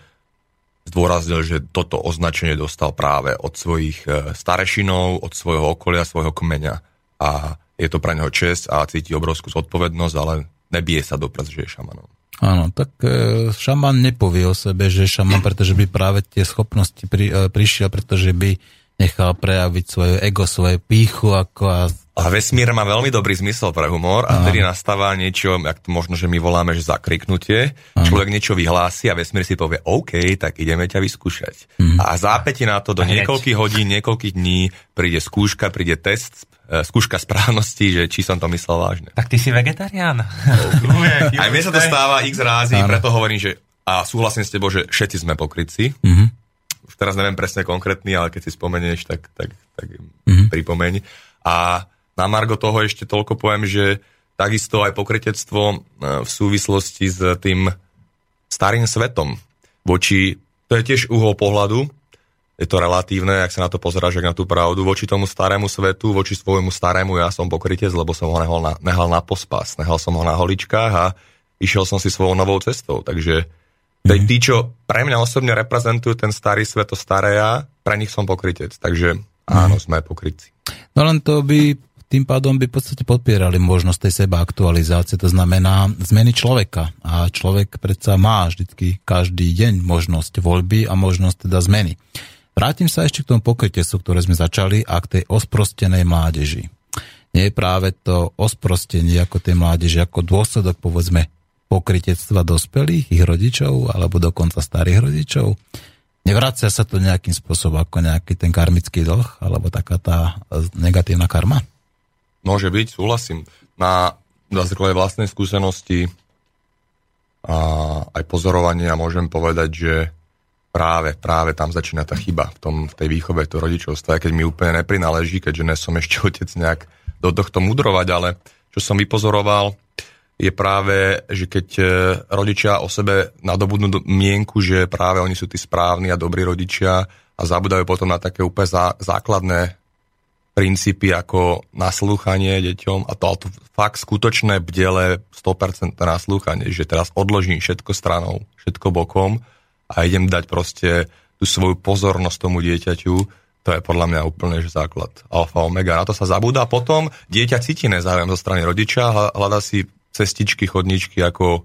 zdôraznil, že toto označenie dostal práve od svojich e, starešinov, od svojho okolia, svojho kmeňa. A je to pre neho čest a cíti obrovskú zodpovednosť, ale nebije sa do že je šamanom.
Áno, tak e, šaman nepovie o sebe, že je šaman, pretože by práve tie schopnosti pri, e, prišiel, pretože by nechal prejaviť svoje ego, svoje píchu ako a
A vesmír má veľmi dobrý zmysel pre humor a vtedy nastáva niečo, jak to možno, že my voláme, že zakriknutie. Človek niečo vyhlási a vesmír si povie, OK, tak ideme ťa vyskúšať. A zápäti na to do
Hneď.
niekoľkých hodín, niekoľkých dní príde skúška, príde test, e, skúška správnosti, že či som to myslel vážne.
Tak ty si vegetarián.
Aj mne sa to stáva x rázy, preto hovorím, že a súhlasím s tebou, že všetci sme pokrytci.
Mhm.
Už teraz neviem presne konkrétny, ale keď si spomenieš, tak, tak, tak
Mhm.
pripomeň. A na Margo toho ešte toľko poviem, že takisto aj pokrytectvo e, v súvislosti s tým starým svetom voči, to je tiež uhol pohľadu, je to relatívne, ak sa na to pozeráš, ak na tú pravdu, voči tomu starému svetu, voči svojmu starému ja som pokrytec, lebo som ho nehal na, nehal na pospas, nehal som ho na holičkách a išiel som si svojou novou cestou. Takže tí, tí, čo pre mňa osobne reprezentujú ten starý svet, to staré ja, pre nich som pokrytec. Takže áno, sme pokrytci.
No len to by tým pádom by v podstate podpierali možnosť tej seba aktualizácie, to znamená zmeny človeka. A človek predsa má vždycky každý deň možnosť voľby a možnosť teda zmeny. Vrátim sa ešte k tomu pokrytectvu, ktoré sme začali a k tej osprostenej mládeži. Nie je práve to osprostenie ako tej mládeži, ako dôsledok povedzme pokrytectva dospelých, ich rodičov alebo dokonca starých rodičov. Nevracia sa to nejakým spôsobom ako nejaký ten karmický dlh alebo taká tá e, negatívna karma?
Môže byť, súhlasím. Na, na základe vlastnej skúsenosti a aj pozorovania môžem povedať, že práve, práve tam začína tá chyba v, tom, v tej výchove, to rodičovstvo, aj keď mi úplne neprináleží, keďže ne som ešte otec nejak do tohto mudrovať, ale čo som vypozoroval, je práve, že keď e, rodičia o sebe nadobudnú do- mienku, že práve oni sú tí správni a dobrí rodičia a zabudajú potom na také úplne zá, základné princípy ako naslúchanie deťom a to, ale to fakt skutočné bdele 100% naslúchanie, že teraz odložím všetko stranou, všetko bokom a idem dať proste tú svoju pozornosť tomu dieťaťu, to je podľa mňa úplne že základ alfa omega. Na to sa zabúda potom dieťa cíti nezáujem zo strany rodiča, hľa- hľada si cestičky, chodničky, ako,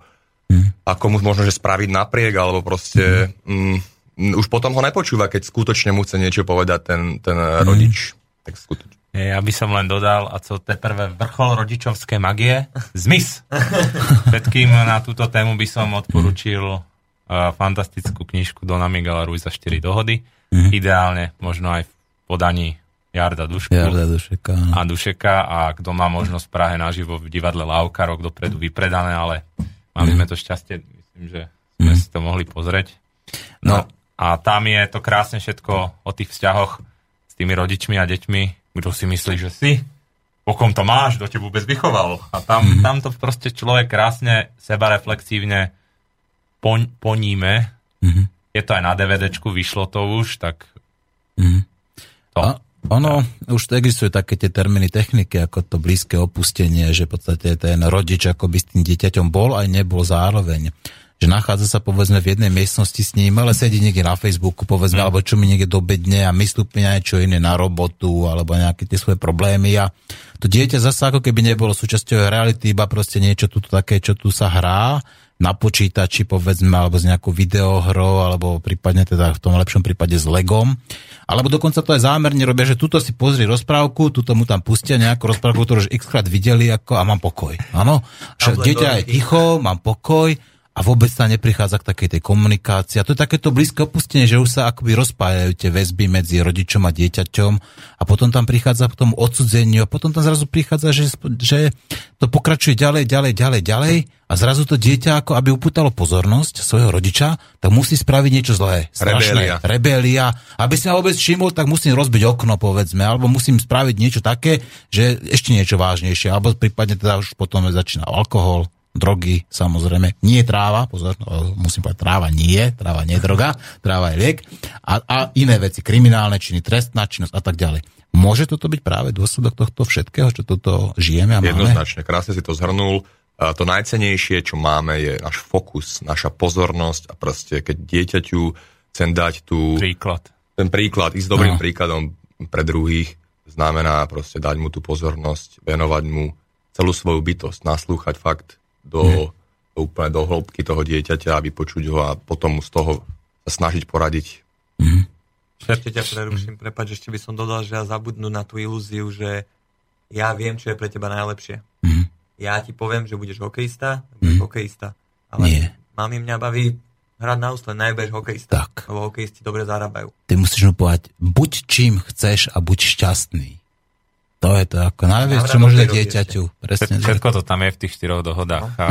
ako mu možno, že spraviť napriek, alebo proste mm, mm, už potom ho nepočúva, keď skutočne mu chce niečo povedať ten, ten rodič. Tak skutočne.
Ja by som len dodal, a co teprve vrchol rodičovskej magie, zmiz. Všetkým na túto tému by som odporučil uh, fantastickú knižku Dona Miguela Ruiza 4 dohody. Ideálne, možno aj v podaní Jarda Dušku
Jarda Dušeka.
a Dušeka a kto má možnosť v Prahe naživo v divadle Lávka rok dopredu vypredané, ale mali sme to šťastie, myslím, že sme si to mohli pozrieť. No, a tam je to krásne všetko o tých vzťahoch tými rodičmi a deťmi, kto si myslí, že si, po kom to máš, kto ťa vôbec vychoval. A tam, mm. tam to proste človek krásne, sebareflexívne poň, poníme.
Mhm.
Je to aj na DVDčku, vyšlo to už, tak
Mhm.
to.
A ono, už existujú také tie termíny techniky, ako to blízke opustenie, že v podstate ten rodič ako by s tým dieťaťom bol aj nebol zároveň. Že nachádza sa povedzme v jednej miestnosti s ním, ale sedí niekde na Facebooku, povedzme, alebo čo mi niekde dobedne a myslí na niečo iné, na robotu, alebo nejaké tie svoje problémy a to dieťa zase ako keby nebolo súčasťou reality, iba proste niečo tu také, čo tu sa hrá, na počítači, povedzme, alebo s nejakou videohrou, alebo prípadne teda v tom lepšom prípade s Legom. Alebo dokonca to aj zámerne robia, že tuto si pozri rozprávku, tuto mu tam pustia nejakú rozprávku, ktorú už x krát videli ako, a mám pokoj. Áno? Dieťa je ticho, mám pokoj a vôbec sa neprichádza k takej tej komunikácii. A to je takéto blízke opustenie, že už sa akoby rozpájajú tie väzby medzi rodičom a dieťaťom a potom tam prichádza k tomu odsudzeniu a potom tam zrazu prichádza, že, že to pokračuje ďalej, ďalej, ďalej, ďalej a zrazu to dieťa, ako aby upútalo pozornosť svojho rodiča, tak musí spraviť niečo zlé.
Strašné.
Rebelia. Rebelia. Aby si ma vôbec všimol, tak musím rozbiť okno, povedzme, alebo musím spraviť niečo také, že ešte niečo vážnejšie, alebo prípadne teda už potom začína alkohol, drogy, samozrejme, nie tráva, pozor, no, musím povedať, tráva nie, tráva nie je droga, tráva je liek, a, a iné veci, kriminálne činy, trestná činnosť a tak ďalej. Môže toto byť práve dôsledok tohto všetkého, čo toto žijeme a máme?
Jednoznačne, krásne si to zhrnul. A to najcenejšie, čo máme, je náš fokus, naša pozornosť a proste, keď dieťaťu chcem dať tú...
Príklad.
Ten príklad, ísť dobrým
No.
príkladom pre druhých, znamená proste dať mu tú pozornosť, venovať mu celú svoju bytosť, naslúchať fakt do,
Mhm.
do úplne do hĺbky toho dieťaťa a vypočuť ho a potom z toho sa snažiť poradiť.
Ešte ťa preruším, prepáč, ešte by som dodal, že ja zabudnú na tú ilúziu, že ja viem, čo je pre teba najlepšie.
Mhm.
Ja ti poviem, že budeš hokejista, budeš hokejista. Ale
Nie.
mami mňa baví hrať na úsle, najbež hokejista.
Tak.
Lebo hokejisti dobre zarábajú.
Ty musíš mu povedať, buď čím chceš a buď šťastný. To je to ako najviac, čo môže dieťaťu. Presne.
Všetko, to tam je v tých štyroch dohodách.
No.
A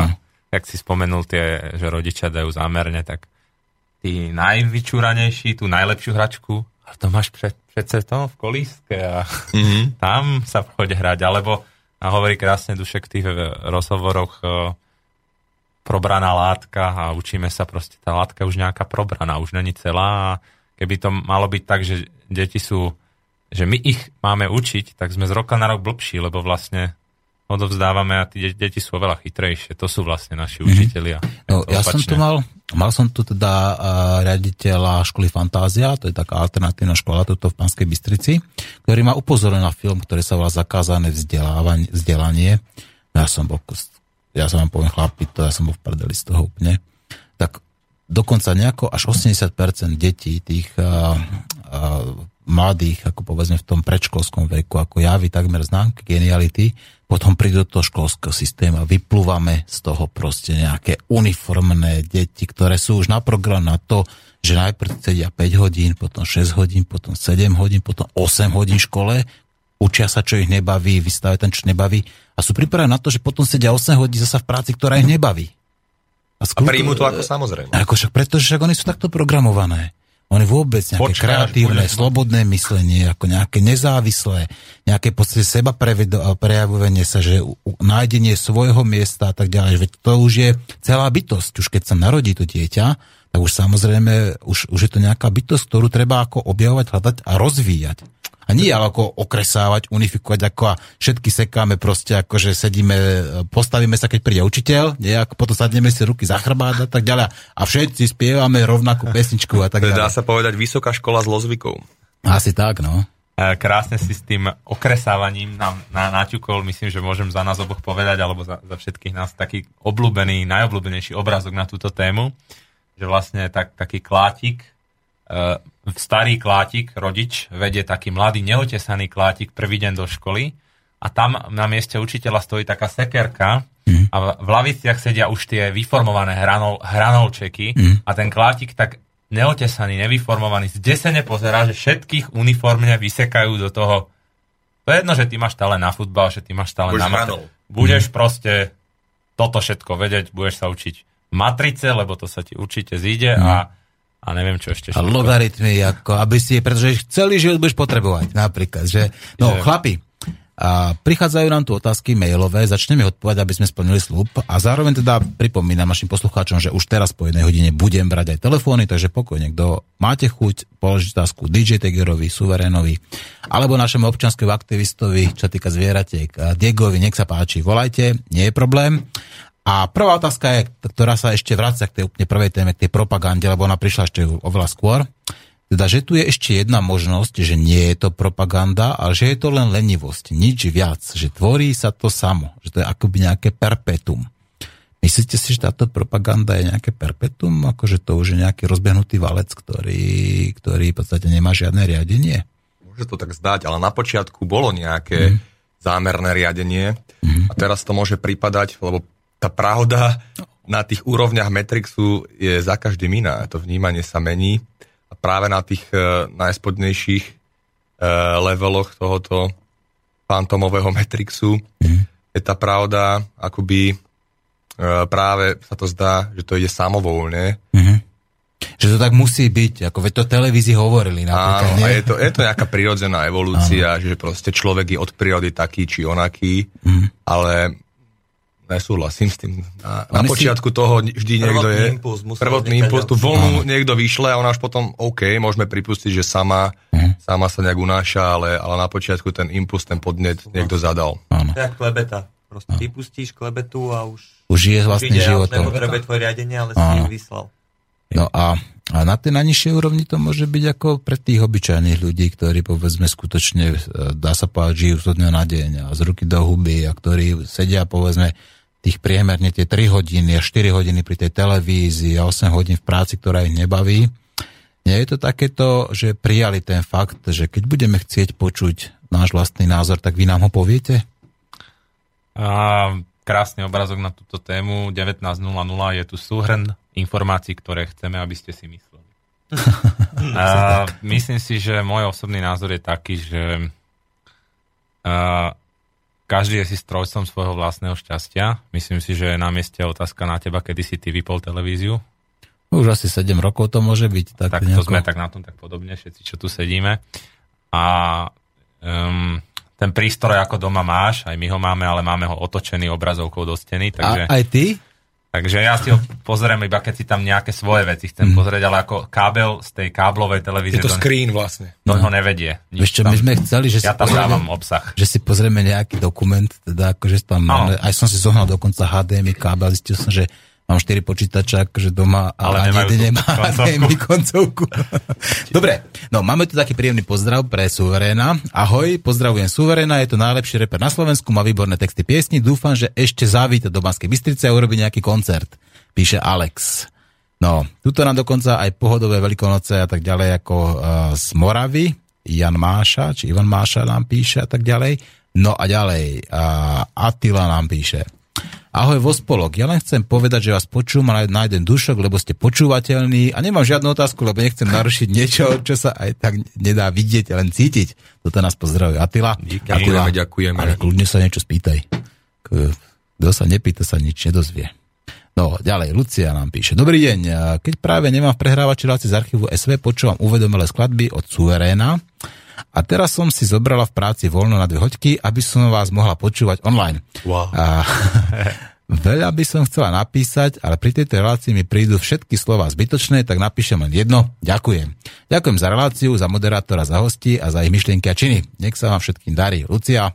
jak si spomenul tie, že rodičia dajú zámerne, tak tí najvyčúranejší, tú najlepšiu hračku, a to máš pred, predsa to v kolíske a
Mm-hmm.
tam sa poď hrať. Alebo a hovorí krásne Dušek v tých eh, rozhovoroch eh, probraná látka a učíme sa proste, tá látka už nejaká probraná, už není celá a keby to malo byť tak, že deti sú, že my ich máme učiť, tak sme z roka na rok blbší, lebo vlastne odovzdávame a tí de- deti sú oveľa chytrejšie. To sú vlastne naši učitelia.
No, ja som
opačne.
tu mal, mal som tu teda uh, riaditeľa školy Fantázia, to je taká alternatívna škola tuto v Panskej Bystrici, ktorý ma upozoril na film, ktorý sa volá Zakázané vzdelanie. Ja som bol, ja som vám poviem chlapi, to ja som bol v prdeli z toho úplne. Tak dokonca nejako až 80% detí tých uh, uh, mladých, ako povedzme v tom predškolskom veku, ako javí takmer známky geniality, potom prídu do toho školského systému a vyplúvame z toho proste nejaké uniformné deti, ktoré sú už na program na to, že najprv sedia 5 hodín, potom 6 hodín, potom 7 hodín, potom 8 hodín v škole, učia sa, čo ich nebaví, vystavia ten, čo nebaví a sú pripravení na to, že potom sedia 8 hodín zasa v práci, ktorá ich nebaví.
A príjmu to ako samozrejme.
Ako však, pretože však oni sú takto programované. Oni vôbec nejaké
Počkáš,
kreatívne,
budeš-
slobodné myslenie, ako nejaké nezávislé, nejaké podstate seba prejavovanie sa, že nájdenie svojho miesta a tak ďalej. Veď to už je celá bytosť. Už keď sa narodí to dieťa, tak už samozrejme, už, už je to nejaká bytosť, ktorú treba ako objavovať, hľadať a rozvíjať. A nie ale ako okresávať, unifikovať, ako a všetky sekáme proste, ako že sedíme, postavíme sa, keď príde učiteľ, nie, ako potom sadneme si ruky za chrbát a tak ďalej. A všetci spievame rovnakú pesničku a tak
Dá
ďalej.
sa povedať vysoká škola zlozvykov.
Asi tak, no.
E, Krásne si s tým okresávaním nám na, naťukol, myslím, že môžem za nás oboch povedať, alebo za, za všetkých nás taký obľúbený, najobľúbenejší obrázok na túto tému, že vlastne tak, taký klátik, e, starý klátik, rodič, vedie taký mladý, neotesaný klátik prvý deň do školy a tam na mieste učiteľa stojí taká sekerka a v, v laviciach sedia už tie vyformované hranol, hranolčeky a ten klátik tak neotesaný, nevyformovaný, zdesene pozerá, že všetkých uniformne vysekajú do toho. To je jedno, že ty máš stále na futbal, že ty máš stále
Budeš
na mat-. Budeš proste toto všetko vedieť, budeš sa učiť matrice, lebo to sa ti určite zíde a, a neviem čo ešte.
A
všetko.
logaritmy, ako aby si, pretože celý život budeš potrebovať, napríklad, že, no
Že-
chlapi, a prichádzajú nám tu otázky mailové, začneme odpovedať, aby sme splnili slub a zároveň teda pripomínam našim poslucháčom, že už teraz po jednej hodine budem brať aj telefóny, takže pokojne, kto máte chuť položiť otázku DJ Tegerovi, Suverénovi, alebo našemu občanskému aktivistovi, čo týka zvieratiek, Diegovi, nech sa páči, volajte, nie je problém. A prvá otázka je, ktorá sa ešte vracia k tej úplne prvej téme, k tej propagande, lebo ona prišla ešte oveľa skôr. Teda, že tu je ešte jedna možnosť, že nie je to propaganda, ale že je to len lenivosť, nič viac, že tvorí sa to samo, že to je akoby nejaké perpetuum. My Myslíte si, že táto propaganda je nejaké perpetuum? Akože to už je nejaký rozbehnutý valec, ktorý, ktorý v podstate nemá žiadne riadenie?
Môže to tak zdať, ale na počiatku bolo nejaké mm. zámerné riadenie mm. a teraz to môže pripadať, lebo tá pravda na tých úrovniach Matrixu je za každým iná. To vnímanie sa mení a práve na tých uh, najspodnejších uh, leveloch tohoto fantomového Matrixu mm. je tá pravda akoby uh, práve sa to zdá, že to ide samovolne.
Mm. Že to tak musí byť, ako veď to televízii hovorili napríklad,
Áno, nie? a je to, je to nejaká prirodzená evolúcia, Áno. že proste človek je od prírody taký či onaký, mm. ale Nesúhlasím s tým. Na, na počiatku si... toho vždy niekto je...
Impuls
prvotný impuls, tú vlnu uh-huh. niekto vyšle a ona až potom, OK, môžeme pripustiť, že sama, uh-huh. sama sa nejak unáša, ale, ale na počiatku ten impuls, ten podnet niekto zadal.
Uh-huh. To je klebeta. Proste uh-huh. vypustíš klebetu a už...
Už je vlastný život.
Už nepotrebuje tvoje riadenie, ale uh-huh. si ju vyslal.
No a, a na tej najnižšej úrovni to môže byť ako pre tých obyčajných ľudí, ktorí povedzme skutočne, e, dá sa povedať, žijú z dňa na deň a z ruky do huby a ktorí sedia povedzme tých priemerne tie 3 hodiny a 4 hodiny pri tej televízii a 8 hodín v práci, ktorá ich nebaví. Nie je to takéto, že prijali ten fakt, že keď budeme chcieť počuť náš vlastný názor, tak vy nám ho poviete?
A, krásny obrazok na túto tému. 19.00 je tu súhrn informácií, ktoré chceme, aby ste si mysleli. a, myslím si, že môj osobný názor je taký, že a, každý je si strojcom svojho vlastného šťastia. Myslím si, že je na mieste otázka na teba, kedy si ty vypol televíziu.
Už asi 7 rokov to môže byť.
Tak, tak nejako... to sme tak na tom tak podobne, všetci, čo tu sedíme. A um, ten prístroj ako doma máš, aj my ho máme, ale máme ho otočený obrazovkou do steny. Takže...
A aj ty?
Takže ja si ho pozriem iba, keď si tam nejaké svoje veci chcem mm. pozrieť, ale ako kábel z tej káblovej televízie...
Je to screen vlastne.
No ho nevedie.
Vieš čo, my sme chceli, že
ja
si
tam dávam obsah.
Že si pozrieme nejaký dokument, teda akože tam, no. aj som si zohnal dokonca HDMI kábel, zistil som, že Mám 4 počítača akože doma, ale, ale jeden nemá koncovku. koncovku. Dobre, no máme tu taký príjemný pozdrav pre Suveréna. Ahoj, pozdravujem Suveréna, je to najlepší reper na Slovensku, má výborné texty piesni, dúfam, že ešte zavíte do Banskej Bystrice a urobí nejaký koncert, píše Alex. No, tuto nám dokonca aj pohodové veľkonoce a tak ďalej ako uh, z Moravy, Jan Máša, či Ivan Máša nám píše a tak ďalej. No a ďalej, uh, Attila nám píše. Ahoj Vospolok, ja len chcem povedať, že vás počúvam na jeden dušok, lebo ste počúvateľní a nemám žiadnu otázku, lebo nechcem narušiť niečo, čo sa aj tak nedá vidieť, len cítiť. Toto nás pozdravuje Atila.
Ďakujeme, ďakujeme.
Ale kľudne sa niečo spýtaj. Kto sa nepýta, sa nič nedozvie. No, ďalej, Lucia nám píše. Dobrý deň, keď práve nemám v prehrávači z archívu SV, počúvam uvedomelé skladby od Suveréna a teraz som si zobrala v práci voľno na dve hoďky, aby som vás mohla počúvať online.
Wow.
A, veľa by som chcela napísať, ale pri tejto relácii mi prídu všetky slova zbytočné, tak napíšem len jedno. Ďakujem. Ďakujem za reláciu, za moderátora, za hosti a za ich myšlienky a činy. Nech sa vám všetkým darí. Lucia,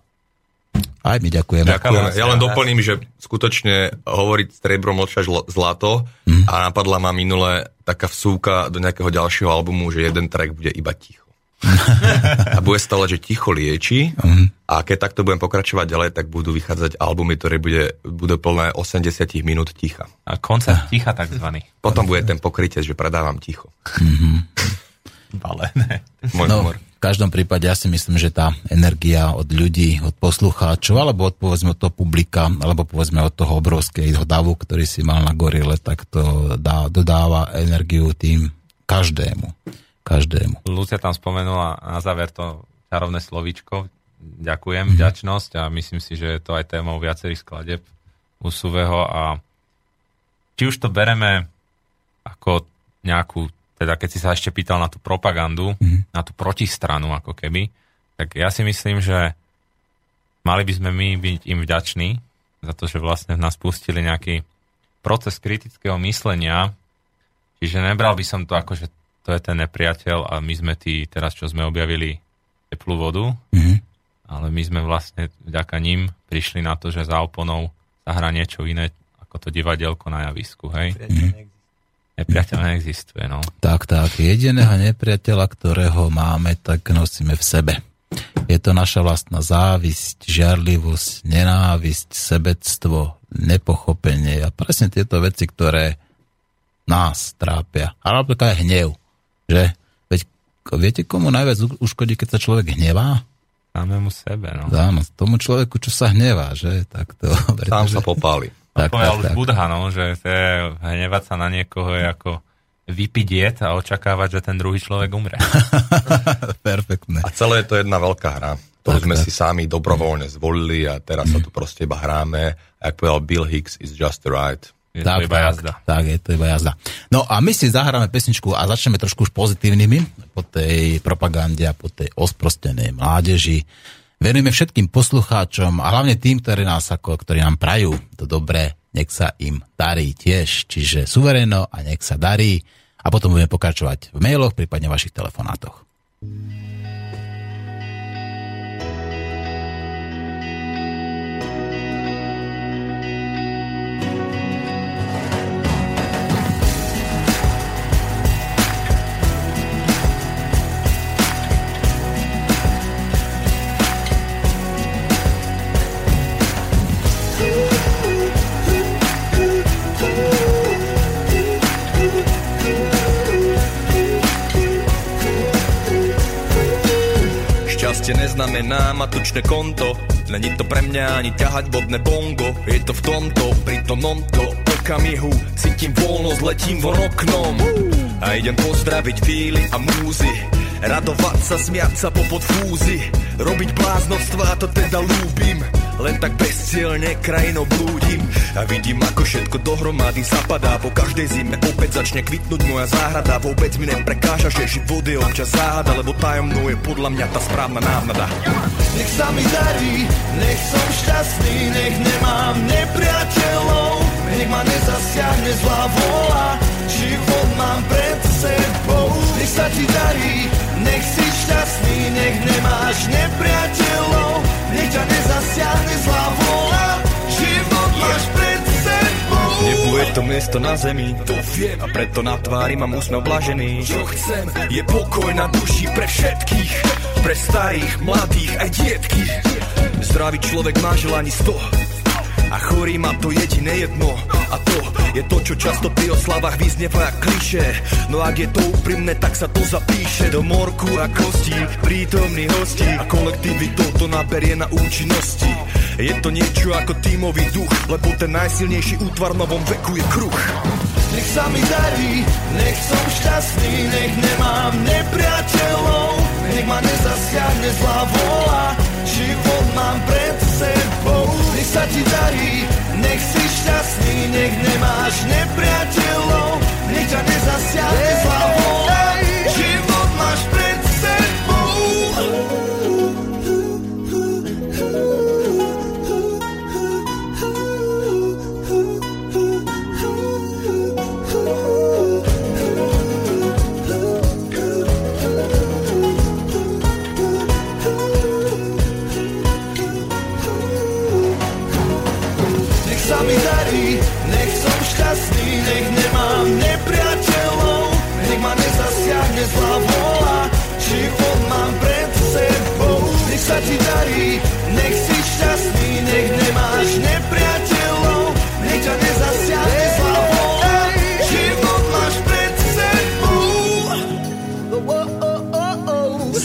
aj my ďakujeme.
Ďakujem. Ja len doplním, že skutočne hovoriť striebro mlčať zlato mm. a napadla ma minule taká vsúka do nejakého ďalšieho albumu, že jeden track bude iba ticho. a bude stále, že ticho lieči uh-huh. a keď takto budem pokračovať ďalej, tak budú vychádzať albumy, ktoré bude, budú plné 80 minút ticha.
A koncert ticha takzvaný.
Potom bude ten pokrytie, že predávam ticho.
Ale ne.
Môj no, humor. V každom prípade ja si myslím, že tá energia od ľudí, od poslucháčov, alebo od povedzme od toho publika, alebo povedzme od toho obrovského davu, ktorý si mal na gorile, tak to dá, dodáva energiu tým každému každému.
Lucia tam spomenula na záver to čarovné slovíčko. Ďakujem, mm. vďačnosť a myslím si, že je to aj témou viacerých skladeb u Suveho a či už to bereme ako nejakú, teda keď si sa ešte pýtal na tú propagandu, mm. na tú protistranu ako keby, tak ja si myslím, že mali by sme my byť im vďační za to, že vlastne nás pustili nejaký proces kritického myslenia, čiže nebral by som to ako, že to je ten nepriateľ a my sme tí, teraz čo sme objavili teplú vodu, mm-hmm. ale my sme vlastne vďaka ním prišli na to, že za oponou sa hrá niečo iné ako to divadelko na javisku, hej? Mm-hmm. Nepriateľ neexistuje, no.
Tak, tak. Jediného nepriateľa, ktorého máme, tak nosíme v sebe. Je to naša vlastná závisť, žiarlivosť, nenávisť, sebectvo, nepochopenie a presne tieto veci, ktoré nás trápia. Ale napríklad aj hnev, že? Veď viete, komu najviac uškodí, keď sa človek hnevá?
Samému sebe, no.
Áno, tomu človeku, čo sa hnevá, že? Tak to,
Sám sa popáli.
Tak,
Povedal
tak,
už
tak.
Budha, no, že to je, hnevať sa na niekoho je ako vypiť jed a očakávať, že ten druhý človek umre.
Perfektné.
A celé je to jedna veľká hra, ktorú
Tak,
sme
tak.
si sami dobrovoľne zvolili a teraz sa tu proste iba hráme. Ak povedal Bill Hicks, is just the right.
Je to iba jazda.
Tak, je to iba jazda. No a my si zahráme pesničku a začneme trošku už pozitívnymi po tej propagande a po tej osprostenej mládeži. Venujeme všetkým poslucháčom a hlavne tým, ktorí, nás ako, ktorí nám prajú to dobré, nech sa im darí tiež. Čiže suvereno a nech sa darí. A potom budeme pokračovať v mailoch, prípadne vašich telefonátoch.
Šťastie neznamená matučné konto. Není to pre mňa ani ťahať bodné bongo. Je to v tomto, pri tom to okamihu. Cítim voľnosť, letím von oknom. A idem pozdraviť fíly a múzy Radovať sa, smiať sa po podfúzi Robiť bláznovstvá, to teda ľúbim Len tak bezcielne krajinou blúdim. A vidím, ako všetko dohromady zapadá. Po každej zime opäť začne kvitnúť moja záhrada. Vôbec mi neprekáža, že život je občas záhada Lebo tajomnou je podľa mňa tá správna návnada
Nech sa mi darí, nech som šťastný, nech nemám nepriateľov, nech ma nezasiahne zlá vola, život mám pred sebou. Nech sa ti darí, nech si šťastný, nech nemáš nepriateľov, nech ťa nezasiahne zlá vola, život máš pred sebou.
Nebu je to miesto na zemi, to viem. A preto na tvári mám úsmev blažený. Čo chcem, je pokoj na duši pre všetkých Pre starých, mladých aj dietky Zdravý človek má želaní sto a chorý má to jediné jedno. A to je to, čo často pri oslavách vyznieva kliše No ak je to úprimné, tak sa to zapíše Do morku a kostí, prítomný hostí A kolektivitou to naberie na účinnosti. Je to niečo ako tímový duch Lebo ten najsilnejší útvar v novom veku je kruh.
Nech sa mi darí, nech som šťastný, nech nemám nepriateľov, nech ma nezasiahne zlá vola, život mám pred sebou. Nech sa ti darí, nech si šťastný, nech nemáš nepriateľov, nech ťa nezasiahne zlá vola, život mám pred sebou. Nech sa ti darí, nech si šťastný, nech nemáš nepriateľov, nech ťa nezasiahne zlá vola, život máš pred sebou.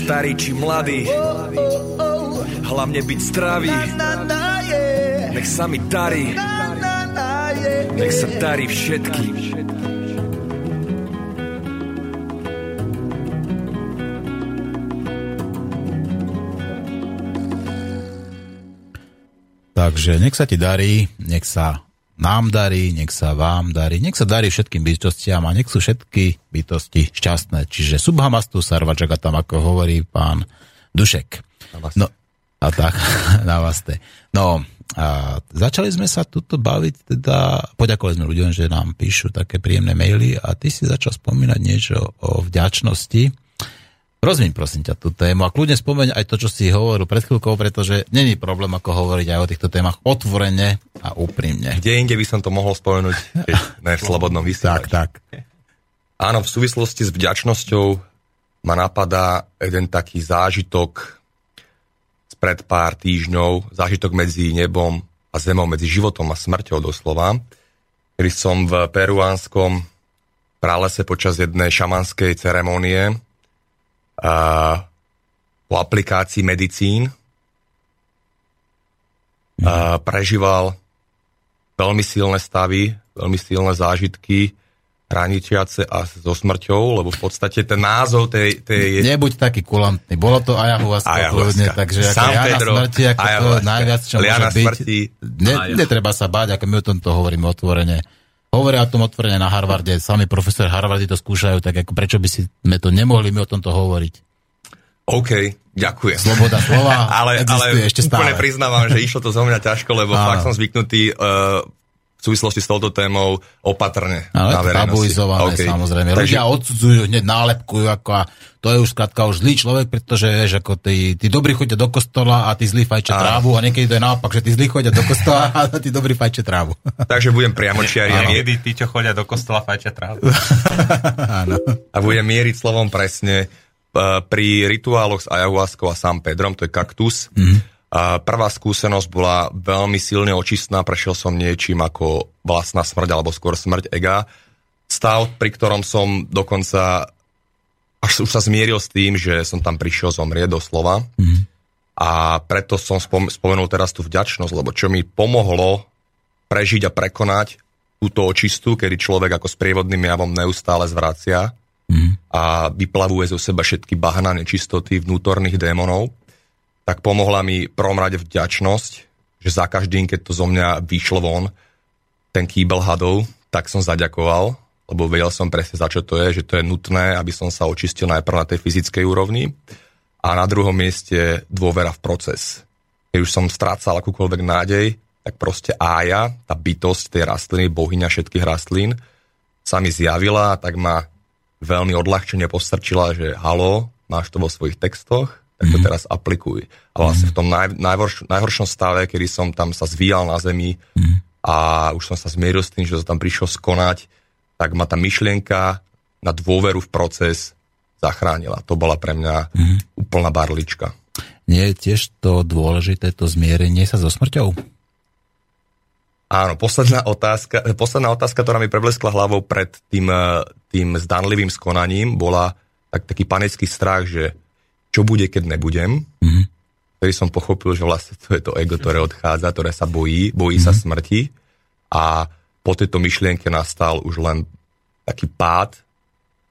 Starý či mladý, hlavne byť zdravý. Nech sa mi darí, nech sa darí všetkým
Takže nech sa ti darí, nech sa nám darí, nech sa vám darí, nech sa darí všetkým bytostiam a nech sú všetky bytosti šťastné. Čiže subhamastu sarvačaka tam, ako hovorí pán Dušek. No, a tak, na vás. No, a začali sme sa tuto baviť, teda poďakovali sme ľuďom, že nám píšu také príjemné maily a ty si začal spomínať niečo o vďačnosti. Rozviň prosím ťa tú tému a kľudne spomeň aj to, čo si hovoril pred chvíľkou, pretože není problém ako hovoriť aj o týchto témach otvorene a úprimne.
Kde inde by som to mohol spomenúť, keď ne v slobodnom
Tak,
vysielači.
tak.
Áno, v súvislosti s vďačnosťou ma napadá jeden taký zážitok spred pár týždňov, zážitok medzi nebom a zemou, medzi životom a smrťou doslova, kedy som v peruánskom pralese počas jednej šamanskej ceremonie po aplikácii medicín a prežíval veľmi silné stavy, veľmi silné zážitky, hraničiace a so smrťou, lebo v podstate ten názov tej... tej...
Nebuď taký kulantný. Bolo to ayahuasca, kľudne, takže ako
San
Jana
Pedro,
smrti, ako to
ayahuasca.
najviac, čo
Liana
môže byť.
smrti.
Ne, netreba sa báť, ako my o tomto hovoríme otvorene. Hovoria o tom otvorene na Harvarde, sami profesori Harvardy to skúšajú, tak ako prečo by si sme to nemohli my o tomto hovoriť?
OK, ďakujem.
Sloboda slova
ale, ale
ešte stále.
úplne priznávam, že išlo to zo mňa ťažko, lebo fakt som zvyknutý uh, súvislosti s touto témou opatrne
Ale
na verejnosti.
tabuizované
OK.
samozrejme.
Takže,
Ľudia odsudzujú, hneď nálepkujú, ako a to je už skrátka už zlý človek, pretože vieš, ako tí, tí dobrí chodia do kostola a tí zlí fajčia
Áno.
trávu a niekedy to je naopak, že tí zlí chodia do kostola a tí dobrí fajčia trávu.
takže budem priamočiari a, mie-
Niekedy tí, čo chodia do kostola, fajčia trávu.
Áno.
a budem mieriť slovom presne. Uh, pri rituáloch s ayahuaskou a San Pedrom, to je kaktus, mm-hmm. Prvá skúsenosť bola veľmi silne očistná, prešiel som niečím ako vlastná smrť, alebo skôr smrť ega. Stav, pri ktorom som dokonca až už sa zmieril s tým, že som tam prišiel zomrieť doslova. Mm-hmm. A preto som spom- spomenul teraz tú vďačnosť, lebo čo mi pomohlo prežiť a prekonať túto očistu, kedy človek ako s prievodným javom neustále zvracia mm. a vyplavuje zo seba všetky bahna nečistoty vnútorných démonov, tak pomohla mi prvom rade vďačnosť, že za každým, keď to zo mňa vyšlo von, ten kýbel hadov, tak som zaďakoval, lebo vedel som presne za čo to je, že to je nutné, aby som sa očistil najprv na tej fyzickej úrovni a na druhom mieste dôvera v proces. Keď už som strácal akúkoľvek nádej, tak proste Ája, tá bytosť tej rastliny, bohyňa všetkých rastlín, sa mi zjavila a tak ma veľmi odľahčene postrčila, že halo, máš to vo svojich textoch, tak to teraz aplikuj. A vlastne v tom naj, najhorš, najhoršom stave, kedy som tam sa zvíjal na zemi a už som sa zmieril s tým, že som tam prišiel skonať, tak ma tá myšlienka na dôveru v proces zachránila. To bola pre mňa úplná barlička.
Nie je tiež to dôležité, to zmierenie sa so smrťou?
Áno, posledná otázka, posledná otázka, ktorá mi prebleskla hlavou pred tým, eh, tým zdanlivým skonaním, bola tak, taký panický strach, že čo bude, keď nebudem. Mm-hmm. Vtedy som pochopil, že vlastne to je to ego, ktoré odchádza, ktoré sa bojí, bojí mm-hmm. sa smrti. A po tejto myšlienke nastal už len taký pád,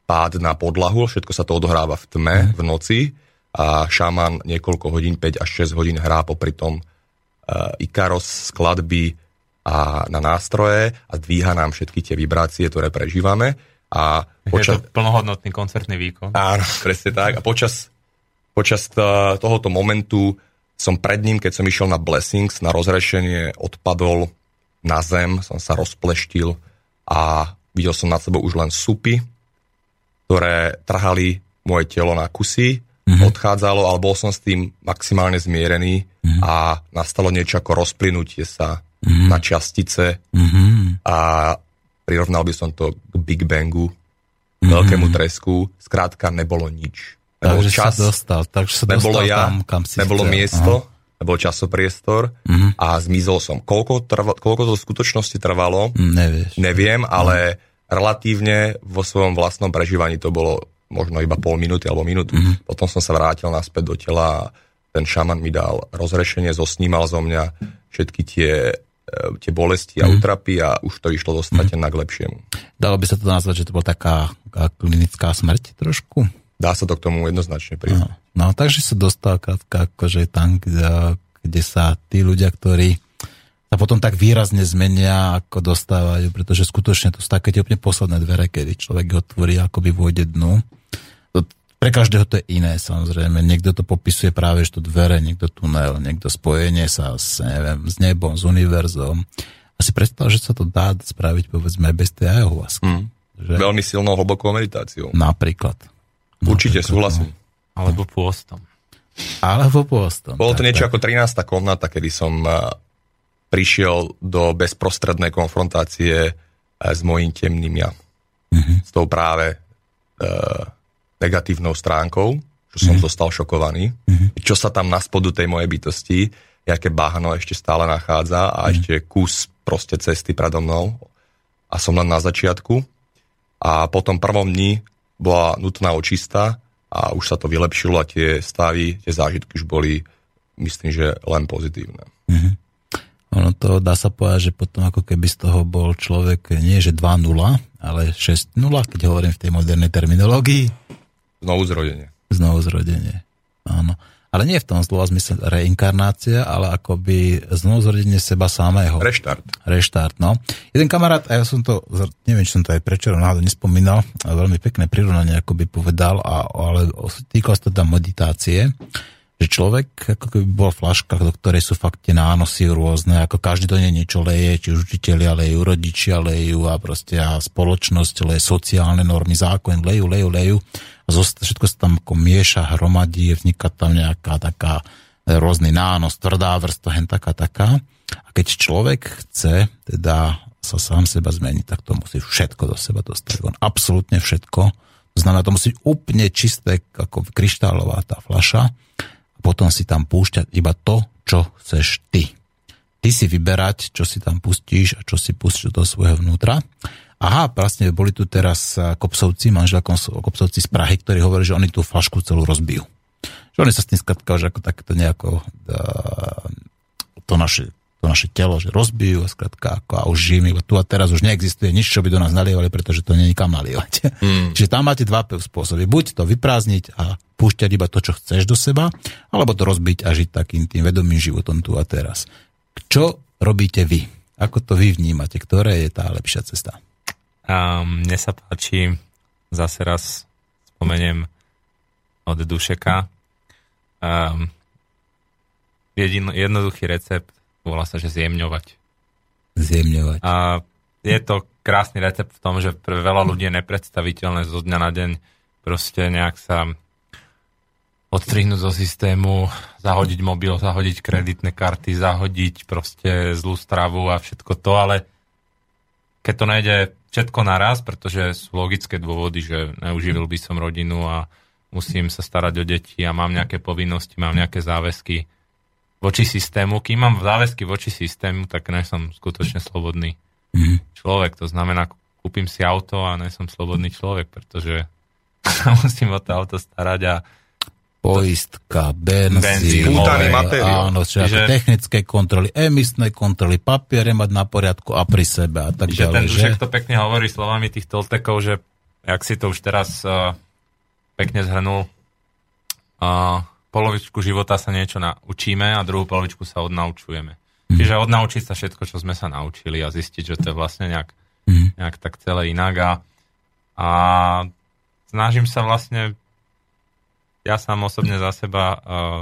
pád na podlahu, všetko sa to odohráva v tme, mm-hmm. v noci a šaman niekoľko hodín, 5 až 6 hodín hrá popri tom uh, Ikaros skladby a na nástroje a dvíha nám všetky tie vibrácie, ktoré prežívame. A
počas... Je to plnohodnotný koncertný výkon.
Áno, presne tak. A počas, počas tohoto momentu som pred ním, keď som išiel na Blessings, na rozrešenie, odpadol na zem, som sa rozpleštil a videl som nad sebou už len supy, ktoré trhali moje telo na kusy, mm-hmm. odchádzalo, ale bol som s tým maximálne zmierený mm-hmm. a nastalo niečo ako rozplynutie sa mm-hmm. na častice
Mm-hmm.
a prirovnal by som to k Big Bangu, mm-hmm. veľkému tresku, skrátka nebolo nič.
Takže
čas,
sa dostal, takže sa
nebolo
dostal
ja,
tam, kam si
nebolo
chcel.
miesto,
Aha.
nebol časopriestor
Mhm.
a zmizol som. Koľko, trva, koľko to v skutočnosti trvalo,
Mm, Nevieš.
neviem, ale relatívne vo svojom vlastnom prežívaní to bolo možno iba pol minúty alebo minútu.
Mhm.
Potom som sa vrátil naspäť do tela a ten šaman mi dal rozrešenie, zosnímal zo mňa všetky tie, e, tie bolesti a utrapy a už to išlo dostatená k lepšiemu.
Dalo by sa to nazvať, že to bola taká klinická smrť trošku?
Dá sa to k tomu jednoznačne priznať.
No, no takže sa dostal krátka akože tam, kde, kde sa tí ľudia, ktorí sa potom tak výrazne zmenia, ako dostávajú, pretože skutočne to sú také tie úplne posledné dvere, kedy človek otvorí, akoby vôjde dnu. To, pre každého to je iné, samozrejme. Niekto to popisuje práve, že to dvere, niekto tunel, niekto spojenie sa s, neviem, s nebom, s univerzom. A si predstav, že sa to dá spraviť, povedzme, bez tej ayahuasky.
Mm.
Že?
Veľmi silnou hlbokou meditáciou.
Napríklad.
Určite
Napríklad,
súhlasím.
Alebo pôstom.
Alebo pôstom.
Bolo to
tak,
niečo
tak.
ako 13. komnata, kedy som prišiel do bezprostrednej konfrontácie s mojím temným ja.
Mhm.
S tou práve e, negatívnou stránkou, že som zostal šokovaný. Čo sa tam na spodu tej mojej bytosti nejaké bahno ešte stále nachádza a mm. ešte kus proste cesty predo mnou a som len na začiatku. A po tom prvom dni bola nutná očista a už sa to vylepšilo a tie stavy, tie zážitky už boli, myslím, že len pozitívne.
Mm-hmm. Ono to dá sa povedať, že potom ako keby z toho bol človek nie že 2-0, ale 6-0, keď hovorím v tej modernej terminológii.
Znovu zrodenie.
Znovu zrodenie, áno ale nie v tom slova zmysle reinkarnácia, ale akoby znovu zrodenie seba samého.
Reštart.
Reštart, no. Jeden kamarát, a ja som to, neviem, či som to aj prečo náhodou nespomínal, veľmi pekné prirovnanie ako by povedal, a, ale týkalo sa tam meditácie, že človek ako keby bol flaška, do ktorej sú fakt tie nánosy rôzne, ako každý do nej niečo leje, či už učiteľia lejú, rodičia lejú a proste a spoločnosť leje, sociálne normy, zákon lejú, lejú, lejú všetko sa tam ako mieša, hromadí, vzniká tam nejaká taká e, rôzny nános, tvrdá vrstva, hen taká, taká. A keď človek chce teda sa sám seba zmeniť, tak to musí všetko do seba dostať. On absolútne všetko. To znamená, to musí úplne čisté, ako kryštálová tá flaša. A potom si tam púšťať iba to, čo chceš ty. Ty si vyberať, čo si tam pustíš a čo si pustíš do svojho vnútra. Aha, vlastne boli tu teraz eh, kopsovci, manžel kopsovci z Prahy, ktorí hovorili, že oni tú flašku celú rozbijú. Že oni sa s tým skratka, že ako takto nejako uh, to naše to naše telo, že rozbijú a skratka ako a už žijeme, tu a teraz už neexistuje nič, čo by do nás nalievali, pretože to nie je kam nalievať. Mm. Čiže tam máte dva spôsoby. Buď to vyprázdniť a púšťať iba to, čo chceš do seba, alebo to rozbiť a žiť takým tým vedomým životom tu a teraz. Čo robíte vy? Ako to vy vnímate? Ktoré je tá lepšia cesta?
A mne sa páči, zase raz spomeniem od Dušeka, um, jedin, jednoduchý recept, volá sa, že zjemňovať.
Zjemňovať.
A je to krásny recept v tom, že pre veľa ľudí je nepredstaviteľné zo dňa na deň proste nejak sa odstrihnúť zo systému, zahodiť mobil, zahodiť kreditné karty, zahodiť proste zlú stravu a všetko to, ale keď to nejde všetko naraz, pretože sú logické dôvody, že neuživil by som rodinu a musím sa starať o deti a mám nejaké povinnosti, mám nejaké záväzky voči systému. Kým mám záväzky voči systému, tak ne som skutočne slobodný mm. človek. To znamená, kúpim si auto a ne som slobodný človek, pretože sa musím o to auto starať a
poistka, benzín,
materiál.
Áno, čiže technické kontroly, emisné kontroly, papiere mať na poriadku a pri sebe a tak
že
ďalej.
Ten Dušek to pekne hovorí slovami tých toltekov, že jak si to už teraz uh, pekne zhrnul, uh, polovičku života sa niečo naučíme a druhú polovičku sa odnaučujeme. Mm. Čiže odnaučiť sa všetko, čo sme sa naučili a zistiť, že to je vlastne nejak, mm. nejak tak celé inak a, a snažím sa vlastne ja sám osobne za seba uh,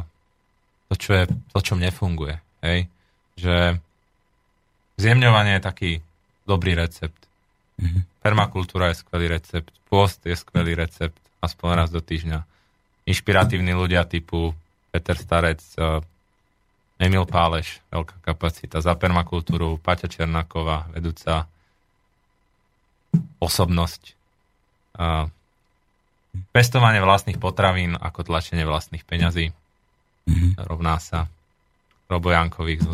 to, čo je, to, čo mne funguje. Hej? Že zjemňovanie je taký dobrý recept. Mm-hmm. Permakultúra je skvelý recept. Pôst je skvelý recept. Aspoň raz do týždňa. Inšpiratívni ľudia typu Peter Starec, uh, Emil Páleš, veľká kapacita za permakultúru, Paťa Černáková, vedúca osobnosť. Uh, Pestovanie vlastných potravín ako tlačenie vlastných peňazí mm-hmm. rovná sa Robojankových zo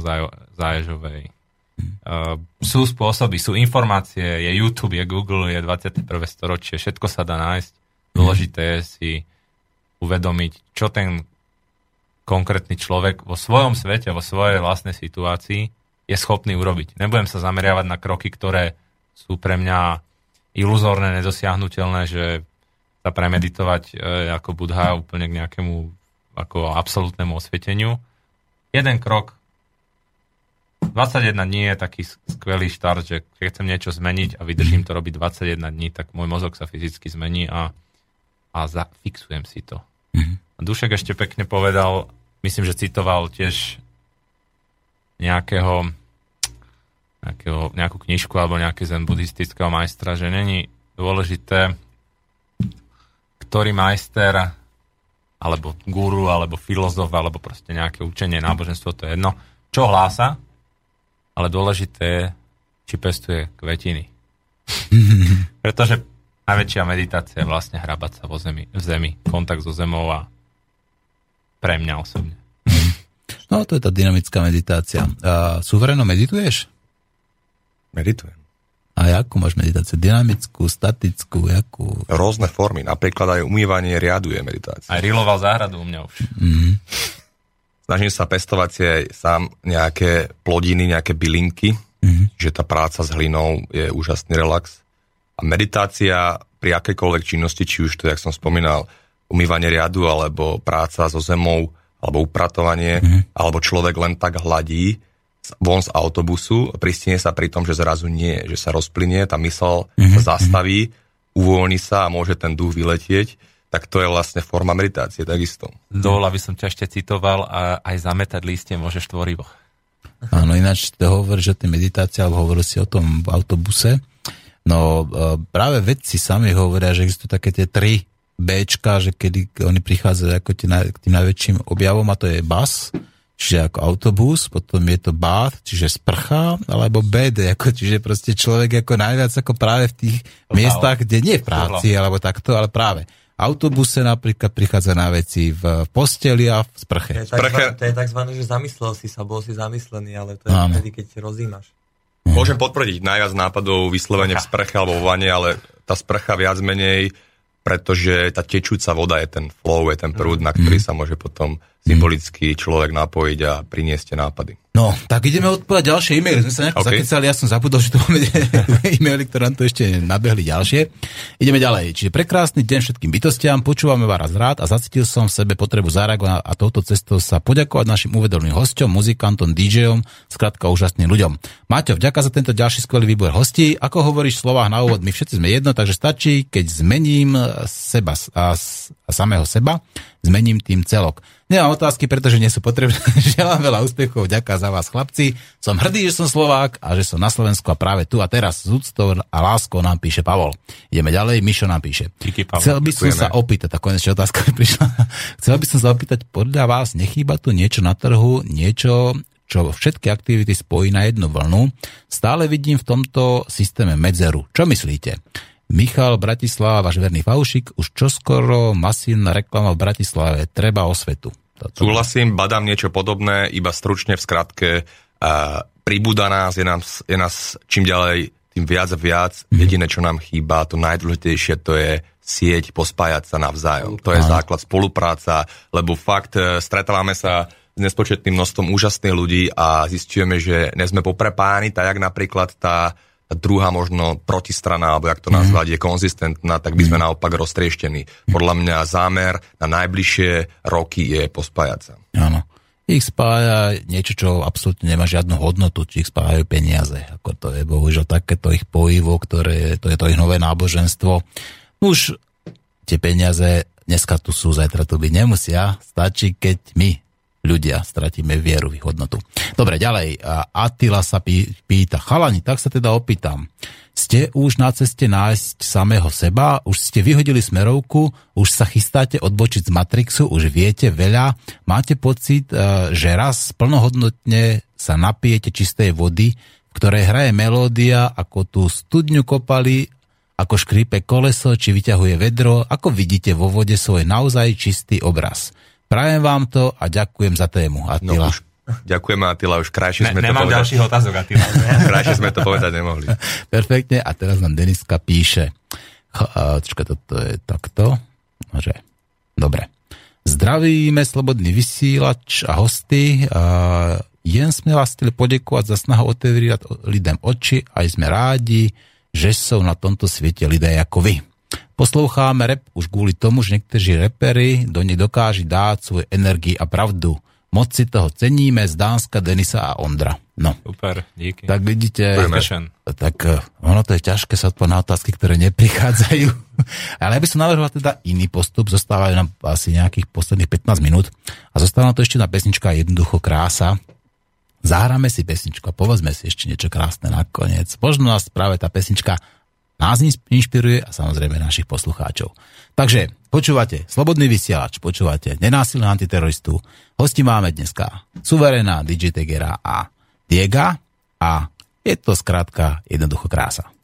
Záježovej. Mm-hmm. Sú spôsoby, sú informácie, je YouTube, je Google, je 21. storočie, všetko sa dá nájsť. Mhm. Dôležité je si uvedomiť, čo ten konkrétny človek vo svojom svete, vo svojej vlastnej situácii je schopný urobiť. Nebudem sa zameriavať na kroky, ktoré sú pre mňa iluzórne, nedosiahnutelné, že sa premeditovať e, ako Budha úplne k nejakému ako absolútnemu osvieteniu. Jeden krok 21 dní je taký skvelý štart, že keď chcem niečo zmeniť a vydržím to robiť 21 dní, tak môj mozog sa fyzicky zmení a, a zafixujem si to. Mm-hmm. Dušek ešte pekne povedal, myslím, že citoval tiež nejakého, nejakého, nejakú knižku alebo nejaký zen buddhistického majstra, že není dôležité ktorý majster alebo guru, alebo filozof, alebo proste nejaké učenie, náboženstvo, to je jedno, čo hlása, ale dôležité je, či pestuje kvetiny. Pretože najväčšia meditácia je vlastne hrabať sa vo zemi, v zemi, kontakt so zemou a pre mňa osobne.
No to je tá dynamická meditácia. A suvereno medituješ?
Meditujem.
A akú máš meditáciu? Dynamickú, statickú, jakú?
Rôzne formy, napríklad aj umývanie riadu je meditácia.
Aj riloval záhradu u mňa už.
Mm.
Snažím sa pestovať si aj sám nejaké plodiny, nejaké bylinky,
Mhm.
že tá práca s hlinou je úžasný relax. A meditácia pri akejkoľvek činnosti, či už to, jak som spomínal, umývanie riadu, alebo práca so zemou, alebo upratovanie,
Mhm.
alebo človek len tak hladí von z autobusu, pristine sa pri tom, že zrazu nie, že sa rozplynie, tá mysl
Mhm.
sa zastaví, uvoľní sa a môže ten duch vyletieť, tak to je vlastne forma meditácie takisto.
Dovol, aby som ťa ešte citoval, a aj zametať lístie môžeš tvorivo.
Áno, ináč to hovoríš o tej meditácii, alebo hovoril si o tom v autobuse. No e, práve vedci sami hovoria, že existujú také tie tri Bčka, že kedy oni prichádzajú ako naj- k tým najväčším objavom a to je bus, čiže ako autobus, potom je to bath, čiže sprcha, alebo BD, ako, čiže proste človek ako najviac ako práve v tých miestach, kde nie v práci, alebo takto, ale práve v autobuse napríklad prichádza na veci v posteli a v
To
sprche.
je, takzvané, to je takzvané, že zamyslel si sa, bol si zamyslený, ale to je
Áno.
vtedy, keď rozímaš.
Môžem potvrdiť najviac nápadov vyslovene v sprche alebo vo vane, ale tá sprcha viac menej, pretože tá tečúca voda je ten flow, je ten prúd, na ktorý sa môže potom symbolicky človek napojiť a priniesť tie nápady.
No, tak ideme odpovedať ďalšie e-maily. Sme sa nejako
OK.
okay. zakecali, ja som zabudol, že tu máme e-maily, ktoré nám tu ešte nabehli ďalšie. Ideme ďalej. Čiže prekrásny deň všetkým bytostiam, počúvame vás rád a zacítil som v sebe potrebu zareagovať a touto cestou sa poďakovať našim uvedomným hosťom, muzikantom, DJom, skrátka úžasným ľuďom. Maťo, vďaka za tento ďalší skvelý výbor hostí. Ako hovoríš v slovách na úvod, my všetci sme jedno, takže stačí, keď zmením seba a, a samého seba, zmením tým celok. Nemám otázky, pretože nie sú potrebné. Želám veľa úspechov, ďaká za vás chlapci. Som hrdý, že som Slovák a že som na Slovensku a práve tu a teraz s úctou a láskou nám píše Pavol. Ideme ďalej, Mišo nám píše.
Díky, Pavol.
Chcel by som
Ďakujeme.
sa opýtať, tá konečná otázka mi prišla. Chcel by som sa opýtať, podľa vás nechýba tu niečo na trhu, niečo, čo všetky aktivity spojí na jednu vlnu. Stále vidím v tomto systéme medzeru. Čo myslíte? Michal Bratislava, váš verný faušik, už čoskoro masívna reklama v Bratislave. Treba osvetu. Toto.
Súhlasím, badám niečo podobné, iba stručne v skratke. Uh, pribúda nás, je, nám, je nás čím ďalej, tým viac a viac. Jediné, čo nám chýba, to najdôležitejšie, to je sieť, pospájať sa navzájom. To je základ spolupráca, lebo fakt e, stretávame sa s nespočetným množstvom úžasných ľudí a zistujeme, že ne sme poprepájani, tak jak napríklad tá druhá možno protistrana, alebo jak to nazvať, je konzistentná, tak by sme naopak roztrieštení. Podľa mňa zámer na najbližšie roky je pospájať sa.
Áno. Ich spája niečo, čo absolútne nemá žiadnu hodnotu, či ich spájajú peniaze. Ako to je bohužiaľ takéto ich pojivo, ktoré, to je to ich nové náboženstvo. Už tie peniaze dneska tu sú, zajtra tu byť nemusia. Stačí, keď my, ľudia, stratíme vieru v hodnotu. Dobre, ďalej. Attila sa pý, pýta, chalani, tak sa teda opýtam. Ste už na ceste nájsť samého seba? Už ste vyhodili smerovku? Už sa chystáte odbočiť z Matrixu? Už viete veľa? Máte pocit, eh, že raz plnohodnotne sa napijete čistej vody, v ktorej hraje melódia, ako tú studňu kopali, ako škrípe koleso, či vyťahuje vedro, ako vidíte vo vode svoj naozaj čistý obraz. Prajem vám to a ďakujem za tému.
No
Attila.
už, ďakujeme Atila, už krajšie
Ne,
sme to
nemám
povedať.
ďalších otázok, Attila.
Krajšie sme to povedať nemohli.
Perfektne. A teraz nám Deniska píše. A, Čakaj, toto je takto. Že? Dobre. Zdravíme slobodný vysílač a hosty. A jen sme vás chceli poďakovať za snahu otevírať lidem oči. Aj sme rádi, že sú na tomto svete lidé ako vy. Posloucháme rap už kvôli tomu, že niektorí repery do nej dokáži dať svoju energii a pravdu. Moc si toho ceníme z Dánska, Denisa a Ondra. No,
Super, díky.
tak vidíte,
Ďakujem.
tak eh, ono to je ťažké sa odpovedať na otázky, ktoré neprichádzajú. Ale ja by som navrhoval teda iný postup, zostávajú nám asi nejakých posledných 15 minút a zostáva to ešte na pesnička Jednoducho krása. Zahráme si pesničku a povedzme si ešte niečo krásne nakoniec. Možno nás práve tá pesnička nás inšpiruje a samozrejme našich poslucháčov. Takže počúvate Slobodný vysielač, počúvate Nenásilného antiteroristu. Hosti máme dneska Suverena, DJ Tegera a Diega a je to skrátka jednoducho krása.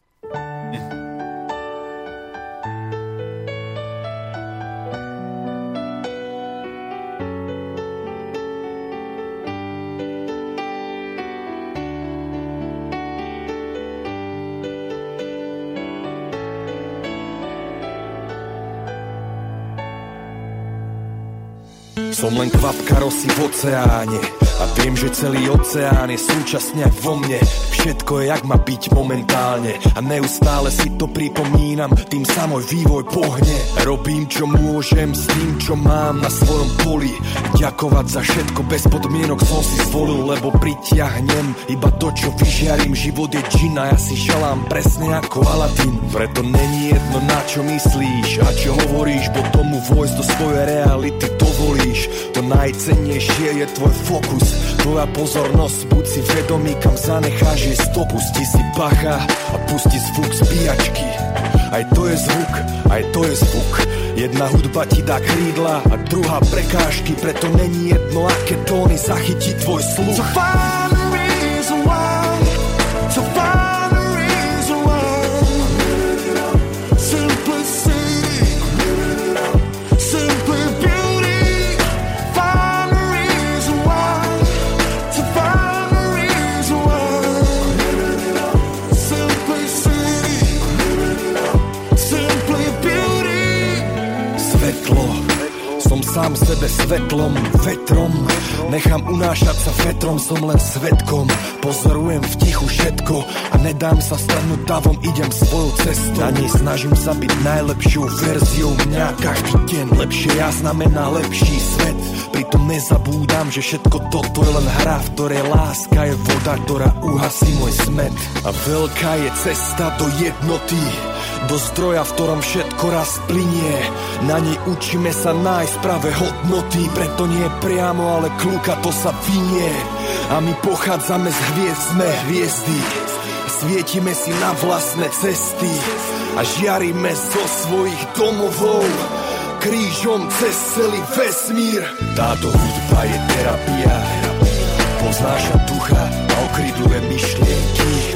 Som len kvapka rosy v oceáne a viem, že celý oceán je súčasne aj vo mne. Všetko je jak má byť momentálne A neustále si to pripomínam Tým sa môj vývoj pohne. Robím čo môžem s tým čo mám na svojom poli. Ďakovať za všetko bez podmienok som si zvolil Lebo pritiahnem iba to čo vyžiarím Život je džin ja si želám presne ako Aladin Preto není jedno na čo myslíš A čo hovoríš, bo tomu vojsť do svojej reality dovolíš To najcennejšie je tvoj fokus. Tvoja pozornosť, buď si vedomý, kam zanecháš jej stopu Pusti si bacha a pusti zvuk zbíjačky. Aj to je zvuk, aj to je zvuk. Jedna hudba ti dá krídla a druhá prekážky Preto není jedno, aké tóny zachytí tvoj sluch. so sám sebe svetlom, vetrom. Nechám unášať sa vetrom, som len svetkom. Pozorujem v tichu všetko A nedám sa strhnúť davom, idem svojou cestou. Na nej snažím sa byť najlepšou verziou mňa Každý deň lepšie. Ja znamená lepší svet. Pritom nezabúdam, že všetko toto je len hra V ktorej láska je voda, ktorá uhasí môj smet. A veľká je cesta do jednoty do zdroja, v ktorom všetko raz plinie. Na nej učíme sa nájsť práve hodnoty, preto nie priamo, ale kľúka to sa vynie. A my pochádzame z hviezd, sme hviezdy. Svietime si na vlastné cesty a žiarime zo svojich domovov krížom cez celý vesmír. Táto hudba je terapia, poznáša ducha a okrydluje myšlienky.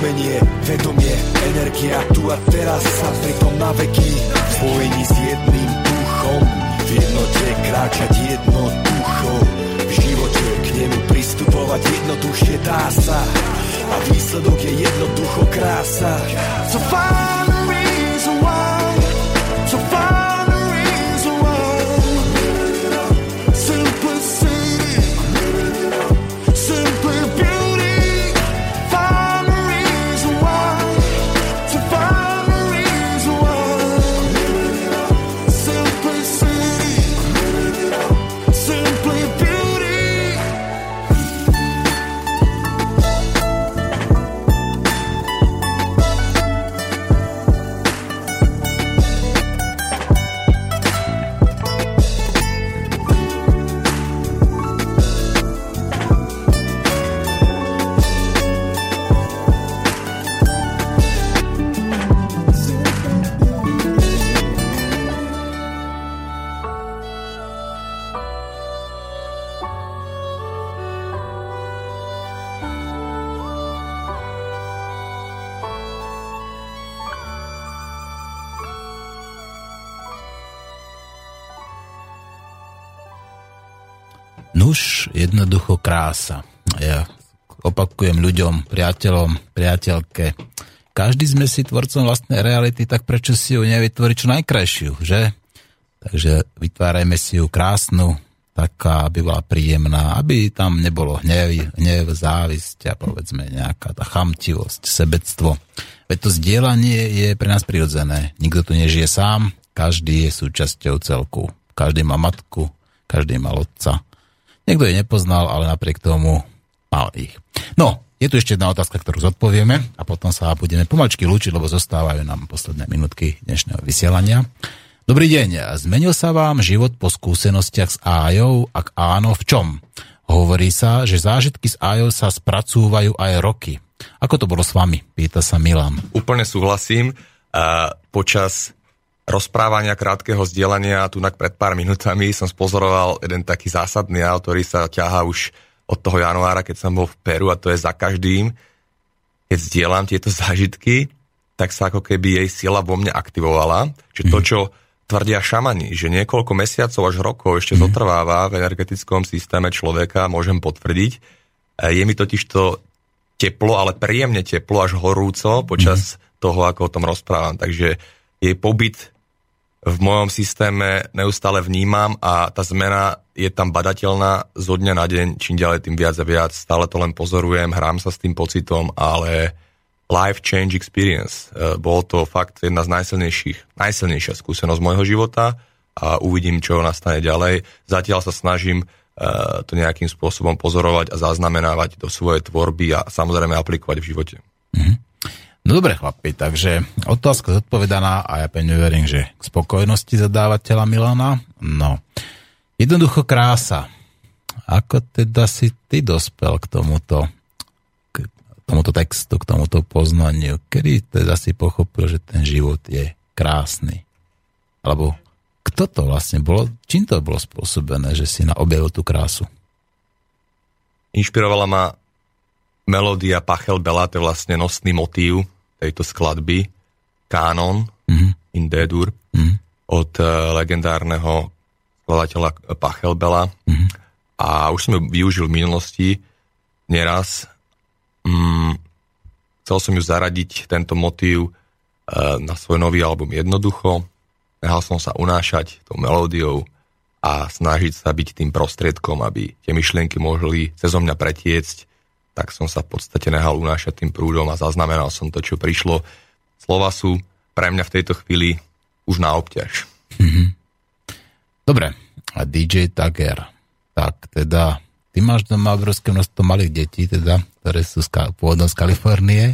Umenie, vedomie, energia tu a teraz sa pritom na veky. Spojení s jedným duchom v jednote kráčať jednoducho v živote k nemu pristupovať jednoduchšie dá sa. A výsledok je jednoducho krása. So far
krása. Ja opakujem ľuďom, priateľom, priateľke, každý sme si tvorcom vlastnej reality, tak prečo si ju nevytvoriť čo najkrajšiu, že? Takže vytvárajme si ju krásnu, taká, aby bola príjemná, aby tam nebolo hnev, hnev závisť a povedzme nejaká tá chamtivosť, sebectvo. Veď to zdieľanie je pre nás prirodzené. Nikto tu nežije sám, každý je súčasťou celku. Každý má matku, každý má otca, Niekto je nepoznal, ale napriek tomu mal ich. No, je tu ešte jedna otázka, ktorú zodpovieme a potom sa budeme pomalčky lúčiť, lebo zostávajú nám posledné minútky dnešného vysielania. Dobrý deň, zmenil sa vám život po skúsenostiach s ájou? Ak áno, v čom? Hovorí sa, že zážitky s ájou sa spracúvajú aj roky. Ako to bolo s vami? Pýta sa Milan.
Úplne súhlasím. Uh, počas rozprávania, krátkeho vzdielania, tu pred pár minútami som spozoroval jeden taký zásadný aut, ktorý sa ťahá už od toho januára, keď som bol v Peru a to je za každým. Keď zdieľam tieto zážitky, tak sa ako keby jej sila vo mne aktivovala. Čiže to, mhm. čo tvrdia šamani, že niekoľko mesiacov až rokov ešte mm. zotrváva v energetickom systéme človeka, môžem potvrdiť. E, je mi totiž to teplo, ale príjemne teplo, až horúco počas mm. toho, ako o tom rozprávam. Takže jej pobyt v mojom systéme neustále vnímam a tá zmena je tam badateľná zo dňa na deň, čím ďalej tým viac a viac. Stále to len pozorujem, hrám sa s tým pocitom, ale life change experience. E, bolo to fakt jedna z najsilnejších, najsilnejšia skúsenosť môjho života a uvidím, čo nastane ďalej. Zatiaľ sa snažím e, to nejakým spôsobom pozorovať a zaznamenávať do svojej tvorby a samozrejme aplikovať v živote. Mm-hmm.
No dobre chlapi, takže otázka zodpovedaná a ja pevne verím, že k spokojnosti zadávateľa Milana. No, jednoducho krása. Ako teda si ty dospel k tomuto, k tomuto textu, k tomuto poznaniu? Kedy teda si pochopil, že ten život je krásny? Alebo kto to vlastne bolo? Čím to bolo spôsobené, že si na objavil tú krásu?
Inšpirovala ma melódia Pachel Bela, to je vlastne nosný motív tejto skladby, Kánon mm-hmm. in D-dur mm-hmm. od uh, legendárneho skladateľa Pachelbela. Mm-hmm. A už som ju využil v minulosti neraz. Mm, chcel som ju zaradiť, tento motív, uh, na svoj nový album jednoducho. Nehal som sa unášať tou melódiou a snažiť sa byť tým prostriedkom, aby tie myšlienky mohli cezo mňa pretiecť tak som sa v podstate nehal unášať tým prúdom a zaznamenal som to, čo prišlo. Slova sú pre mňa v tejto chvíli už na obťaž. Mm-hmm.
Dobre, a DJ Tager, tak teda ty máš doma obrovské množstvo malých detí, teda, ktoré sú z, pôvodom z Kalifornie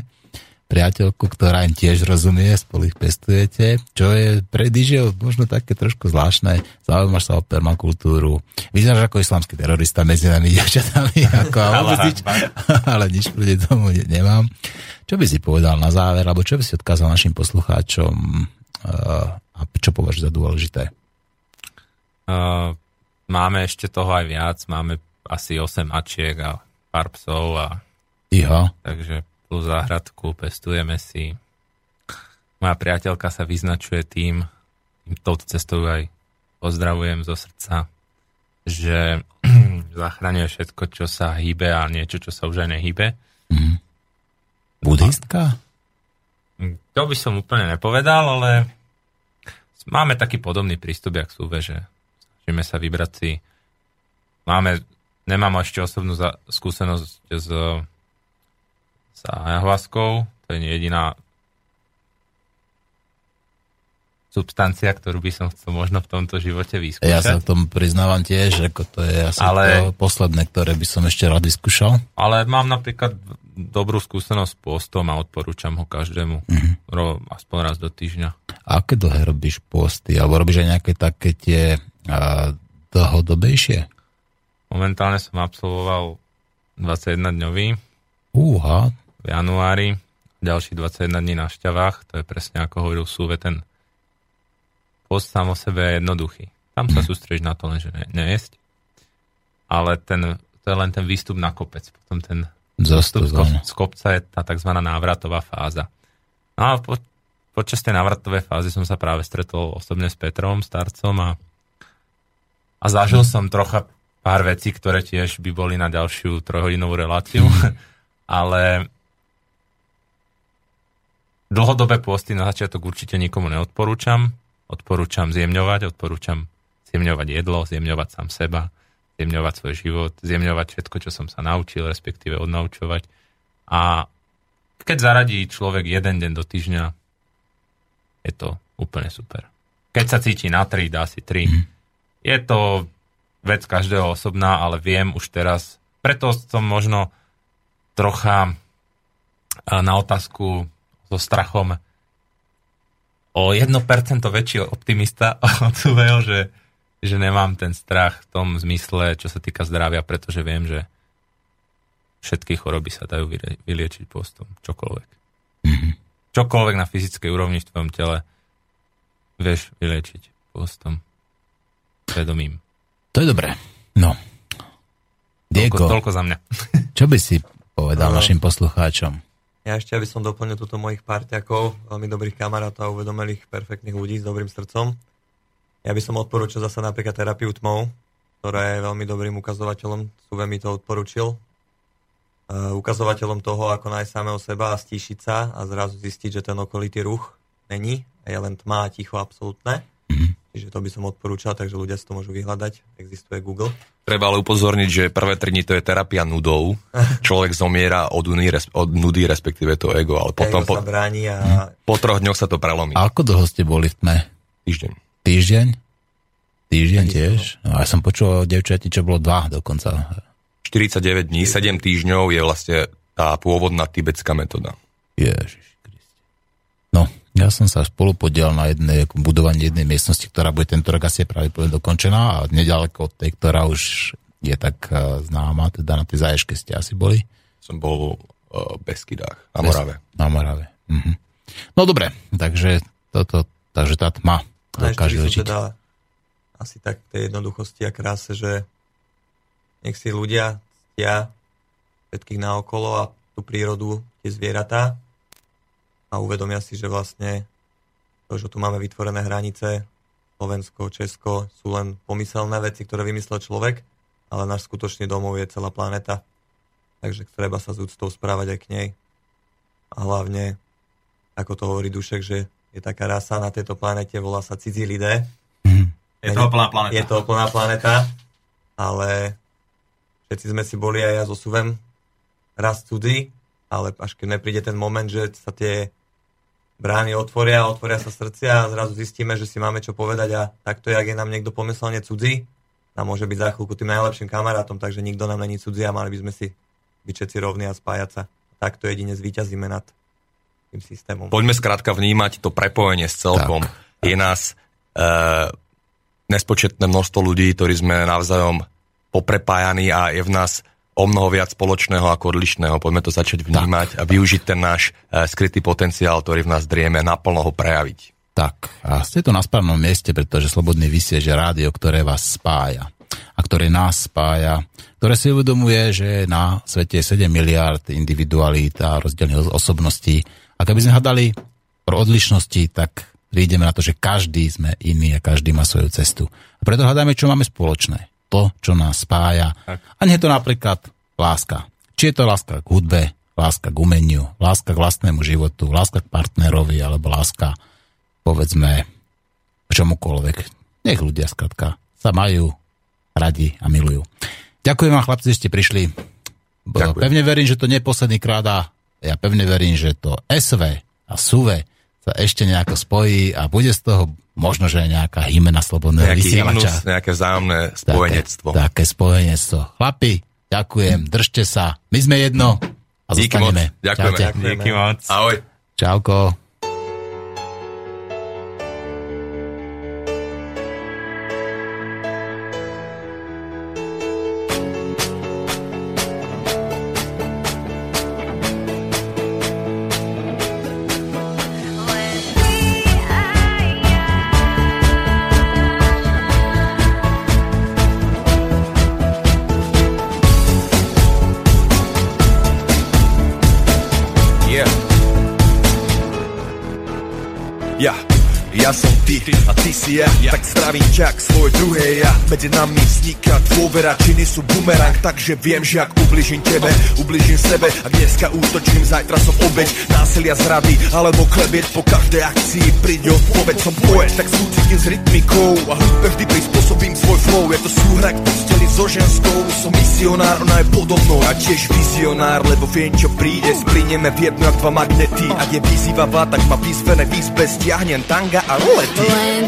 priateľku, ktorá im tiež rozumie, spolu ich pestujete, čo je pre DJ možno také trošku zvláštne. Zaujímaš sa o permakultúru. Vyzeráš ako islamský terorista medzi nami dievčatami, ako, ale, ale nič proti tomu nemám. Čo by si povedal na záver, alebo čo by si odkázal našim poslucháčom uh, a čo považuješ za dôležité?
Uh, máme ešte toho aj viac, máme asi 8 mačiek a pár psov a
Iha.
takže tú záhradku, pestujeme si. Moja priateľka sa vyznačuje tým, touto cestou aj pozdravujem zo srdca, že zachraňuje všetko, čo sa hýbe a niečo, čo sa už aj nehýbe. Mm.
Budistka?
To by som úplne nepovedal, ale máme taký podobný prístup, jak sú že snažíme sa vybrať si. Máme, nemám ešte osobnú skúsenosť s s ayahuaskou. To je jediná substancia, ktorú by som chcel možno v tomto živote vyskúšať.
Ja sa k tomu priznávam tiež, ako to je asi ale, to posledné, ktoré by som ešte rád vyskúšal.
Ale mám napríklad dobrú skúsenosť s postom a odporúčam ho každému mm-hmm. aspoň raz do týždňa.
A aké dlhé robíš posty? Alebo robíš aj nejaké také tie a, dlhodobejšie?
Momentálne som absolvoval 21 dňový.
Úha,
v januári, ďalší 21 dní na šťavách, to je presne ako hovoril Súve, ten post sám o sebe je jednoduchý. Tam sa sústredíš na to len, že ne, nejesť, ale ten, to je len ten výstup na kopec. Potom ten výstup z kopca je tá tzv. návratová fáza. No a po, počas tej návratovej fázy som sa práve stretol osobne s Petrom, starcom a, a zažil som trocha pár vecí, ktoré tiež by boli na ďalšiu trojhodinovú reláciu, ale Dlhodobé pôsty na začiatok určite nikomu neodporúčam. Odporúčam zjemňovať, odporúčam zjemňovať jedlo, zjemňovať sám seba, zjemňovať svoj život, zjemňovať všetko, čo som sa naučil, respektíve odnaučovať. A keď zaradí človek jeden deň do týždňa, je to úplne super. Keď sa cíti na 3, dá si 3. Mm. Je to vec každého osobná, ale viem už teraz, preto som možno trocha na otázku so strachom o 1% väčší optimista od svojho, že, že nemám ten strach v tom zmysle, čo sa týka zdravia, pretože viem, že všetky choroby sa dajú vyliečiť postom. Čokoľvek. Mm-hmm. Čokoľvek na fyzickej úrovni v tvojom tele vieš vyliečiť postom. Vedomím.
To je dobré. No.
Diego, toľko, toľko za mňa.
čo by si povedal no. našim poslucháčom?
Ja ešte, aby som doplnil túto mojich parťakov, veľmi dobrých kamarátov a uvedomelých perfektných ľudí s dobrým srdcom. Ja by som odporúčil zase napríklad terapiu tmou, ktorá je veľmi dobrým ukazovateľom, Suve mi to odporúčil. Uh, ukazovateľom toho, ako nájsť samého seba a stíšiť sa a zrazu zistiť, že ten okolitý ruch není a je len tma a ticho absolútne. Čiže to by som odporúčal, takže ľudia si to môžu vyhľadať. Existuje Google.
Treba ale upozorniť, že prvé tri dni to je terapia nudou. Človek zomiera od, nudy, od nudy, respektíve to ego, ale potom
Ego
po,
sa bráni a
po troch dňoch sa to prelomí.
A ako dlho ste boli v tme?
Týždeň.
Týždeň? Týždeň tiež? No, ja som počul o devčati, čo bolo dva dokonca.
49 dní, 7 týždňov je vlastne tá pôvodná tibetská metóda.
Ježiš Kriste. No, ja som sa spolu podiel na jednej budovaní jednej miestnosti, ktorá bude tento rok asi pravdepodobne dokončená a nedaleko od tej, ktorá už je tak uh, známa, teda na tej zaješke ste asi boli.
Som bol uh, v Beskydách, na Morave.
Na Morave. Mhm. No dobre, takže toto, takže tá tma
ešte
dokáže liečiť.
teda asi tak tej jednoduchosti a kráse, že nech si ľudia ctia všetkých naokolo a tú prírodu, tie zvieratá a uvedomia si, že vlastne to, že tu máme vytvorené hranice, Slovensko, Česko, sú len pomyselné veci, ktoré vymyslel človek, ale náš skutočný domov je celá planeta. Takže treba sa s úctou správať aj k nej. A hlavne, ako to hovorí Dušek, že je taká rasa na tejto planete, volá sa cidzí lidé.
Je to plná planeta.
Je to plná planeta, ale všetci sme si boli aj ja so Suvem raz cudzí, ale až keď nepríde ten moment, že sa tie brány otvoria, otvoria sa srdcia a zrazu zistíme, že si máme čo povedať a takto, jak je nám niekto pomyselne cudzí, a môže byť za chvíľku tým najlepším kamarátom, takže nikto nám není cudzí a mali by sme si byť všetci rovní a spájať sa. Takto jedine zvíťazíme nad tým systémom.
Poďme skrátka vnímať to prepojenie s celkom.
Tak.
Je nás e, nespočetné množstvo ľudí, ktorí sme navzájom poprepájaní a je v nás o mnoho viac spoločného ako odlišného. Poďme to začať vnímať a využiť ten náš e, skrytý potenciál, ktorý v nás drieme, naplno ho prejaviť.
Tak, a ste to na správnom mieste, pretože Slobodný vysiel je rádio, ktoré vás spája a ktoré nás spája, ktoré si uvedomuje, že na svete je 7 miliard individualít a rozdielných osobností. A keby sme hľadali pro odlišnosti, tak prídeme na to, že každý sme iný a každý má svoju cestu. A preto hľadáme, čo máme spoločné. To, čo nás spája. A nie je to napríklad láska. Či je to láska k hudbe, láska k umeniu, láska k vlastnému životu, láska k partnerovi, alebo láska povedzme k čomukoľvek. Nech ľudia skrátka sa majú radi a milujú. Ďakujem vám chlapci, že ste prišli.
Ďakujem.
Pevne verím, že to nie je posledný krát a ja pevne verím, že to SV a SUVE sa ešte nejako spojí a bude z toho možno, že nejaká hymena slobodného
Nejaký
vysielača.
hymnus, nejaké vzájomné spojenectvo.
Také, také spojenectvo. Chlapi, ďakujem, držte sa. My sme jedno a
Díky
zostaneme.
moc, ďakujeme.
Čaute.
Díky moc.
Ahoj.
Čauko.
Ja, tak zdravím ťa k svoj druhé ja. Medzi nami vzniká dôvera, činy sú bumerang Takže viem, že ak ubližím tebe, ubližím sebe. Ak dneska útočím, zajtra som obeď. Násilia zrady Alebo klebiet po každej akcii. Príde odpoveď Som poet, tak súcitím s rytmikou. A hudbe vždy prispôsobím svoj flow. Je to súhra k posteli so ženskou. Som misionár, ona je podobnou A tiež vizionár, lebo viem čo príde. Splínieme v jednu jak dva magnety. Ak je vyzývavá, tak ma vyzvené v izbe Stiahnem tanga a rolety
Len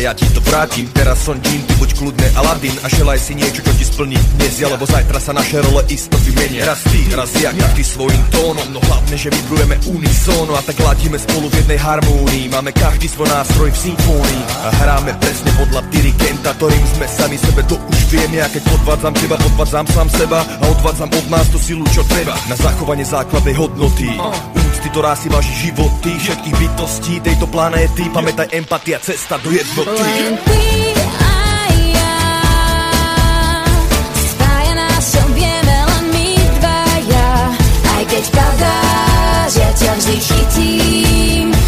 ja
ti to vrátim. Teraz som Jin, ty buď kľudne Aladin A želaj si niečo, čo ti splní dnes. Alebo zajtra sa naše role isto vymenia Raz ty, raz ja, každý svojím tónom. No hlavne, že vybrujeme unisóno A tak ladíme spolu v jednej harmónii. Máme každý svoj nástroj v symfónii A hráme presne podľa dirigenta Ktorým sme sami sebe. To už vieme A keď podvádzam teba, podvádzam sám seba A odvádzam od nás tú silu, čo treba Na zachovanie základnej hodnoty
Ktorá si váži životy všetkých bytostí tejto planéty. Pamätaj empatia, cesta do jednoty.
Len ty keď padáš, ja ťa vždy chytím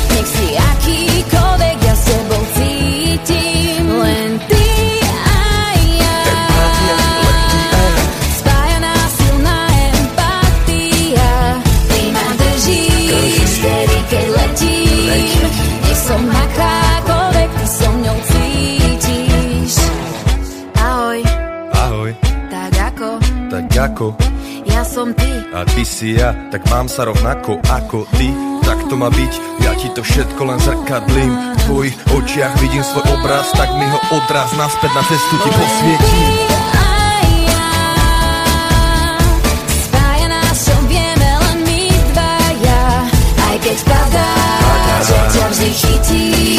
ako Ja som ty.
A ty si ja, tak mám sa rovnako ako ty. Tak to má byť, ja ti to všetko len zrkadlím. V tvojich očiach vidím svoj obraz Tak mi ho odraz naspäť na cestu ti posvietím. Keď padá, že ťa vždy chytí.